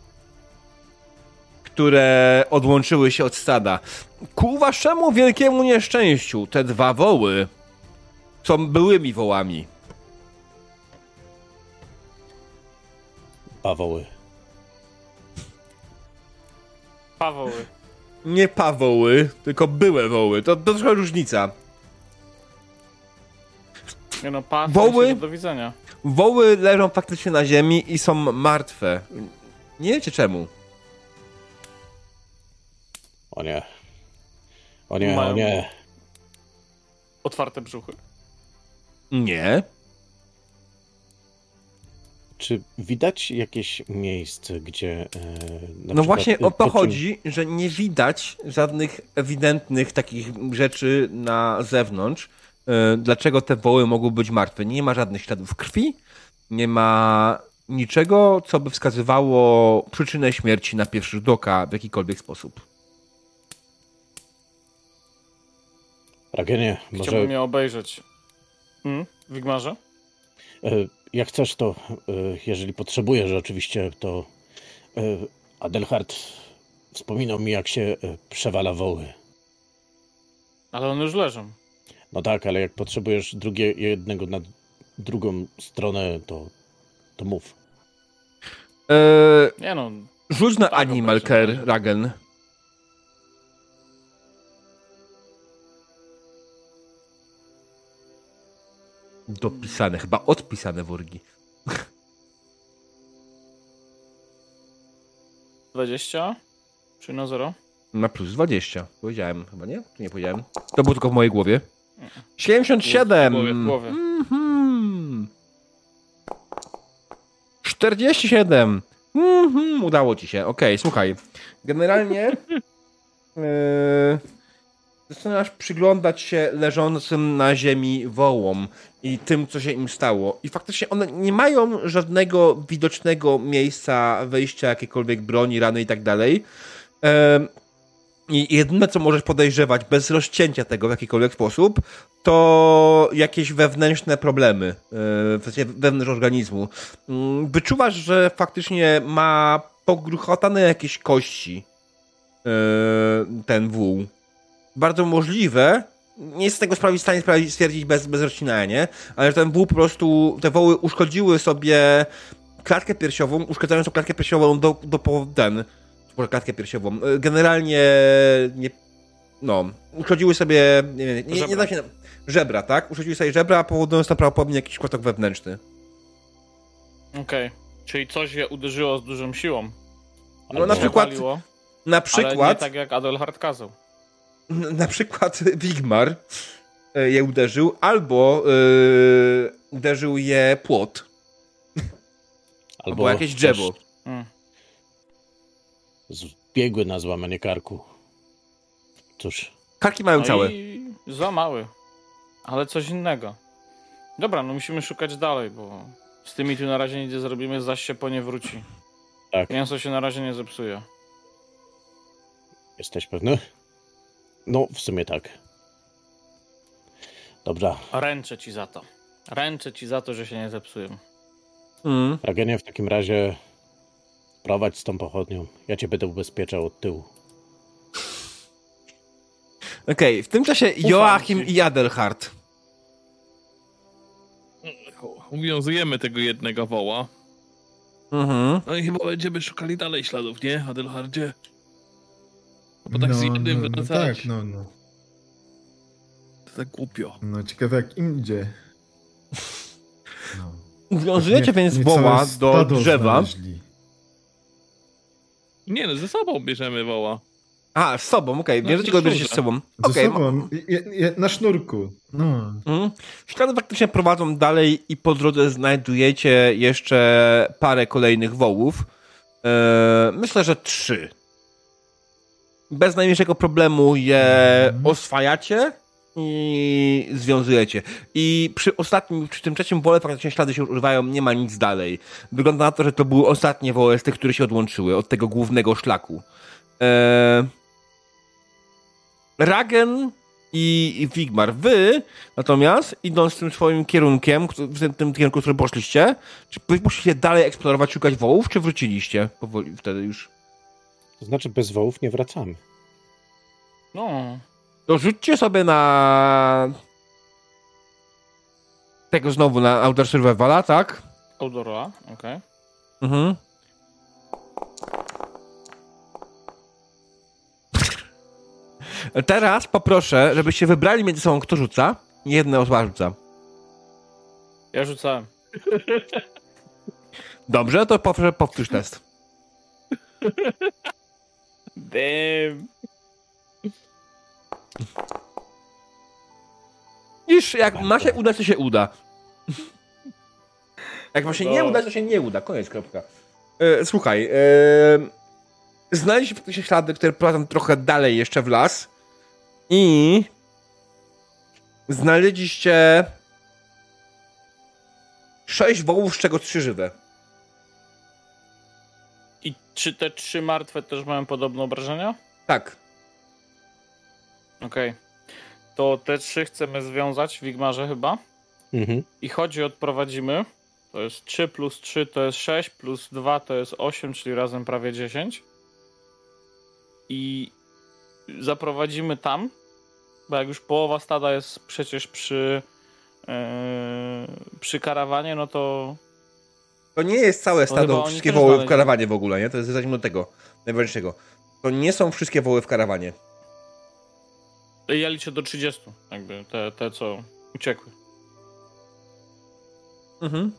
które odłączyły się od stada. Ku waszemu wielkiemu nieszczęściu, te dwa woły są byłymi wołami. Pawoły. Pawoły. Nie pawoły, tylko były woły. To, to trochę różnica. Nie no, pa, Woły? do widzenia. Woły leżą faktycznie na ziemi i są martwe. Nie wiecie czemu. O nie. O nie, o Mają- nie. Otwarte brzuchy. Nie. Czy widać jakieś miejsce, gdzie. E, na No przykład, właśnie e, o to chodzi, że nie widać żadnych ewidentnych takich rzeczy na zewnątrz. E, Dlaczego te woły mogą być martwe? Nie ma żadnych śladów krwi, nie ma niczego, co by wskazywało przyczynę śmierci na pierwszy rzut oka w jakikolwiek sposób. Ragenie, może. Chciałbym je obejrzeć. Hmm? Wigmarze? E, Jak chcesz, to e, jeżeli potrzebujesz, oczywiście, to e, Adelhard wspominał mi, jak się przewala woły. Ale one już leżą. No tak, ale jak potrzebujesz drugie, jednego na drugą stronę, to, to mów. E, Nie no, rzuć na Tak, Animal. Care, Ragen. Dopisane, chyba odpisane worgi. 20? Czy na 0? Na plus 20. Powiedziałem chyba, nie? Czy nie powiedziałem? To było tylko w mojej głowie. 77! W głowie, w głowie. Mhm. 47! Mhm, udało ci się. Okej, słuchaj. Generalnie yy, zaczynasz przyglądać się leżącym na ziemi wołom i tym, co się im stało. I faktycznie one nie mają żadnego widocznego miejsca wejścia jakiejkolwiek broni, rany i tak dalej. I jedyne, co możesz podejrzewać bez rozcięcia tego w jakikolwiek sposób, to jakieś wewnętrzne problemy, e, wewnątrz organizmu. Mm, Wyczuwasz, że faktycznie ma pogruchotane jakieś kości e, ten wół. Bardzo możliwe, nie jest z tego sprawy w stanie stwierdzić bez, bez rozcinania? Ale że ten wół po prostu, te woły uszkodziły sobie klatkę piersiową, uszkadzając tą klatkę piersiową do, do ten, może klatkę piersiową. E, Generalnie nie. No, uszkodziły sobie. Nie, wiem, nie, nie się. Żebra, tak? Uszkodziły sobie żebra, powodując tam prawdopodobnie jakiś kłotok wewnętrzny. Okej. Czyli coś je uderzyło z dużą siłą. No na przykład, Zapaliło, na Ale nie przykład, tak jak Adelhard kazał. na przykład Wigmar e, je uderzył, albo e, uderzył je płot, albo, jakieś też drzewo. Mm. Zbiegły na złamanie karku. Cóż, Karki mają No całe. i za mały. Ale coś innego. Dobra, no musimy szukać dalej, bo z tymi tu na razie nic nie zrobimy, zaś się po nie wróci. tak, Mięso się na razie nie zepsuje. jesteś pewny? No, w sumie tak. Dobra, Ręczę ci za to. Ręczę ci za to, że się nie zepsują. Mm. Ragenie, w takim razie prowadź z tą pochodnią. Ja cię będę ubezpieczał od tyłu. Okej, w tym czasie Joachim ci. i Adelhard. Uwiązujemy tego jednego woła. Mhm. No i chyba będziemy szukali dalej śladów, nie, Adelhardzie? No bo tak no, z jednym no, no wracać, tak, no, no. to tak głupio. No ciekawe jak im idzie. No. Więc woła do drzewa. znaleźli. Nie no, ze sobą bierzemy woła. A, z sobą, okej. No, Bierzecie go, bierzecie z sobą. Ze Okej, sobą, je, je, na sznurku. No. Mhm. Ślady faktycznie prowadzą dalej i po drodze znajdujecie jeszcze parę kolejnych wołów. Eee, myślę, że trzy. Bez najmniejszego problemu je Mhm. oswajacie i związujecie. I przy ostatnim, przy tym trzecim wole faktycznie ślady się już używają, nie ma nic dalej. Wygląda na to, że to były ostatnie woły z tych, które się odłączyły od tego głównego szlaku. Eee, Ragen i Wigmar. Wy natomiast, idąc tym swoim kierunkiem, w tym, tym kierunku, w którym poszliście, czy poszliście dalej eksplorować, szukać wołów, czy wróciliście powoli wtedy już? To znaczy bez wołów nie wracamy. No, To rzućcie sobie na... Tego znowu, na Outer Survivala, tak? Outdoora, okej. Mhm. Teraz poproszę, żebyście wybrali między sobą, kto rzuca. Jedna osoba rzuca. Ja rzucałem. Dobrze, to poproszę powtórz test. Damn. Niż jak ma się udać, to się uda. Jak ma się nie No. udać, to się nie uda. Koniec, kropka. E, słuchaj, e, znaleźliście faktycznie ślady, które prowadzą trochę dalej jeszcze w las i znaleźliście sześć wołów, z czego trzy żywe. Czy te trzy martwe też mają podobne obrażenia? Tak. Okej. To te trzy chcemy związać w Wigmarze chyba. Mhm. I chodzi odprowadzimy. To jest 3 plus 3 to jest 6, plus 2 to jest 8, czyli razem prawie 10. I zaprowadzimy tam, bo jak już połowa stada jest przecież przy, yy, przy karawanie, no to To nie jest całe No stado, wszystkie woły w karawanie w ogóle, nie? To jest zacznijmy od tego, najważniejszego. To nie są wszystkie woły w karawanie. ja liczę do 30, jakby te, te co uciekły. Mhm.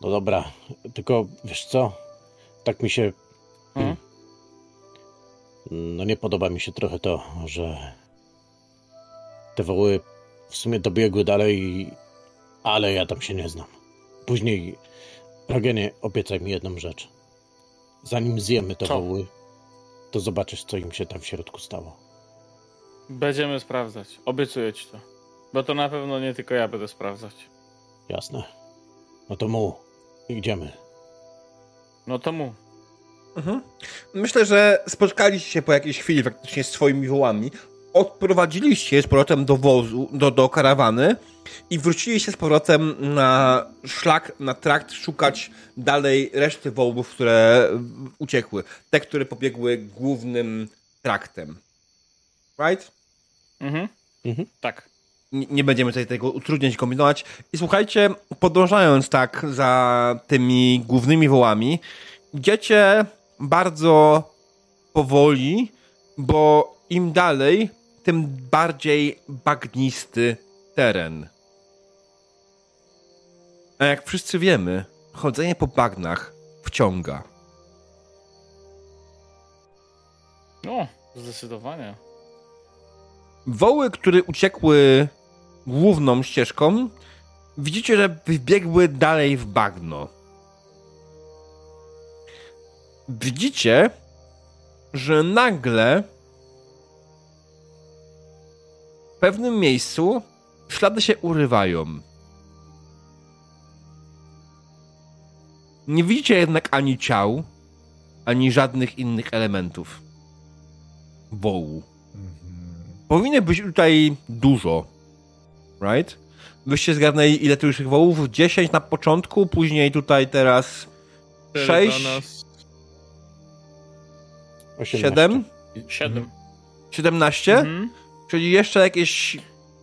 No dobra, tylko wiesz co? Tak mi się. Mhm. No nie podoba mi się trochę to, że te woły w sumie dobiegły dalej, ale ja tam się nie znam. Później, Rogenie, obiecaj mi jedną rzecz. Zanim zjemy te Co? woły, to zobaczysz, co im się tam w środku stało. Będziemy sprawdzać. Obiecuję ci to. Bo to na pewno nie tylko ja będę sprawdzać. Jasne? No to mu, idziemy. No to mu. Mhm. Myślę, że spotkaliście się po jakiejś chwili faktycznie z swoimi wołami, odprowadziliście je z powrotem do wozu, do, do karawany i wróciliście z powrotem na szlak, na trakt szukać dalej reszty wołów, które uciekły. Te, które pobiegły głównym traktem. Right? Mhm. Mhm. Tak. nie nie będziemy tutaj tego utrudniać, kombinować. I słuchajcie, podążając tak za tymi głównymi wołami, idziecie bardzo powoli, bo im dalej, tym bardziej bagnisty teren. A jak wszyscy wiemy, chodzenie po bagnach wciąga. No, zdecydowanie. Woły, które uciekły główną ścieżką, widzicie, że wybiegły dalej w bagno. Widzicie, że nagle pewnym miejscu ślady się urywają. Nie widzicie jednak ani ciał, ani żadnych innych elementów wołu. Powinno być tutaj dużo. Right? Wyście zgarnęli ile tu już tych wołów? 10 na początku, później tutaj teraz Cztery 6, dla nas. 18. 7, Siedem. 17, Mhm. Czyli jeszcze jakieś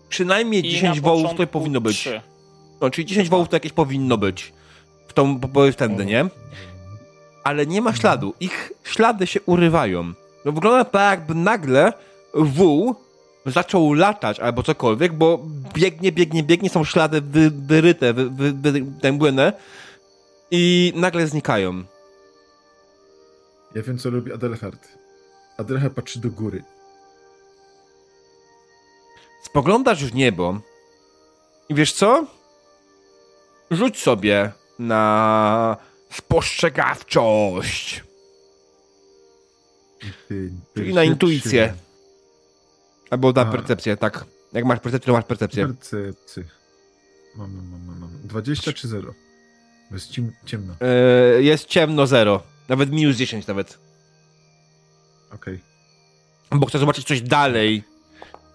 przynajmniej I 10 na wołów tutaj powinno być. trzy. No, czyli 10 wołów to jakieś powinno być. W tą, po, po, wtedy, nie? Ale nie ma śladu. Ich ślady się urywają. No wygląda tak, jakby nagle wół zaczął latać albo cokolwiek, bo biegnie, biegnie, biegnie, są ślady wy, wyryte, wy, wy, wy, i nagle znikają. Ja wiem, co robi Adelhard. Adelhard patrzy do góry. Spoglądasz w niebo i wiesz co? Rzuć sobie na spostrzegawczość. Ty, Czyli na intuicję. Albo na A. percepcję, tak. Jak masz percepcję, to masz percepcję. Percepcję. Mam, mam, mam, mam, mam. 20 czy 0? Bo jest ciem, ciemno. Yy, jest ciemno zero. Nawet minus 10 nawet. Okej. Bo chcę zobaczyć coś dalej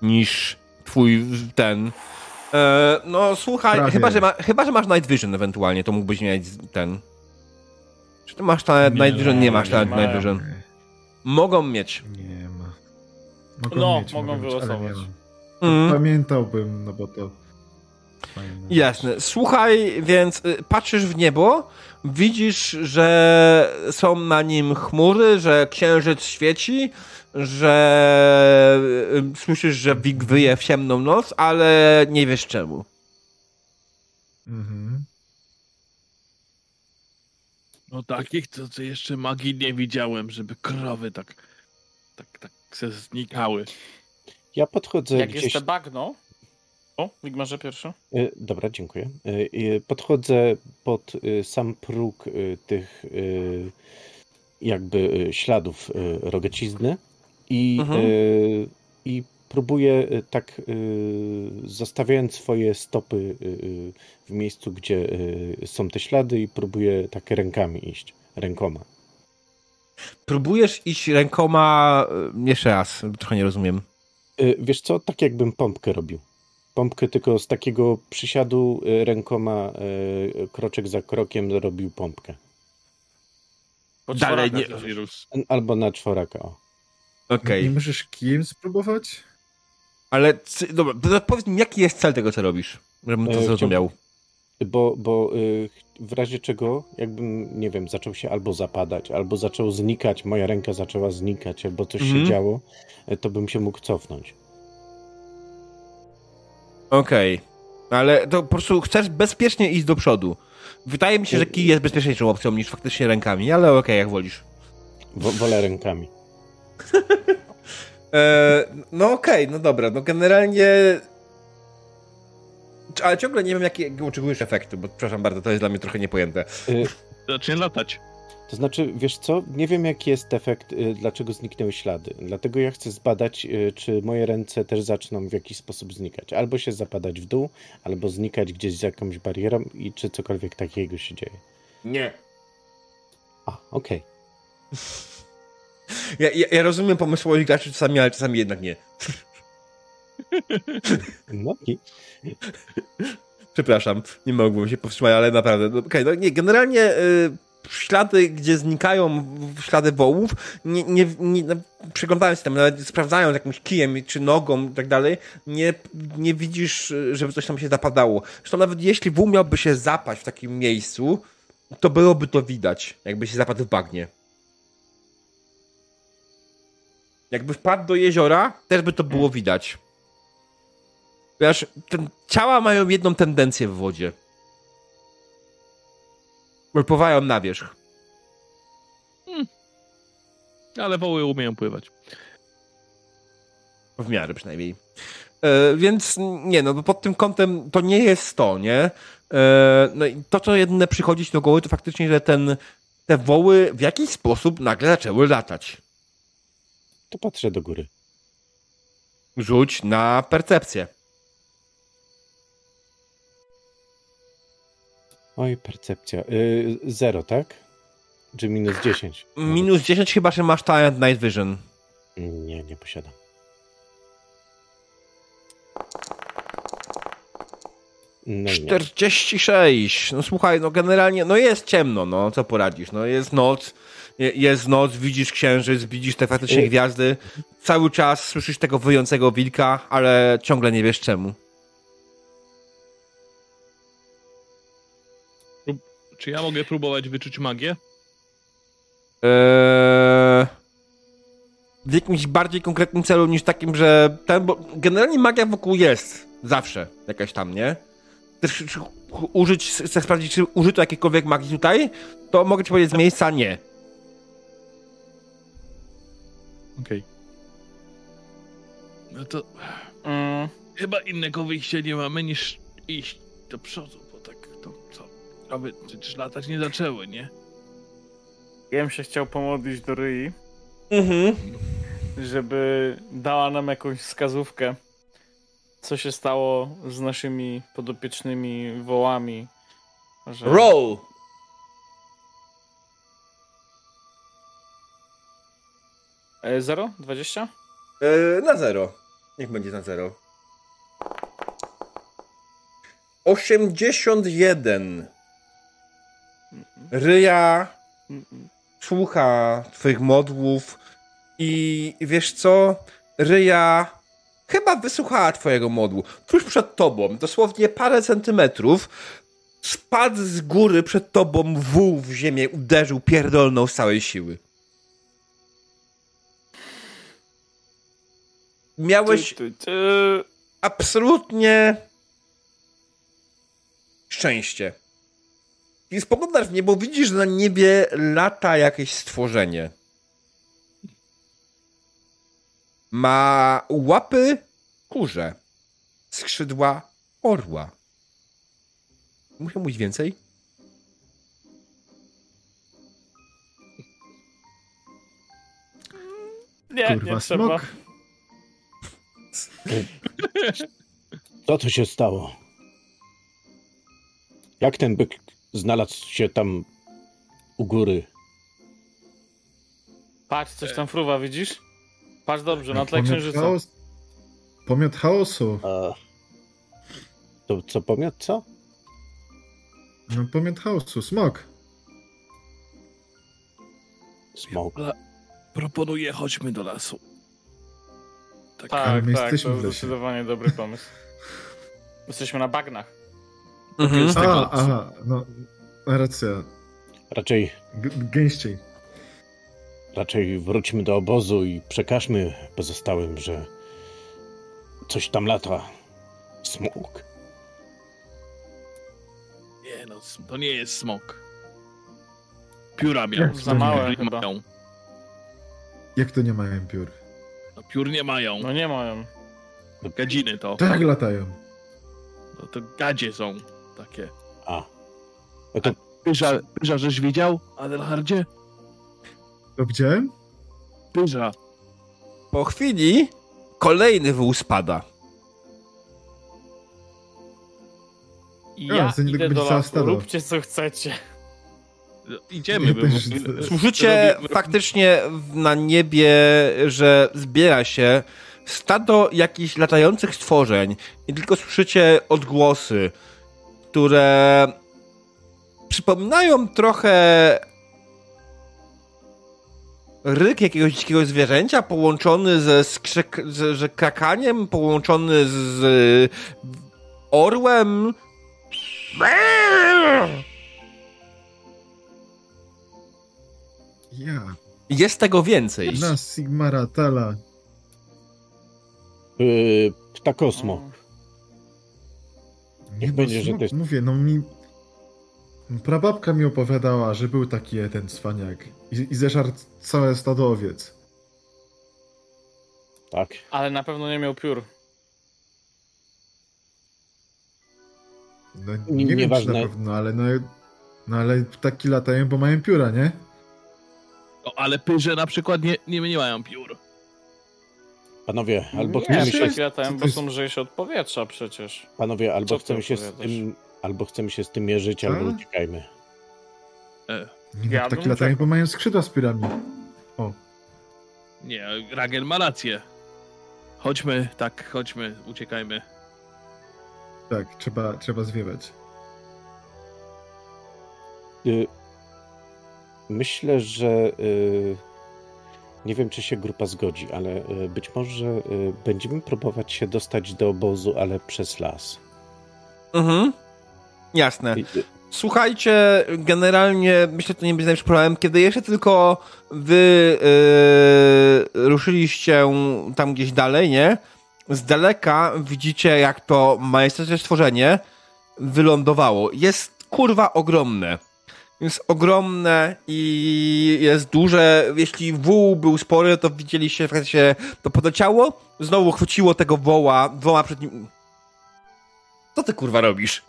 niż twój ten. E, no słuchaj, Prawie. chyba że, ma, chyba, że masz Night Vision ewentualnie, to mógłbyś mieć ten. Czy ty masz ta Nie, Night Vision? Nie, masz ta nie Night. Vision. Mogą mieć. Nie ma. Mogą No, mieć, mogą nie wylosować. Mm. Pamiętałbym, no bo to fajne. Jasne. Słuchaj, więc y, patrzysz w niebo, widzisz, że są na nim chmury, że księżyc świeci, że y, słyszysz, że Wig wyje w ciemną noc, ale nie wiesz czemu. Mhm. No takich to, to jeszcze magii nie widziałem, żeby krowy tak, tak, tak se znikały. Ja podchodzę Jak gdzieś... jest te bagno... O, Wigmarze pierwszy. Dobra, dziękuję. Y, y, Podchodzę pod sam próg tych jakby śladów rogacizny i, Mhm. y, i próbuję y, tak y, zostawiając swoje stopy y, w miejscu, gdzie są te ślady i próbuję tak rękami iść, rękoma. Próbujesz iść rękoma. Jeszcze raz, trochę nie rozumiem. Wiesz co, tak jakbym pompkę robił. Pompkę tylko z takiego przysiadu rękoma, kroczek za krokiem robił pompkę. Po Dalej nie-. Albo na czworaka. O. Okej. Nie możesz kijem spróbować? Ale dobra, powiedz mi, jaki jest cel tego, co robisz? Żebym to E, zrozumiał. Bo, bo y, w razie czego, jakbym, nie wiem, zaczął się albo zapadać, albo zaczął znikać, moja ręka zaczęła znikać, albo coś Mhm. się działo, y, to bym się mógł cofnąć. Okej. Ale to po prostu chcesz bezpiecznie iść do przodu. Wydaje mi się, że kij jest bezpieczniejszą opcją niż faktycznie rękami, ale okej, jak wolisz. Wo, wolę rękami. E, no okej, no dobra, no generalnie... Ale ciągle nie wiem, jakie jakie oczekujesz efekty, bo przepraszam bardzo, to jest dla mnie trochę niepojęte. Y, Zacznie latać. to znaczy, wiesz co, nie wiem jaki jest efekt, y, dlaczego zniknęły ślady. Dlatego ja chcę zbadać, y, czy moje ręce też zaczną w jakiś sposób znikać. Albo się zapadać w dół, albo znikać gdzieś z jakąś barierą i czy cokolwiek takiego się dzieje. Nie. A, okej. Ja, ja, ja rozumiem pomysłowość graczy czasami, ale czasami jednak nie. No i Przepraszam, nie mogłem się powstrzymać, ale naprawdę. No, okej, no nie, generalnie y, ślady, gdzie znikają ślady wołów, nie, nie, nie no, się tam, nawet sprawdzając jakimś kijem czy nogą i tak dalej, nie, nie widzisz, żeby coś tam się zapadało. Zresztą nawet jeśli wół miałby się zapaść w takim miejscu, to byłoby to widać, jakby się zapadł w bagnie. Jakby wpadł do jeziora, też by to było widać. Wiesz, ten, ciała mają jedną tendencję w wodzie. Wypływają na wierzch. Ale woły umieją pływać. W miarę przynajmniej. E, więc nie, no pod tym kątem to nie jest to, nie? E, no i to, co jedyne przychodzić do głowy, to faktycznie, że ten, te woły w jakiś sposób nagle zaczęły latać. To patrzę do góry. Rzuć na percepcję. Oj, percepcja. Y, zero, tak? Czy minus 10? Minus 10 chyba, że masz talent Night Vision. Nie, nie posiadam. No i nie. 46. No słuchaj, no generalnie, no jest ciemno, no co poradzisz, no jest noc, jest noc, widzisz księżyc, widzisz te faktycznie gwiazdy, cały czas słyszysz tego wyjącego wilka, ale ciągle nie wiesz czemu. Czy ja mogę próbować wyczuć magię? Eee, w jakimś bardziej konkretnym celu niż takim, że ten, bo generalnie magia wokół jest, zawsze jakaś tam, nie? Chcesz czy użyć, chcesz sprawdzić, czy użyto jakiejkolwiek magii tutaj, to mogę ci powiedzieć z miejsca nie. Okej. No to Mm, chyba innego wyjścia nie mamy niż iść do przodu, bo tak to co? Krowy przecież latać nie zaczęły, nie? ja bym się chciał pomodlić do Ryi, Mhm. żeby dała nam jakąś wskazówkę, co się stało z naszymi podopiecznymi wołami. Że... Roll! E, zero? 20? E, na zero. Niech będzie na zero. 81. Ryja Mm, mm. słucha twoich modłów, I wiesz co? Ryja chyba wysłuchała twojego modłu. Tuż przed tobą, dosłownie parę centymetrów, spadł z góry przed tobą wół w ziemię, uderzył, pierdolną z całej siły. Miałeś Ty, ty, ty. absolutnie szczęście. I spoglądasz w niebo, widzisz, że na niebie lata jakieś stworzenie. Ma łapy kurze, skrzydła orła. Muszę mówić więcej? Nie, Kurwa, nie trzeba. Co to się stało? Jak ten byk znalazł się tam u góry? Patrz, coś tam fruwa, widzisz? Patrz dobrze, na tle Pomiot księżyca. chaos- Pomiot chaosu. A... To co pomiot, co? No, pomiot chaosu, smok. Smok. Proponuję, chodźmy do lasu. Tak. Tak, my tak, jesteśmy to w jest lesie. zdecydowanie dobry pomysł. Jesteśmy na bagnach. Mhm. Tego- A, aha, no, racja. Raczej, G- gęściej. raczej wróćmy do obozu i przekażmy pozostałym, że coś tam lata. Smok. Nie no, to nie jest smok. Pióra miał. Jak Za małe chyba. mają. Jak to nie mają piór? Piór nie mają. No nie mają. Gadziny to. Tak latają. No, to gadzie są takie. A. No to Pyża, pyża żeś widział, Adelhardzie? To widziałem? Pyża. Po chwili kolejny wół spada. I ja niedługo idę do lasu, róbcie co chcecie. Idziemy, Słyszycie robi- faktycznie na niebie, że zbiera się stado jakichś latających stworzeń i tylko słyszycie odgłosy, które przypominają trochę ryk jakiegoś dzikiego zwierzęcia połączony ze skrzyk, ze, krakaniem, połączony z orłem. Ja. Jest tego więcej. Na Sigmara Tala. yy, ptakosmok. Niech No, będzie, że smok, to jest- Mówię, no mi... Prababka mi opowiadała, że był taki jeden cwaniak i, i zeżarł całe stado owiec. Tak. Ale na pewno nie miał piór. No, Nie- nie wiem, czy nieważne. na pewno, ale no, no ale ptaki latają, bo mają pióra, nie? No, ale pyże na przykład nie, nie, nie mają piór. Panowie, albo nie, chcemy się- latają, bo są lżejsze od powietrza przecież. panowie, albo chcemy się z tym, albo chcemy się z tym mierzyć, albo Tak? uciekajmy. E, Ja bym latają, bo mają skrzydła z piórami. nie, Ragen ma rację. Chodźmy, tak, chodźmy, uciekajmy. Tak, trzeba, trzeba zwiewać. Y, Myślę, że y, nie wiem, czy się grupa zgodzi, ale y, być może y, będziemy próbować się dostać do obozu, ale przez las. Mhm. Jasne. Słuchajcie, generalnie myślę, że to nie będzie problem. Kiedy jeszcze tylko wy yy, ruszyliście tam gdzieś dalej, nie? Z daleka widzicie, jak to majestatyczne stworzenie wylądowało. Jest kurwa ogromne. Jest ogromne i jest duże. Jeśli wół był spory, to widzieliście, jak się to podleciało. Znowu chwyciło tego woła, dwoma przed nim. Co ty kurwa robisz?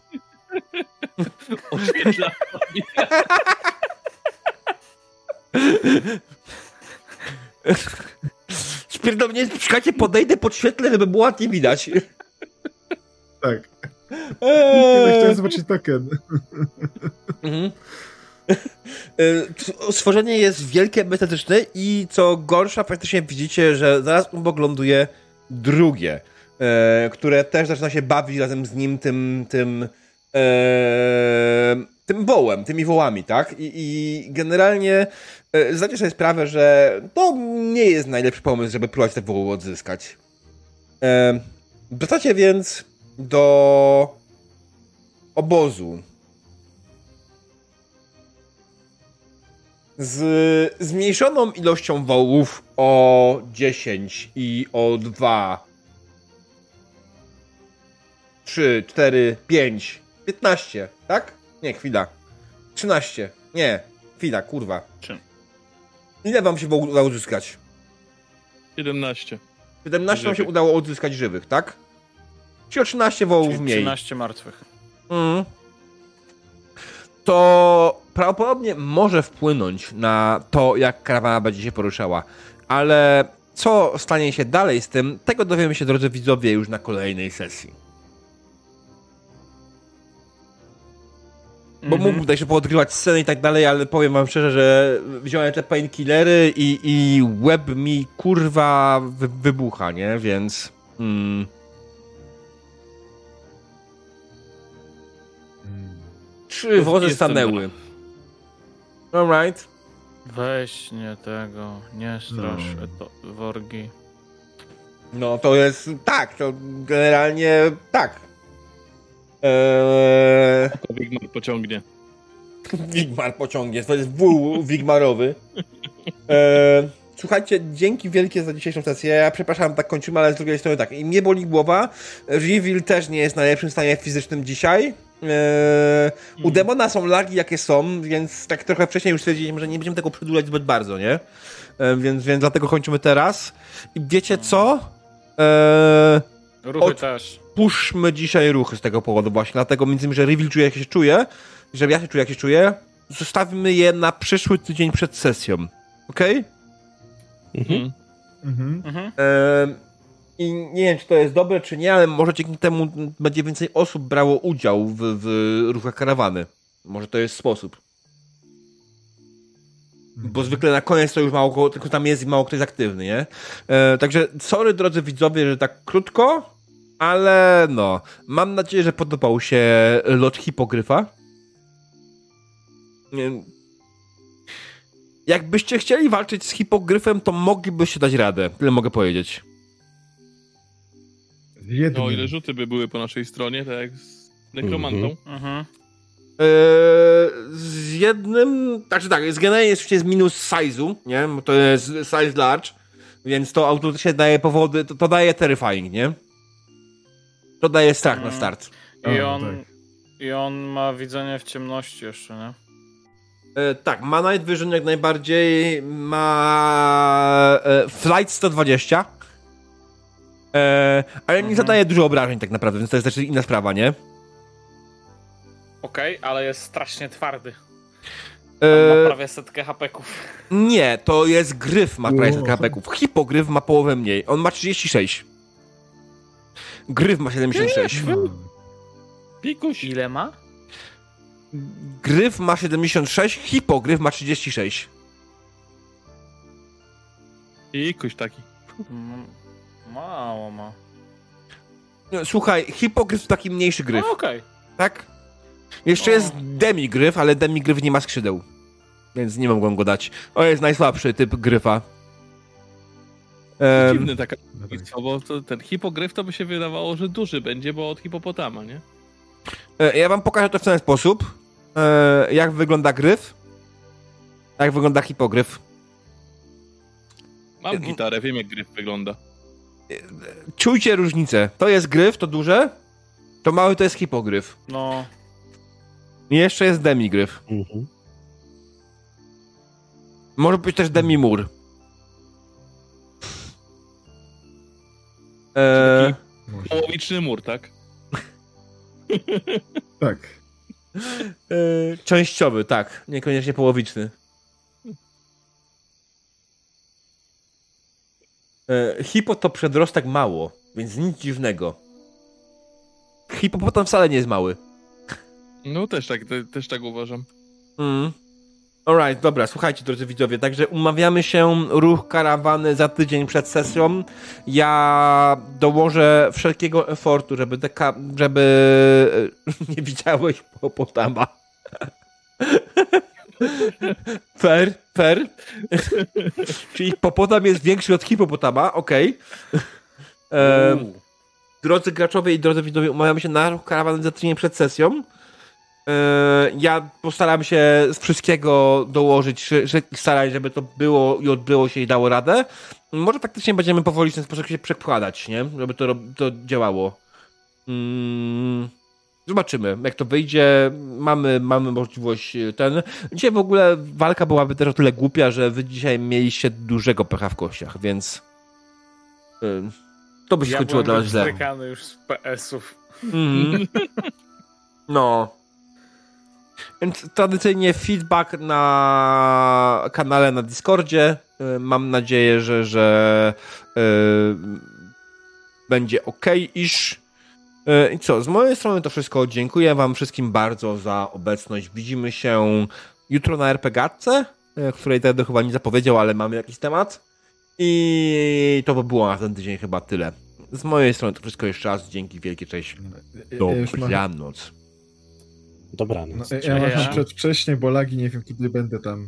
Oświetla. Spierdolnie, czekajcie, podejdę pod świetle, żeby było ładnie widać. Tak. Eee. Ja chciałem zobaczyć token. Mhm. T- Stworzenie jest wielkie, estetyczne i co gorsza, praktycznie widzicie, że zaraz obok ląduje drugie, e, które też zaczyna się bawić razem z nim tym, tym e, tym wołem, tymi wołami, tak? I, i generalnie zdacie sobie sprawę, że to nie jest najlepszy pomysł, żeby próbować te woły odzyskać. Wracacie więc do obozu. Z zmniejszoną ilością wołów o 10 i o 2 3, 4, 5, 15, tak? Nie, chwila. 13. Nie, chwila, kurwa. Czym? Ile wam się udało odzyskać? 17. 17 wam się udało odzyskać żywych, tak? Czyli o 13 wołów Czyli mniej. 13 martwych. Mm. To prawdopodobnie może wpłynąć na to, jak karawana będzie się poruszała. Ale co stanie się dalej z tym, tego dowiemy się, drodzy widzowie, już na kolejnej sesji. Bo Mhm. mógłbym tutaj się poodgrywać sceny i tak dalej, ale powiem wam szczerze, że wziąłem te painkillery i, i łeb mi kurwa wy, wybucha, nie? Więc... Mm, trzy wozy Jestem stanęły. Alright. Weź nie tego, nie strasz No. to, worgi. No to jest... Tak, to generalnie tak. Eee... To Wigmar pociągnie. Wigmar pociągnie, to jest wół wigmarowy. E, słuchajcie, dzięki wielkie za dzisiejszą sesję. Ja przepraszam, tak kończymy, ale z drugiej strony tak. I mnie boli głowa. Reveal też nie jest w najlepszym stanie fizycznym dzisiaj. E, u demona są lagi, jakie są, więc tak trochę wcześniej już stwierdziliśmy, że nie będziemy tego przedłużać zbyt bardzo, nie? E, więc, więc dlatego kończymy teraz. I wiecie co? E, Ruchy Od- też. puszmy dzisiaj ruchy z tego powodu właśnie, dlatego między innymi, że Reveal czuje jak się czuje, że ja się czuję jak się czuję, zostawimy je na przyszły tydzień przed sesją. Okej? Mhm. Mhm. Mhm. Ehm, I nie wiem, czy to jest dobre, czy nie, ale może dzięki temu będzie więcej osób brało udział w, w ruchach karawany. Może to jest sposób. Bo zwykle na koniec to już mało tylko tam jest i mało kto jest aktywny, nie? E, także sorry drodzy widzowie, że tak krótko, ale no. Mam nadzieję, że podobał się lot hipogryfa. Nie- Jakbyście chcieli walczyć z hipogryfem, to moglibyście dać radę. Tyle mogę powiedzieć. Z jednym. No, o ile rzuty by były po naszej stronie, tak jak z nekromantą. Mhm. Mhm. Eee, z jednym, znaczy tak, z generalnie jest jest minus size'u, nie? Bo to jest size large, więc to automatycznie daje powody, to, to daje terrifying, nie? To daje strach na Mm. start. I on, tak. I on ma widzenie w ciemności jeszcze, nie? E, tak, ma Night Vision jak najbardziej, ma e, Flight 120, e, ale nie Mhm. zadaje dużo obrażeń tak naprawdę, więc to jest też inna sprawa, nie? Okej, ale jest strasznie twardy. On ma E, prawie setkę hapeków. nie, to jest gryf ma prawie setkę hapeków. Hipogryf ma połowę mniej, on ma 36. Gryf ma 76. Pikuś. Ile ma? Gryf ma 76, hipogryf ma 36. Pikuś taki. Mało ma. No, Słuchaj, hipogryf to taki mniejszy gryf, No okej. tak? Jeszcze O. jest demigryf, ale demigryf nie ma skrzydeł. Więc nie mogłem go dać. To jest najsłabszy typ gryfa. Em, Dziwny taka No bo to, ten hipogryf to by się wydawało, że duży będzie, bo od hipopotama, nie? e, ja wam pokażę to w ten sposób. E, jak wygląda gryf. Jak wygląda hipogryf. Mam gitarę, wiem jak gryf wygląda. Czujcie różnicę. To jest gryf, to duże. To mały to jest hipogryf. No, I jeszcze jest demigryf. Mhm. Może być też demimur. E, Może. Połowiczny mur, tak? Tak. e, częściowy, tak. Niekoniecznie połowiczny. Hipo to przedrostek mało, więc nic dziwnego. Hipopotam wcale nie jest mały. No też tak, te, też tak uważam. Mm. Alright, dobra, słuchajcie drodzy widzowie, także umawiamy się, ruch karawany za tydzień przed sesją. Ja dołożę wszelkiego efortu, żeby deka, żeby nie widziałeś hipopotama. Fair, fair. Czyli hipopotam jest większy od hipopotama, okej. Okay. Drodzy graczowie i drodzy widzowie, umawiamy się na ruch karawany za tydzień przed sesją. Ja postaram się z wszystkiego dołożyć wszelkich starań, żeby to było i odbyło się i dało radę. Może faktycznie będziemy powoli w ten sposób się przekładać, nie? Żeby to, to działało. Mm. Zobaczymy, jak to wyjdzie. Mamy, mamy możliwość e, ten. Dzisiaj w ogóle walka byłaby też o tyle głupia, że wy dzisiaj mieliście dużego pecha w kościach, więc e, to by się ja skończyło dla was źle. już z PS-ów. Mm. No. Więc tradycyjnie feedback na kanale na Discordzie. Y, mam nadzieję, że, że yy, będzie ok, iż. Yy, I co, z mojej strony to wszystko. Dziękuję Wam wszystkim bardzo za obecność. Widzimy się jutro na RPGatce, której wtedy chyba nie zapowiedział, ale mamy jakiś temat. I to by było na ten tydzień chyba tyle. Z mojej strony to wszystko jeszcze raz. Dzięki wielkie, cześć. Dobranoc. Dobranoc. No, ja mam przedwcześnie, bo lagi nie wiem, kiedy będę tam.